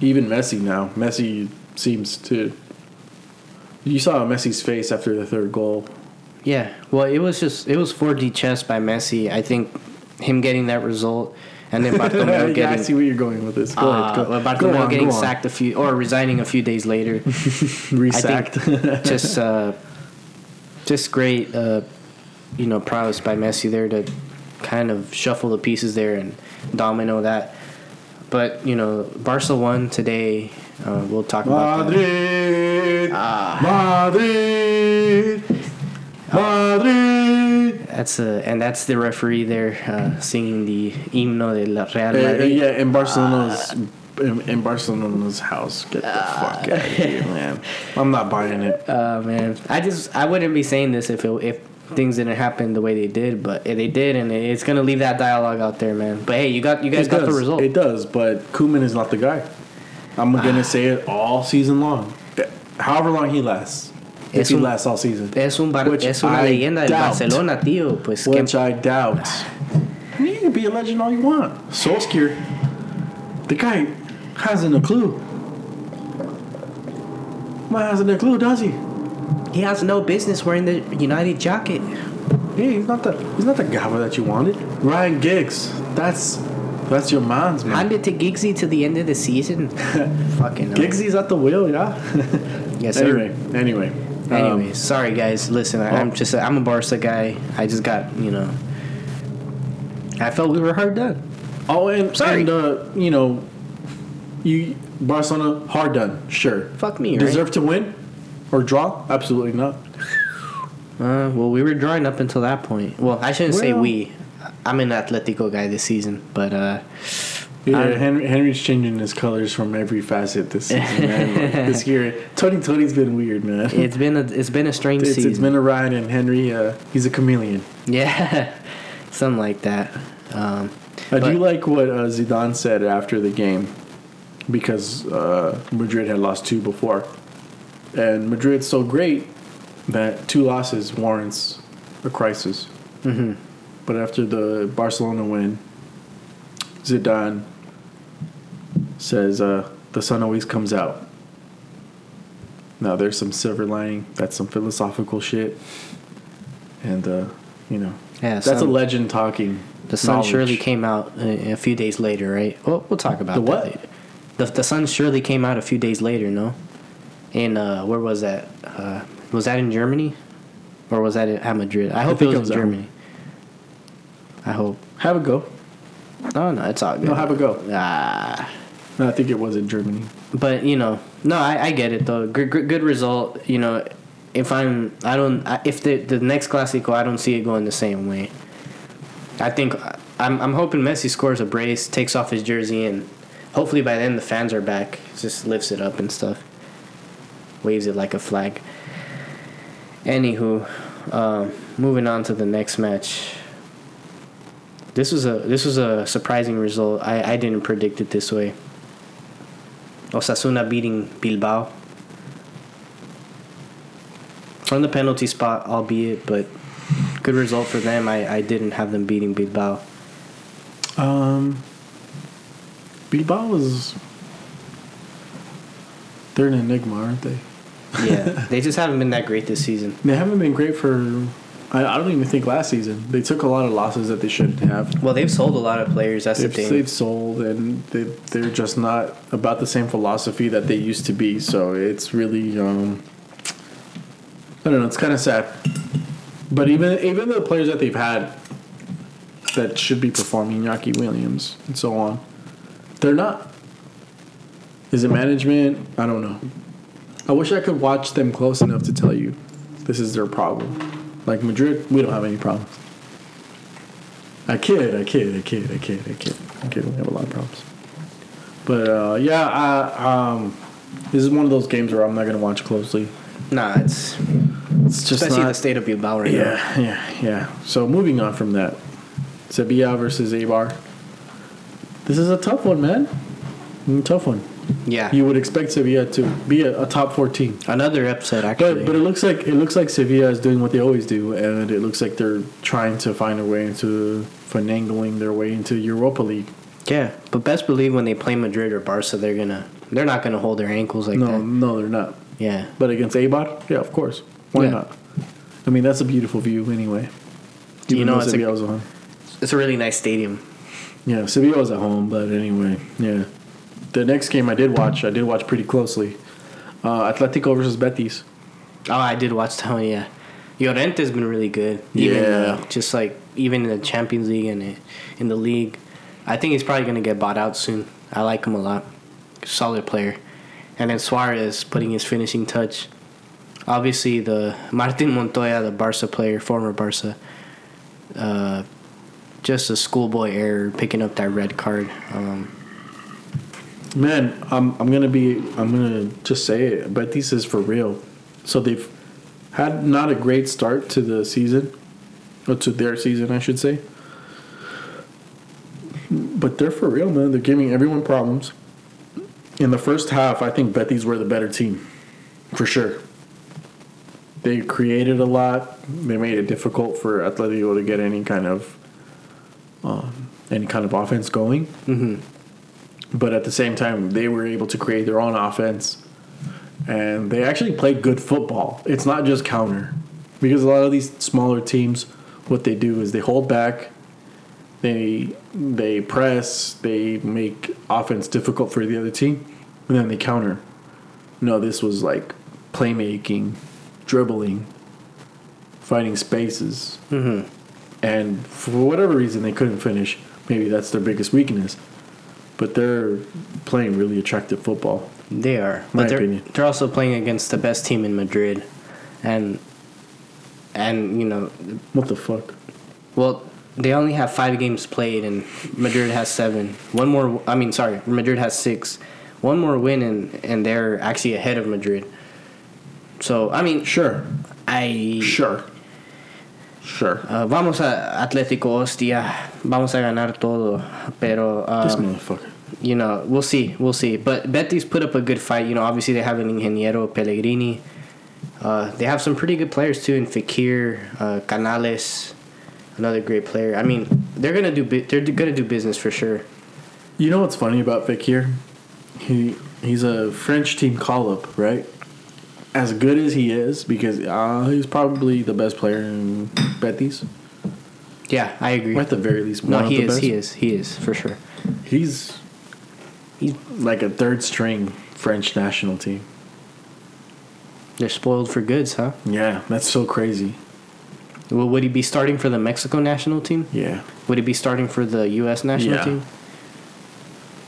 Speaker 1: even Messi now, Messi seems to. You saw Messi's face after the third goal.
Speaker 2: yeah. Well, it was just it was 4D chess by Messi. I think him getting that result, and then Bartomeu
Speaker 1: yeah, I
Speaker 2: getting.
Speaker 1: see where you're going with this. Go
Speaker 2: Uh,
Speaker 1: ahead. Go,
Speaker 2: well,
Speaker 1: go on,
Speaker 2: getting
Speaker 1: go
Speaker 2: sacked a few or resigning a few days later.
Speaker 1: Resacked.
Speaker 2: just uh, just great, uh, you know, prowess by Messi there to kind of shuffle the pieces there and domino that. But you know, Barca won today. Uh, we'll talk about that.
Speaker 1: Madrid.
Speaker 2: Ah.
Speaker 1: Madrid. Madrid.
Speaker 2: That's uh, and that's the referee there uh, singing the himno de la Real
Speaker 1: Uh,
Speaker 2: Madrid.
Speaker 1: yeah, in Barcelona's in, in Barcelona's house. Get the
Speaker 2: Ah.
Speaker 1: fuck out of here, man. I'm not buying it.
Speaker 2: Uh, man, I just I wouldn't be saying this if it, if things didn't happen the way they did, but they did, and it's gonna leave that dialogue out there, man. But hey, you got you guys
Speaker 1: it
Speaker 2: got
Speaker 1: does.
Speaker 2: the result.
Speaker 1: It does, but Koeman is not the guy. I'm gonna ah. say it all season long. However long he lasts. If
Speaker 2: Es
Speaker 1: he
Speaker 2: un-
Speaker 1: lasts all season.
Speaker 2: Es un bar,
Speaker 1: Which
Speaker 2: es una
Speaker 1: I
Speaker 2: leyenda del
Speaker 1: doubt.
Speaker 2: Barcelona, tío. Pues que
Speaker 1: Which I doubt. Ah. You can be a legend all you want. Solskjaer, the guy hasn't a clue. Man hasn't a clue, does he?
Speaker 2: He has no business wearing the United jacket.
Speaker 1: Hey, he's not the he's not the guy that you wanted. Ryan Giggs, that's that's your man's man.
Speaker 2: Hand it to Giggsy to the end of the season. Fucking.
Speaker 1: Giggsy's at the wheel, yeah.
Speaker 2: Yes, sir.
Speaker 1: anyway, anyway,
Speaker 2: Anyways, sorry guys. Listen, I, I'm just I'm a Barca guy. I just got you know. I felt we were hard done.
Speaker 1: Oh, and
Speaker 2: Sorry.
Speaker 1: and uh, you know, you Barcelona hard done. Sure,
Speaker 2: Fuck me, right?
Speaker 1: deserve to win or draw? Absolutely not.
Speaker 2: Uh, well, we were drawing up until that point. Well, I shouldn't say we. I'm an Atletico guy this season, but uh,
Speaker 1: Yeah, Henry, Henry's changing his colors from every facet this season, man. Like, this year, 2020's been weird, man.
Speaker 2: it's been a it's been a strange
Speaker 1: It's,
Speaker 2: season.
Speaker 1: it's been a ride, and Henry, uh, he's a chameleon.
Speaker 2: yeah, something like that. Um,
Speaker 1: I
Speaker 2: But-
Speaker 1: do like what uh, Zidane said after the game because uh, Madrid had lost two before. And Madrid's so great that two losses warrants a crisis.
Speaker 2: mhm.
Speaker 1: But after the Barcelona win, Zidane says uh, the sun always comes out. Now there's some silver lining. That's some philosophical shit. And, uh, you know,
Speaker 2: Yeah,
Speaker 1: that's a legend talking.
Speaker 2: The sun
Speaker 1: knowledge.
Speaker 2: surely came out a, a few days later, right? Well, we'll talk about
Speaker 1: The
Speaker 2: that
Speaker 1: what?
Speaker 2: later. The, the sun surely came out a few days later, no? In uh, where was that? Uh, was that in Germany, or was that at Madrid? I hope it was,
Speaker 1: it was
Speaker 2: in. Germany. I hope.
Speaker 1: Have a go.
Speaker 2: No, no, it's all good.
Speaker 1: No, have a go.
Speaker 2: Ah,
Speaker 1: No, I think it was in Germany.
Speaker 2: but you know, no, I, I get it though. Good, good, good result. You know, if I'm, I don't, if the the next Clasico, I don't see it going the same way. I think I'm, I'm hoping Messi scores a brace, takes off his jersey, and hopefully by then the fans are back. Just lifts it up and stuff, waves it like a flag. Anywho, um, moving on to the next match. This was a this was a surprising result. I, I didn't predict it this way. Osasuna beating Bilbao from the penalty spot, albeit, but good result for them. I, I didn't have them beating Bilbao.
Speaker 1: Um, Bilbao is They're an enigma, aren't they?
Speaker 2: Yeah, they just haven't been that great this season.
Speaker 1: They haven't been great for. I, I don't even think last season. They took a lot of losses that they shouldn't have.
Speaker 2: Well, they've sold a lot of players. That's
Speaker 1: They've,
Speaker 2: the thing.
Speaker 1: they've sold, and they, they're just not about the same philosophy that they used to be. So it's really. Um, I don't know. It's kind of sad. But even even the players that they've had that should be performing, Iñaki Williams and so on, they're not. Is it management? I don't know. I wish I could watch them close enough to tell you this is their problem. Like Madrid, we don't have any problems. I kid, I kid, I kid, I kid, I kid, I kid. We have a lot of problems. But uh, yeah, I, um, this is one of those games where I'm not gonna watch closely.
Speaker 2: nah, it's
Speaker 1: It's just
Speaker 2: especially
Speaker 1: not,
Speaker 2: the state of Bilbao right now.
Speaker 1: yeah, yeah, yeah. So moving on from that, Sevilla versus Eibar. This is a tough one, man. Tough one.
Speaker 2: Yeah,
Speaker 1: You would expect Sevilla to be a, a top four team,
Speaker 2: another upset actually.
Speaker 1: but but it looks like it looks like Sevilla is doing what they always do, and it looks like they're trying to find a way into finagling their way into Europa League.
Speaker 2: yeah, but best believe when they play Madrid or Barca, they're gonna they're not gonna hold their ankles like
Speaker 1: no,
Speaker 2: that.
Speaker 1: no, they're not.
Speaker 2: Yeah,
Speaker 1: But against Eibar, yeah, of course. Why
Speaker 2: Yeah.
Speaker 1: not? I mean, that's a beautiful view anyway.
Speaker 2: Do you know it's a-
Speaker 1: Sevilla was at home.
Speaker 2: it's a really nice stadium.
Speaker 1: Yeah, Sevilla was at home, but anyway, yeah. The next game I did watch, I did watch pretty closely. Uh, Atletico versus Betis.
Speaker 2: Oh, I did watch that one. Yeah, Llorente's been really good. Even,
Speaker 1: Yeah.
Speaker 2: uh, just like even in the Champions League and i- in the league, I think he's probably gonna get bought out soon. I like him a lot. Solid player. And then Suarez putting his finishing touch. Obviously, the Martin Montoya, the Barca player, former Barca, uh, just a schoolboy error picking up that red card. Um,
Speaker 1: Man, I'm I'm gonna be I'm gonna just say it. Betis is for real. So they've had not a great start to the season, or to their season, I should say. But they're for real, man. They're giving everyone problems. In the first half, I think Betis were the better team, for sure. They created a lot. They made it difficult for Atletico to get any kind of um, any kind of offense going
Speaker 2: mhm.
Speaker 1: But at the same time they were able to create their own offense. And they actually played good football. It's not just counter. Because a lot of these smaller teams what they do is they hold back they they press they make offense difficult for the other team and then they counter. No this was like playmaking dribbling, finding spaces,
Speaker 2: Mm-hmm.
Speaker 1: and for whatever reason they couldn't finish. Maybe that's their biggest weakness, but they're playing really attractive football.
Speaker 2: They are,
Speaker 1: My
Speaker 2: but they're
Speaker 1: opinion.
Speaker 2: they're also playing against the best team in Madrid, and and you know,
Speaker 1: What the fuck?
Speaker 2: well, they only have five games played, and Madrid has seven. One more, I mean, sorry, Madrid has six. One more win, and and they're actually ahead of Madrid. So I mean,
Speaker 1: Sure,
Speaker 2: I
Speaker 1: sure, sure.
Speaker 2: uh, vamos a Atlético, hostia, vamos a ganar todo, pero uh,
Speaker 1: this motherfucker.
Speaker 2: you know, we'll see, we'll see. But Betis put up a good fight. You know, obviously they have an Ingeniero Pellegrini. Uh, they have some pretty good players too in Fekir, uh, Canales, another great player. I mean, they're gonna do bu- they're gonna do business for sure.
Speaker 1: You know what's funny about Fekir? He he's a French team call up, right? As good as he is, because uh, he's probably the best player in Betis,
Speaker 2: Yeah, I agree.
Speaker 1: or at the very least,
Speaker 2: No, he
Speaker 1: the
Speaker 2: is,
Speaker 1: best.
Speaker 2: he is, he is for sure.
Speaker 1: He's he's like a third string French national team.
Speaker 2: They're spoiled for goods, huh?
Speaker 1: Yeah, that's so crazy.
Speaker 2: Well, would he be starting for the Mexico national team?
Speaker 1: Yeah.
Speaker 2: Would he be starting for the U.S. national
Speaker 1: Yeah.
Speaker 2: team?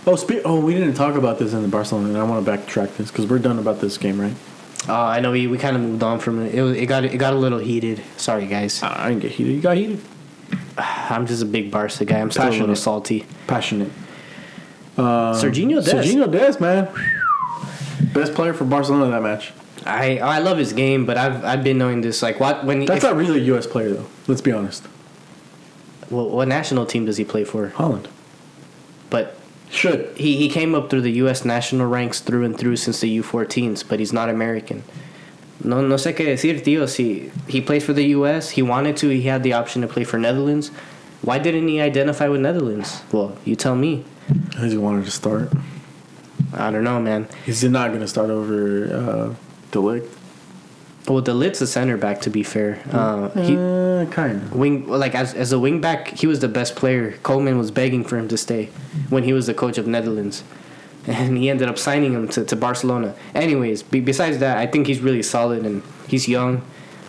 Speaker 1: Oh, spe- oh, we didn't talk about this in the Barcelona, and I want to backtrack this because we're done about this game, right?
Speaker 2: Uh, I know we, we kind of moved on from it. It, was, it got it got a little heated. Sorry, guys.
Speaker 1: I didn't get heated. You got heated.
Speaker 2: I'm just a big Barca guy. I'm still a little salty.
Speaker 1: Passionate. Uh,
Speaker 2: Serginho Dest.
Speaker 1: Serginho Dest, man. Best player for Barcelona that match.
Speaker 2: I I love his game, but I've I've been knowing this like what when
Speaker 1: That's
Speaker 2: if,
Speaker 1: not really a U.S. player, though. Let's be honest.
Speaker 2: what, what national team does he play for?
Speaker 1: Holland.
Speaker 2: But
Speaker 1: Should.
Speaker 2: he he came up through the U.S. national ranks through and through since the U14s, but he's not American. No no sé qué decir, tío. Si he plays for the U.S., he wanted to. He had the option to play for Netherlands. Why didn't he identify with Netherlands? Well, you tell me.
Speaker 1: Because he wanted to start.
Speaker 2: I don't know, man.
Speaker 1: He's not going to start over uh, de Ligt.
Speaker 2: Well, De Ligt's a center back. To be fair, uh, he
Speaker 1: uh, kind of.
Speaker 2: wing like as as a wing back, he was the best player. Koeman was begging for him to stay when he was the coach of Netherlands, and he ended up signing him to, to Barcelona. Anyways, be, besides that, I think he's really solid and he's young.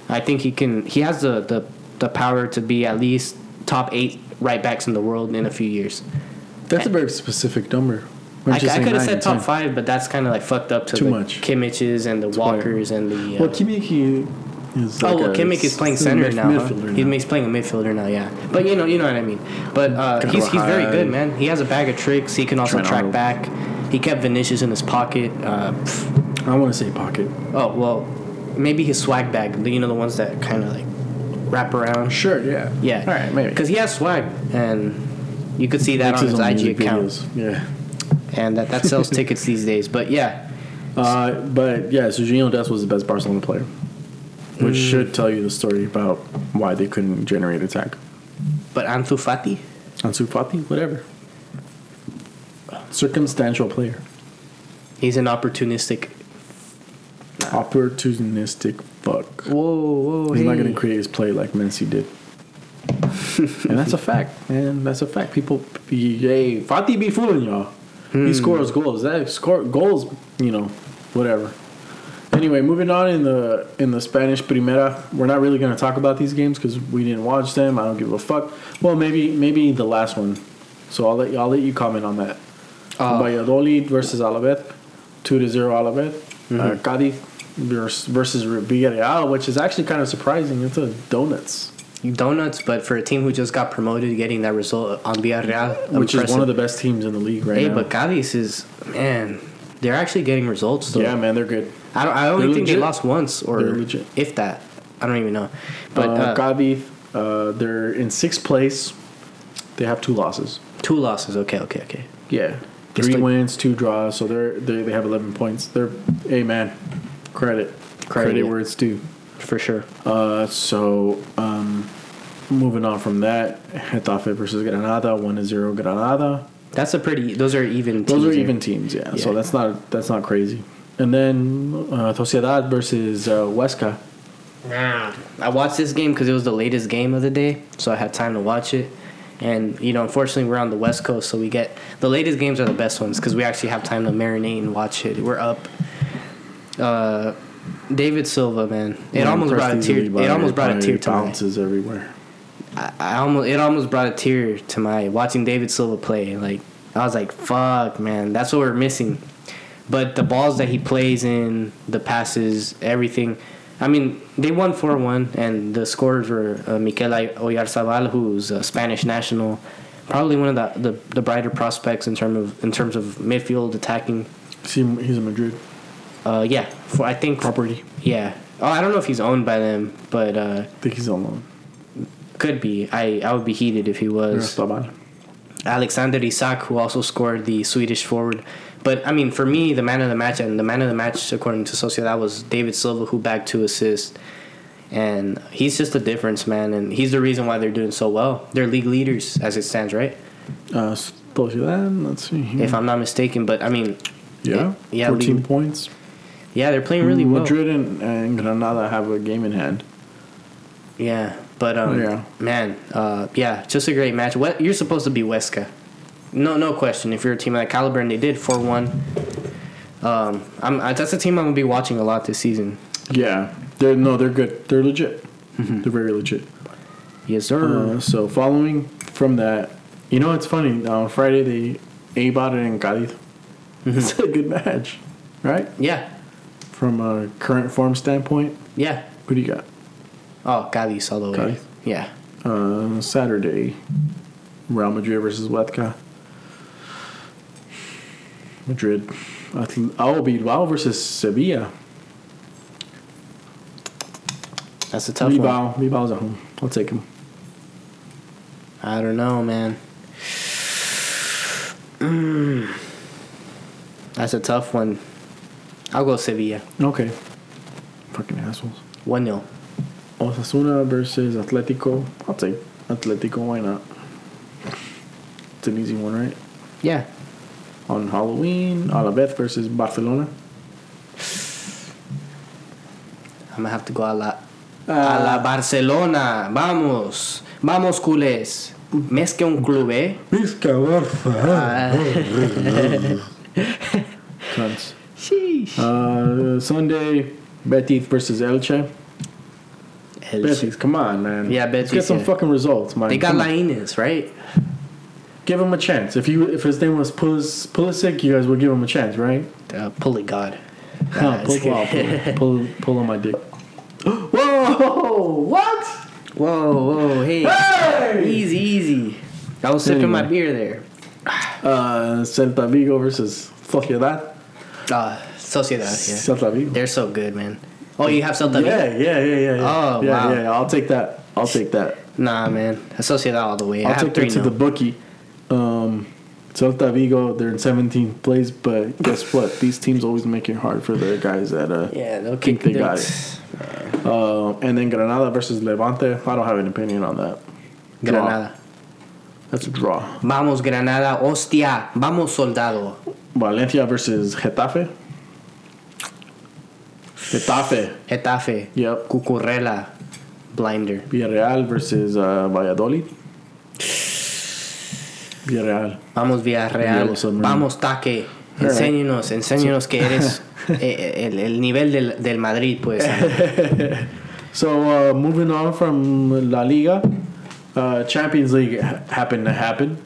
Speaker 2: I think he can. He has the the, the power to be at least top eight right backs in the world in a few years.
Speaker 1: That's a very specific number.
Speaker 2: I, I could have said top
Speaker 1: 10.
Speaker 2: five, but that's kind of like fucked up to
Speaker 1: Too
Speaker 2: the
Speaker 1: much.
Speaker 2: Kimmiches and the
Speaker 1: why-
Speaker 2: Walkers and the. Uh,
Speaker 1: Well, Kimmich is.
Speaker 2: Oh,
Speaker 1: Like
Speaker 2: well,
Speaker 1: a
Speaker 2: Kimmich is playing center now. huh? He's,
Speaker 1: now.
Speaker 2: he's playing a midfielder now, yeah. But you know, you know what I mean. But uh, he's he's very good, man. He has a bag of tricks. He can also track back. He kept Vinicius in his pocket. Uh.
Speaker 1: I want to say pocket.
Speaker 2: oh well, maybe his swag bag. You know the ones that kind of like wrap around.
Speaker 1: Sure, yeah.
Speaker 2: Yeah.
Speaker 1: All right, maybe.
Speaker 2: Because he has swag, and you could see that
Speaker 1: Makes
Speaker 2: on his
Speaker 1: own
Speaker 2: IG account,
Speaker 1: videos. Yeah.
Speaker 2: And that that sells tickets these days. But yeah,
Speaker 1: Uh, but yeah, Serginho Dest was the best Barcelona player, which
Speaker 2: Mm.
Speaker 1: should tell you the story about why they couldn't generate attack.
Speaker 2: but Ansu Fati.
Speaker 1: Ansu Fati, whatever. Circumstantial player,
Speaker 2: He's an opportunistic.
Speaker 1: opportunistic fuck.
Speaker 2: Whoa, whoa!
Speaker 1: He's not going to create his play like Messi did. and that's a fact, man. That's a fact. People, be, hey, Fati be fooling y'all.
Speaker 2: Hmm.
Speaker 1: He scores goals. That score goals, you know, whatever. Anyway, moving on in the in the Spanish Primera, we're not really going to talk about these games because we didn't watch them. I don't give a fuck. Well, maybe maybe the last one. So I'll let you, I'll let you comment on that.
Speaker 2: Uh,
Speaker 1: Valladolid versus Alaves, two to zero Alaves.
Speaker 2: Mm-hmm.
Speaker 1: Uh, Cádiz vers- versus Villarreal, which is actually kind of surprising. It's a donuts,
Speaker 2: donuts, but for a team who just got promoted, getting that result on Villarreal,
Speaker 1: which is one of
Speaker 2: the
Speaker 1: best teams in the league right
Speaker 2: Hey,
Speaker 1: now.
Speaker 2: but Cadiz is man, they're actually getting results though.
Speaker 1: yeah, man, they're good.
Speaker 2: I don't. I only
Speaker 1: They're
Speaker 2: think they lost once, or
Speaker 1: legit.
Speaker 2: if that. I don't even know. But
Speaker 1: uh,
Speaker 2: uh,
Speaker 1: uh, they're in sixth place. They have two losses.
Speaker 2: two losses. Okay, okay, okay.
Speaker 1: Yeah, three
Speaker 2: like-
Speaker 1: wins, two draws. So they're they they have eleven points. They're hey man, credit credit,
Speaker 2: yeah.
Speaker 1: where it's due.
Speaker 2: For sure.
Speaker 1: Uh, so um, moving on from that, Getafe versus Granada, one to zero Granada.
Speaker 2: That's a pretty. Those are even. Teams.
Speaker 1: Those are
Speaker 2: there.
Speaker 1: even teams, yeah. So that's not that's not crazy. And then uh, Sociedad versus uh, Huesca.
Speaker 2: I watched this game because it was the latest game of the day, so I had time to watch it. And you know, unfortunately, we're on the West Coast, so we get the latest games are the best ones because we actually have time to marinate and watch it. We're up. Uh, David Silva, man. It
Speaker 1: Man,
Speaker 2: almost brought a tear. It almost brought a tear to my.
Speaker 1: bounces everywhere.
Speaker 2: I, I almost it almost brought a tear to my watching David Silva play. Like I was like, "Fuck, man, that's what we're missing." But the balls that he plays in, the passes, everything. I mean, they won four one, and the scorers were uh, Mikel Oyarzabal, who's a Spanish national, probably one of the, the, the brighter prospects in terms of in terms of midfield attacking.
Speaker 1: See, he's in Madrid.
Speaker 2: Uh, yeah, for I think
Speaker 1: Property.
Speaker 2: Yeah. Oh, I don't know if he's owned by them, but uh,
Speaker 1: I think he's on loan.
Speaker 2: could be. I I would be heated if he was.
Speaker 1: Oyarzabal.
Speaker 2: Alexander Isak, who also scored the Swedish forward. But I mean, for me, the man of the match and the man of the match, according to Sociedad, was David Silva, who bagged two assists, and he's just a difference, man. And he's the reason why they're doing so well. They're league leaders as it stands, right?
Speaker 1: Uh, Sociedad, let's see. Here.
Speaker 2: If I'm not mistaken. But I mean,
Speaker 1: yeah,
Speaker 2: yeah,
Speaker 1: 14
Speaker 2: league-
Speaker 1: points.
Speaker 2: Yeah, they're playing really well.
Speaker 1: Madrid and, and Granada have a game in hand.
Speaker 2: Yeah, but um,
Speaker 1: Yeah.
Speaker 2: man, uh, yeah, just a great match. What you're supposed to be Huesca, no, no question. If you're a team of that caliber, and they did four one, um, I'm that's a team I'm gonna be watching a lot this season.
Speaker 1: Yeah, they're no, they're good. They're legit.
Speaker 2: Mm-hmm.
Speaker 1: They're very legit.
Speaker 2: Yes, sir.
Speaker 1: Uh, so following from that, you know it's funny. On Friday they A bought it in Cadiz.
Speaker 2: Mm-hmm.
Speaker 1: It's a good match, right?
Speaker 2: yeah,
Speaker 1: From a current form standpoint,
Speaker 2: yeah.
Speaker 1: Who do you got?
Speaker 2: Oh, Cadiz all the way.
Speaker 1: Cadiz.
Speaker 2: Yeah,
Speaker 1: Uh, Saturday, Real Madrid versus Huesca. Madrid. I think oh Bilbao versus Sevilla.
Speaker 2: that's a tough one.
Speaker 1: Bilbao. Bilbao's at home. I'll take him.
Speaker 2: I don't know, man. Mm. That's a tough one. I'll go Sevilla.
Speaker 1: Okay. Fucking assholes.
Speaker 2: One 0
Speaker 1: Osasuna versus Atletico. I'll take Atletico. Why not? It's an easy one, right?
Speaker 2: Yeah.
Speaker 1: On Halloween, Alavés versus Barcelona.
Speaker 2: I'm gonna have to go a la, a la Barcelona. Vamos, vamos, culés. Més que un club, eh?
Speaker 1: Cunts.
Speaker 2: Sheesh.
Speaker 1: Uh, Sunday, Betis versus Elche. Betis, come on, man.
Speaker 2: Yeah,
Speaker 1: Let's get some
Speaker 2: yeah.
Speaker 1: fucking results, man.
Speaker 2: They got. Lainez, right?
Speaker 1: Give him a chance. If you if his name was Pulis, Pulisic, you guys would give him a chance, right?
Speaker 2: Uh, pulley god. Nah,
Speaker 1: pull,
Speaker 2: just
Speaker 1: pull, pull, pull on my dick. Whoa! What?
Speaker 2: Whoa, whoa, hey.
Speaker 1: Hey!
Speaker 2: Easy, easy. I was sipping my beer there.
Speaker 1: Uh, Celta Vigo versus Sociedad.
Speaker 2: Uh, Sociedad, yeah.
Speaker 1: Celta Vigo.
Speaker 2: They're so good, man. Oh, you have Celta Vigo?
Speaker 1: Yeah, yeah, yeah, yeah. yeah.
Speaker 2: Oh,
Speaker 1: yeah,
Speaker 2: wow.
Speaker 1: Yeah, I'll take that. I'll take that.
Speaker 2: Nah, man. Sociedad all the way. I
Speaker 1: I'll
Speaker 2: have
Speaker 1: take that to the bookie. Um, Celta Vigo, they're in 17th place, but guess what? These teams always make it hard for their guys that uh,
Speaker 2: Yeah, they'll
Speaker 1: think
Speaker 2: kick
Speaker 1: they
Speaker 2: the
Speaker 1: got it. Uh, and then Granada versus Levante. I don't have an opinion on that. Draw.
Speaker 2: Granada.
Speaker 1: That's a draw.
Speaker 2: Vamos, Granada. Hostia. Vamos, soldado.
Speaker 1: Valencia versus Getafe. Getafe.
Speaker 2: Getafe.
Speaker 1: Yep.
Speaker 2: Cucurella. Blinder.
Speaker 1: Villarreal versus uh, Valladolid. Villarreal.
Speaker 2: Vamos Villarreal. Vamos Taque.
Speaker 1: Alright.
Speaker 2: Enséñanos, enséñanos que eres eh, el, el nivel del, del Madrid, pues.
Speaker 1: So uh, moving on from La Liga, uh, Champions League happened to happen.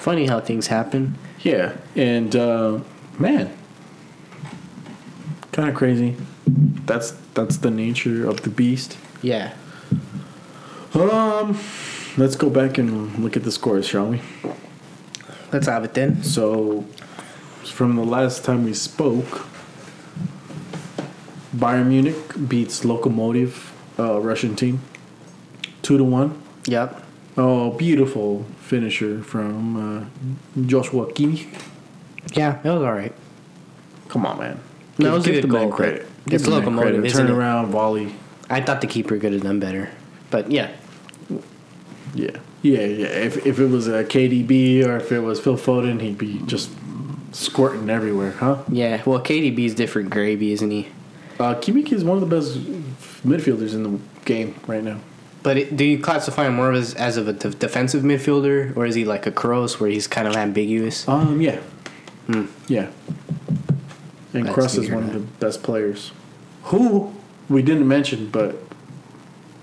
Speaker 2: Funny how things happen.
Speaker 1: Yeah, and uh, man, kind of crazy. That's that's the nature of the beast.
Speaker 2: Yeah.
Speaker 1: Um, let's go back and look at the scores, shall we?
Speaker 2: Let's have it then.
Speaker 1: So, from the last time we spoke, Bayern Munich beats Lokomotiv, uh, Russian team, two to one.
Speaker 2: Yep.
Speaker 1: Oh, beautiful finisher from uh, Joshua Kimmich.
Speaker 2: Yeah, it was alright.
Speaker 1: Come on, man.
Speaker 2: No, it was a good
Speaker 1: the
Speaker 2: goal,
Speaker 1: credit. Give
Speaker 2: it's
Speaker 1: the man credit.
Speaker 2: isn't
Speaker 1: Turn
Speaker 2: it?
Speaker 1: around, volley.
Speaker 2: I thought the keeper could have done better. But yeah.
Speaker 1: Yeah, yeah, yeah. If if it was a KDB or if it was Phil Foden, he'd be just squirting everywhere, huh?
Speaker 2: Yeah. Well, KDB is different gravy, isn't he?
Speaker 1: Uh, Kimmich is one of the best midfielders in the game right now.
Speaker 2: But it, do you classify him more as, as of a de- defensive midfielder, or is he like a Kroos where he's kind of ambiguous?
Speaker 1: Um, yeah,
Speaker 2: Hmm.
Speaker 1: yeah. and Kroos is one of the best players. Who we didn't mention, but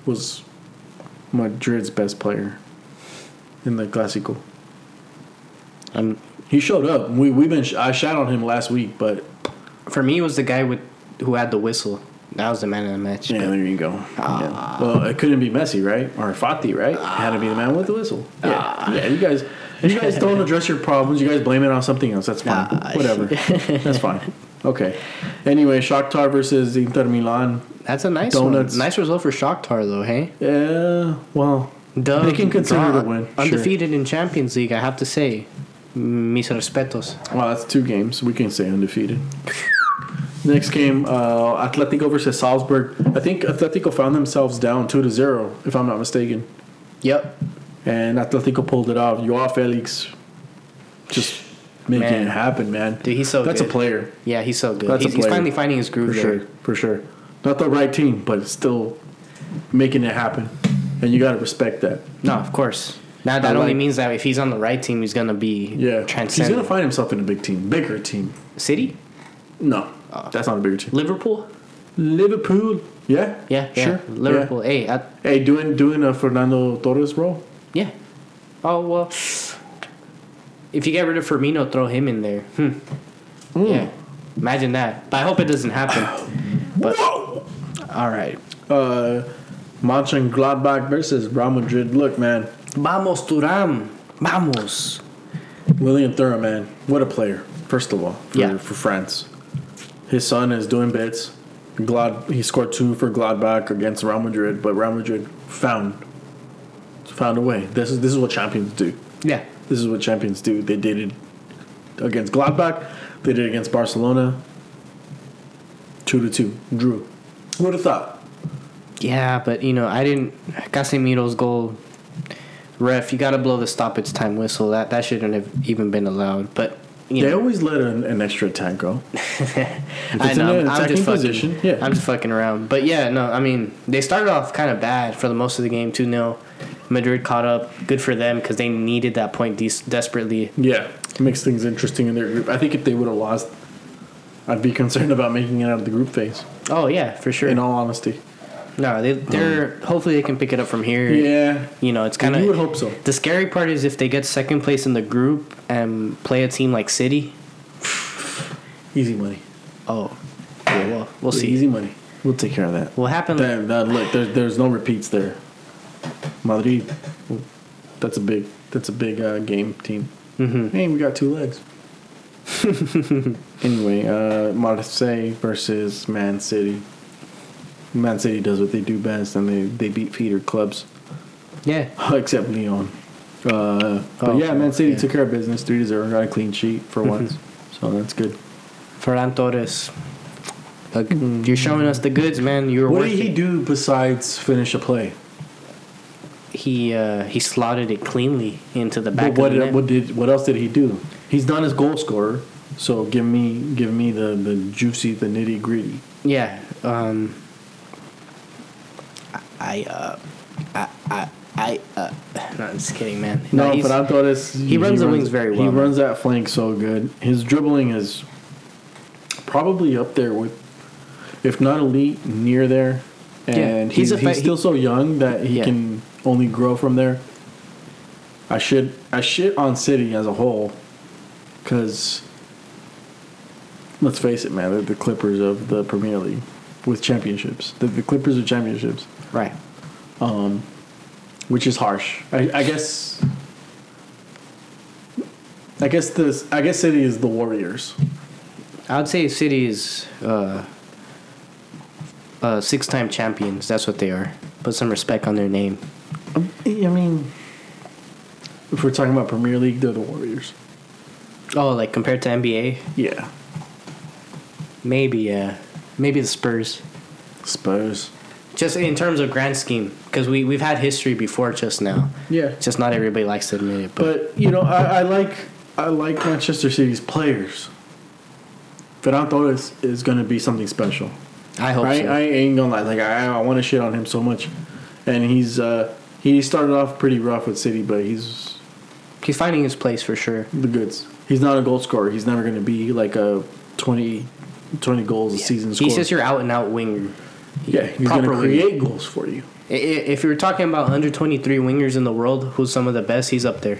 Speaker 1: was Madrid's best player in the Clásico.
Speaker 2: Um,
Speaker 1: He showed up. We we've been I shot on him last week, but
Speaker 2: for me, it was the guy with who had the whistle. That was the man of the match.
Speaker 1: yeah,
Speaker 2: but-
Speaker 1: there you go. Yeah. Well, it couldn't be Messi, right? Or Fati, right? It had to be the man with the whistle. Yeah, yeah. You guys, you guys don't address your problems. You guys blame it on something else. That's fine.
Speaker 2: Ah,
Speaker 1: Whatever. That's fine. Okay. Anyway, Shakhtar versus Inter Milan.
Speaker 2: That's a nice
Speaker 1: Donuts.
Speaker 2: one. Nice result for Shakhtar, though. Hey,
Speaker 1: Yeah. Well,
Speaker 2: Dub,
Speaker 1: They can consider a win, sure.
Speaker 2: Undefeated in Champions League, I have to say. Mis respetos.
Speaker 1: well, that's two games. We can say undefeated. Next game, uh, Atletico versus Salzburg. I think Atletico found themselves down two to zero, if I'm not mistaken.
Speaker 2: Yep.
Speaker 1: and Atletico pulled it off. Joao Felix just making
Speaker 2: Man.
Speaker 1: it happen, man.
Speaker 2: Dude, he's so
Speaker 1: That's
Speaker 2: good.
Speaker 1: a player
Speaker 2: Yeah, he's so good.
Speaker 1: That's a
Speaker 2: He's, he's
Speaker 1: player.
Speaker 2: finally finding his
Speaker 1: for
Speaker 2: groove there.
Speaker 1: sure, for sure. Not the right team, but still making it happen, and you got to respect that.
Speaker 2: No, of course. Now that only means that if he's on the right team, he's gonna be
Speaker 1: Yeah, he's gonna find himself in a big team, bigger team.
Speaker 2: City,
Speaker 1: No,
Speaker 2: Oh.
Speaker 1: that's not a bigger team.
Speaker 2: Liverpool.
Speaker 1: Liverpool, yeah,
Speaker 2: Yeah, yeah.
Speaker 1: sure,
Speaker 2: Liverpool. Hey, I,
Speaker 1: Hey, doing doing a Fernando Torres role.
Speaker 2: yeah. Oh well. If you get rid of Firmino, throw him in there. Hmm. Yeah. Imagine that. But I hope it doesn't happen. But
Speaker 1: Whoa!
Speaker 2: all right.
Speaker 1: Uh, Mönchengladbach versus Real Madrid. Look, man,
Speaker 2: Vamos Thuram. Vamos.
Speaker 1: William Thuram, man, what a player! First of all, for,
Speaker 2: Yeah.
Speaker 1: for France, his son is doing bits. Glad he scored two for Gladbach against Real Madrid, but Real Madrid found found a way. This is this is what champions do.
Speaker 2: Yeah.
Speaker 1: This is what champions do. They did it against Gladbach. They did it against Barcelona. Two to two, drew. Would have thought?
Speaker 2: Yeah, but you know, I didn't. Casemiro's goal. Ref, you got to blow the stoppage time whistle. That that shouldn't have even been allowed. But you
Speaker 1: They
Speaker 2: know,
Speaker 1: always let an, an extra attack go.
Speaker 2: I know. I'm just fucking,
Speaker 1: position, yeah.
Speaker 2: I'm just fucking around. But yeah, no, I mean, they started off kind of bad for the most of the game. Two 0 Madrid caught up. Good for them because they needed that point des- desperately.
Speaker 1: Yeah, it makes things interesting in their group. I think if they would have lost, I'd be concerned about making it out of the group phase.
Speaker 2: Oh yeah, for sure.
Speaker 1: In all honesty.
Speaker 2: No, they they're hopefully they can pick it up from here.
Speaker 1: Yeah,
Speaker 2: You know, it's kind of.
Speaker 1: you would hope so.
Speaker 2: the scary part is if they get second place in the group and play a team like City.
Speaker 1: Easy money.
Speaker 2: Oh, yeah, well, we'll see.
Speaker 1: Easy money. We'll take care of that.
Speaker 2: What happened?
Speaker 1: That, that look, there's there's no repeats there. Madrid, that's a big that's a big uh, game team.
Speaker 2: Mhm.
Speaker 1: Hey, we got two legs. anyway, uh, Marseille versus Man City. Man City does what they do best, and they, they beat feeder clubs.
Speaker 2: Yeah.
Speaker 1: except Lyon. Uh, but
Speaker 2: Oh,
Speaker 1: yeah, Man City
Speaker 2: yeah.
Speaker 1: took care of business, three to zero, got a clean sheet for once, so that's good.
Speaker 2: Ferran Torres. Look, You're showing us the goods, man. You were
Speaker 1: What
Speaker 2: worth
Speaker 1: did he do besides finish a play?
Speaker 2: He uh, he slotted it cleanly into the back
Speaker 1: But what
Speaker 2: of the net.
Speaker 1: what did what else did he do? He's not his goal scorer, so give me give me the the juicy, the nitty gritty.
Speaker 2: Yeah. Um, I uh, I I I uh, no, I'm just kidding, man.
Speaker 1: No,
Speaker 2: he's-
Speaker 1: Ferran Torres.
Speaker 2: he runs the wings very
Speaker 1: He
Speaker 2: well, man.
Speaker 1: runs that flank so good. His dribbling is probably up there with, if not elite, near there. And
Speaker 2: he's
Speaker 1: he's,
Speaker 2: a
Speaker 1: he's,
Speaker 2: fa-
Speaker 1: still so young that he
Speaker 2: Yeah.
Speaker 1: can only grow from there. I should I shit on City as a whole, because let's face it, man, they're the Clippers of the Premier League with championships. They're the Clippers of championships
Speaker 2: right.
Speaker 1: um, which is harsh. I, I guess. I guess this. I guess City is the Warriors.
Speaker 2: I would say City is uh, uh, six-time champions. That's what they are. Put some respect on their name.
Speaker 1: I mean, if we're talking about Premier League, they're the Warriors.
Speaker 2: Oh, like compared to NBA,
Speaker 1: Yeah,
Speaker 2: maybe yeah, maybe the Spurs.
Speaker 1: Spurs.
Speaker 2: Just in terms of grand scheme, because we we've had history before just now.
Speaker 1: Yeah,
Speaker 2: Just not everybody likes to admit it, but,
Speaker 1: but you know, I, I like I like Manchester City's players. Ferran Torres is going to be something special.
Speaker 2: I hope
Speaker 1: I,
Speaker 2: so.
Speaker 1: I ain't gonna lie. Like I, I want to shit on him so much, and he's uh, he started off pretty rough with City, but he's
Speaker 2: He's finding his place for sure.
Speaker 1: the goods. He's not a goal scorer. He's never going to be like a 20, 20 goals a season.
Speaker 2: He's just your out and out winger.
Speaker 1: Yeah, he's
Speaker 2: proper
Speaker 1: gonna create goals for you.
Speaker 2: If you're talking about under 23 wingers in the world, who's some of the best, he's up there.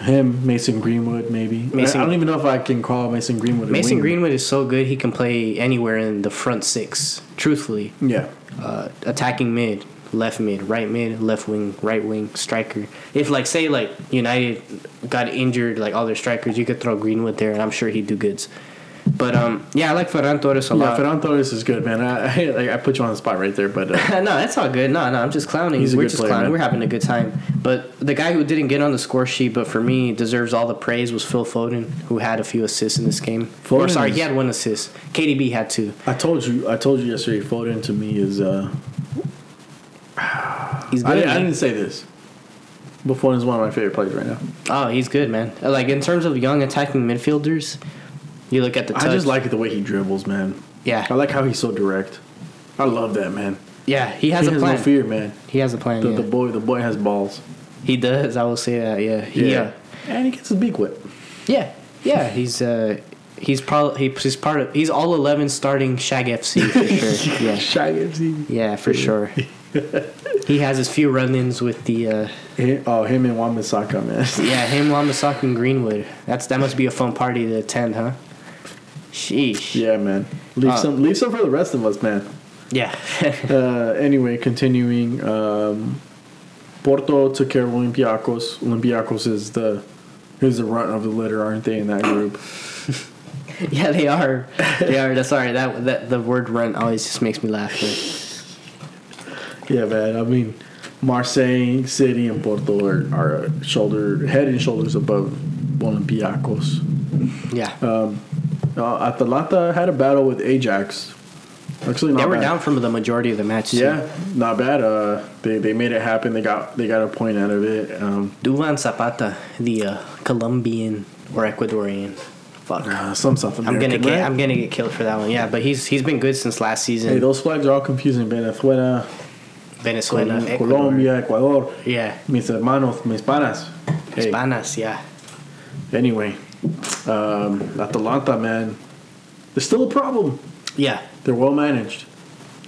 Speaker 1: Him, Mason Greenwood, maybe.
Speaker 2: Mason-
Speaker 1: I don't even know if I can call Mason Greenwood. A
Speaker 2: Mason
Speaker 1: winger.
Speaker 2: Greenwood is so good, he can play anywhere in the front six, truthfully.
Speaker 1: Yeah,
Speaker 2: uh, attacking mid, left mid, right mid, left wing, right wing, striker. If like say like United got injured, like all their strikers, you could throw Greenwood there, and I'm sure he'd do goods. But um, yeah, I like Ferran Torres a
Speaker 1: yeah.
Speaker 2: lot.
Speaker 1: Ferran Torres is good, man. I, I, like, I put you on the spot right there, but uh,
Speaker 2: no, that's all good. No, no, I'm just clowning.
Speaker 1: He's a
Speaker 2: We're
Speaker 1: good
Speaker 2: just
Speaker 1: player,
Speaker 2: clowning.
Speaker 1: man.
Speaker 2: We're having a good time. But the guy who didn't get on the score sheet, but for me deserves all the praise, was Phil Foden, who had a few assists in this game. or sorry,
Speaker 1: is-
Speaker 2: he had one assist. KDB had two.
Speaker 1: I told you, I told you yesterday. Foden to me is. Uh,
Speaker 2: He's good.
Speaker 1: didn't, I didn't say this. But Foden is one of my favorite players right now.
Speaker 2: Oh, he's good, man. Like in terms of young attacking midfielders, you look at the touch.
Speaker 1: I just like it the way he dribbles, man.
Speaker 2: Yeah,
Speaker 1: I like how he's so direct. I love that, man.
Speaker 2: yeah. He has
Speaker 1: he
Speaker 2: a
Speaker 1: has
Speaker 2: plan.
Speaker 1: no fear, man.
Speaker 2: He has a plan.
Speaker 1: The,
Speaker 2: yeah.
Speaker 1: the boy, the boy has balls.
Speaker 2: he does. I will say that. Yeah. He, uh,
Speaker 1: and he gets his beak wet.
Speaker 2: yeah. Yeah. He's uh, he's probably he, he's part of he's all eleven starting Shag FC for sure. Yeah.
Speaker 1: Shag FC.
Speaker 2: Yeah, for sure. he has his few run-ins with the uh,
Speaker 1: Hi- Oh, him and Wan Bissaka, man.
Speaker 2: yeah him, Wan Bissaka, and Greenwood. That's that must be a fun party to attend, huh? Sheesh.
Speaker 1: yeah, man. Leave
Speaker 2: Uh,
Speaker 1: some, leave some for the rest of us, man.
Speaker 2: Yeah.
Speaker 1: Uh, anyway, continuing. Um, Porto took care of Olympiacos. Olympiacos is the is the runt of the litter, aren't they? In that group.
Speaker 2: yeah, they are. They are. That's sorry. That that the word "run" always just makes me laugh. But
Speaker 1: Yeah, man. I mean, Marseille, City, and Porto are, are shoulder, head and shoulders above Olympiacos.
Speaker 2: yeah,
Speaker 1: Uh, Atalanta had a battle with Ajax. Actually, not
Speaker 2: they were
Speaker 1: bad.
Speaker 2: down from the majority of the match. too.
Speaker 1: Yeah, not bad. Uh, they they made it happen. They got they got a point out of it. Um,
Speaker 2: Duvan Zapata, the uh, Colombian or Ecuadorian. Fuck.
Speaker 1: uh, some South American.
Speaker 2: I'm gonna get
Speaker 1: right?
Speaker 2: I'm gonna get killed for that one. Yeah, but he's he's been good since last season.
Speaker 1: Hey, those flags are all confusing. Venezuela,
Speaker 2: Venezuela,
Speaker 1: Col-
Speaker 2: Ecuador.
Speaker 1: Colombia, Ecuador.
Speaker 2: Yeah,
Speaker 1: Mis hermanos, mis panas. Hey,
Speaker 2: Hispanas. Yeah,
Speaker 1: anyway, um, Atalanta, man, they're still a problem.
Speaker 2: yeah,
Speaker 1: They're well managed.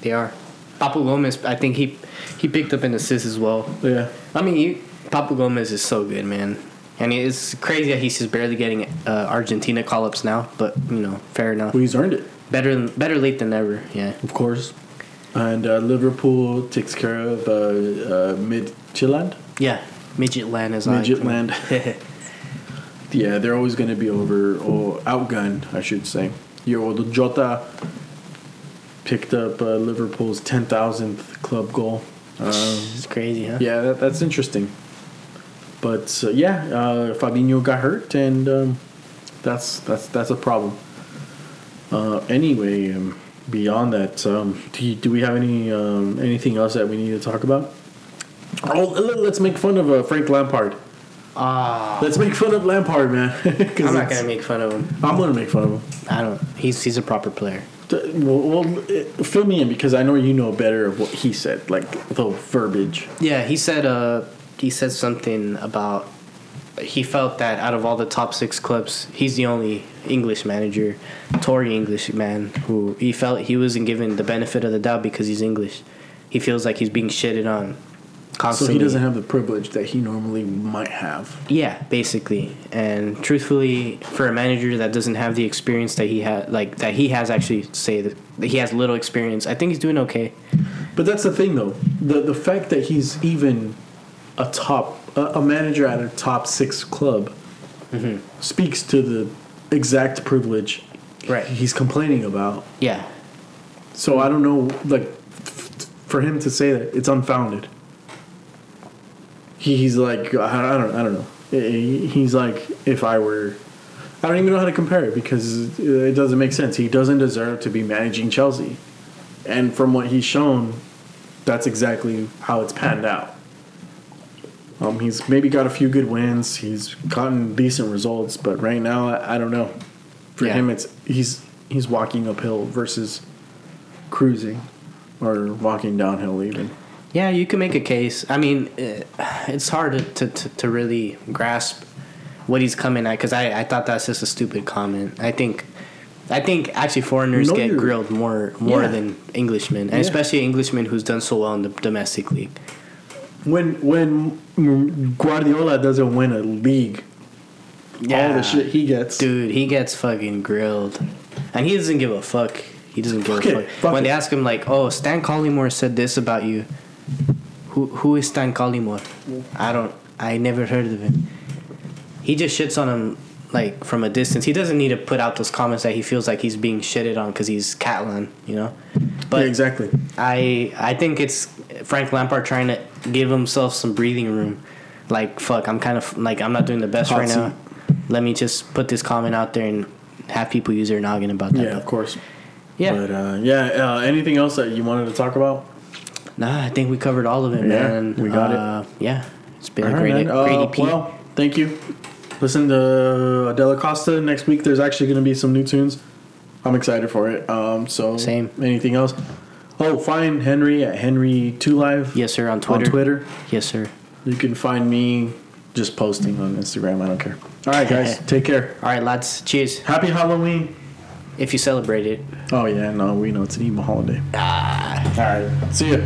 Speaker 2: they are. Papu Gomez, I think he he picked up an assist as well.
Speaker 1: Yeah.
Speaker 2: I mean, you, Papu Gomez is so good, man. And it's crazy that he's just barely getting uh, Argentina call ups now, but you know, fair enough.
Speaker 1: Well, he's earned it,
Speaker 2: Better than, better late than never. Yeah.
Speaker 1: of course. And uh, Liverpool takes care of uh, uh, Midtjylland.
Speaker 2: Yeah. Midget land as I
Speaker 1: Midgetland. Yeah, they're always going to be over or outgunned, I should say. Yo, the Jota picked up uh, Liverpool's 10,000th club goal. Um,
Speaker 2: it's crazy, huh?
Speaker 1: yeah, that, that's interesting. But uh, yeah, uh, Fabinho got hurt, and um, that's that's that's a problem. Uh, anyway, um, beyond that, um, do, you, do we have any um, anything else that we need to talk about? Oh, let- let's make fun of uh, Frank Lampard.
Speaker 2: Ah.
Speaker 1: Let's make fun of Lampard, man.
Speaker 2: I'm not gonna make fun of him.
Speaker 1: I'm gonna make fun of him.
Speaker 2: I don't. He's he's a proper player.
Speaker 1: Well, well, uh, fill me in because I know you know better of what he said, like the verbiage.
Speaker 2: Yeah, he said. Uh, he said something about. He felt that out of all the top six clubs, he's the only English manager, Tory English man, who he felt he wasn't given the benefit of the doubt because he's English. He feels like he's being shitted on
Speaker 1: So he doesn't have the privilege that he normally might have.
Speaker 2: Yeah, basically. And truthfully, for a manager that doesn't have the experience that he had, like that he has actually say that, that he has little experience, I think he's doing okay.
Speaker 1: But that's the thing, though. The the fact that he's even a top a, a manager at a top six club mm-hmm. speaks to the exact privilege
Speaker 2: Right.
Speaker 1: he's complaining about.
Speaker 2: Yeah.
Speaker 1: So I don't know, like, f- for him to say that it's unfounded. He, he's like, I, I don't, I don't know. He's like, if I were, I don't even know how to compare it because it doesn't make sense. He doesn't deserve to be managing Chelsea, and from what he's shown, that's exactly how it's panned out. Um, he's maybe got a few good wins. He's gotten decent results, but right now, I, I don't know. For
Speaker 2: Yeah.
Speaker 1: him, it's he's he's walking uphill versus cruising or walking downhill even.
Speaker 2: Yeah, you can make a case. I mean, eh, it's hard to, to, to really grasp what he's coming at because I, I thought that's just a stupid comment. I think I think actually foreigners
Speaker 1: know
Speaker 2: get grilled more more
Speaker 1: Yeah.
Speaker 2: than Englishmen, and
Speaker 1: Yeah.
Speaker 2: especially Englishmen who's done so well in the domestic league.
Speaker 1: When when Guardiola doesn't win a league, all the shit he gets.
Speaker 2: dude, he gets fucking grilled, and he doesn't give a fuck. He doesn't give
Speaker 1: Fuck
Speaker 2: a
Speaker 1: it,
Speaker 2: fuck.
Speaker 1: fuck
Speaker 2: when
Speaker 1: it.
Speaker 2: they ask him like, "Oh, Stan Collymore said this about you," who who is Stan Collymore? I don't. I never heard of him. He just shits on him like from a distance. He doesn't need to put out those comments that he feels like he's being shitted on because he's Catalan, you know. But
Speaker 1: yeah, exactly.
Speaker 2: I I think it's Frank Lampard trying to give himself some breathing room. Like fuck, I'm kind of like I'm not doing the best
Speaker 1: Hot
Speaker 2: right now. Let me just put this comment out there and have people use their noggin about that.
Speaker 1: Yeah, of course.
Speaker 2: yeah.
Speaker 1: But uh, yeah, uh, anything else that you wanted to talk about?
Speaker 2: Nah, I think we covered all of it,
Speaker 1: Yeah,
Speaker 2: man.
Speaker 1: we got it.
Speaker 2: uh, Yeah, it's been
Speaker 1: All
Speaker 2: a
Speaker 1: right,
Speaker 2: great
Speaker 1: Uh,
Speaker 2: EP.
Speaker 1: well, thank you. Listen to Adela Costa next week. There's actually going to be some new tunes. I'm excited for it. Um, so
Speaker 2: Same.
Speaker 1: Anything else? Oh, find Henry at Henry Two Live
Speaker 2: yes, sir. On Twitter.
Speaker 1: on Twitter.
Speaker 2: Yes, sir.
Speaker 1: You can find me just posting on Instagram. I don't care. All right, guys. take care.
Speaker 2: All right, lads. Cheers.
Speaker 1: Happy Halloween.
Speaker 2: If you celebrate it.
Speaker 1: Oh yeah, no, we know it's an emo holiday. Ah. All right. See ya.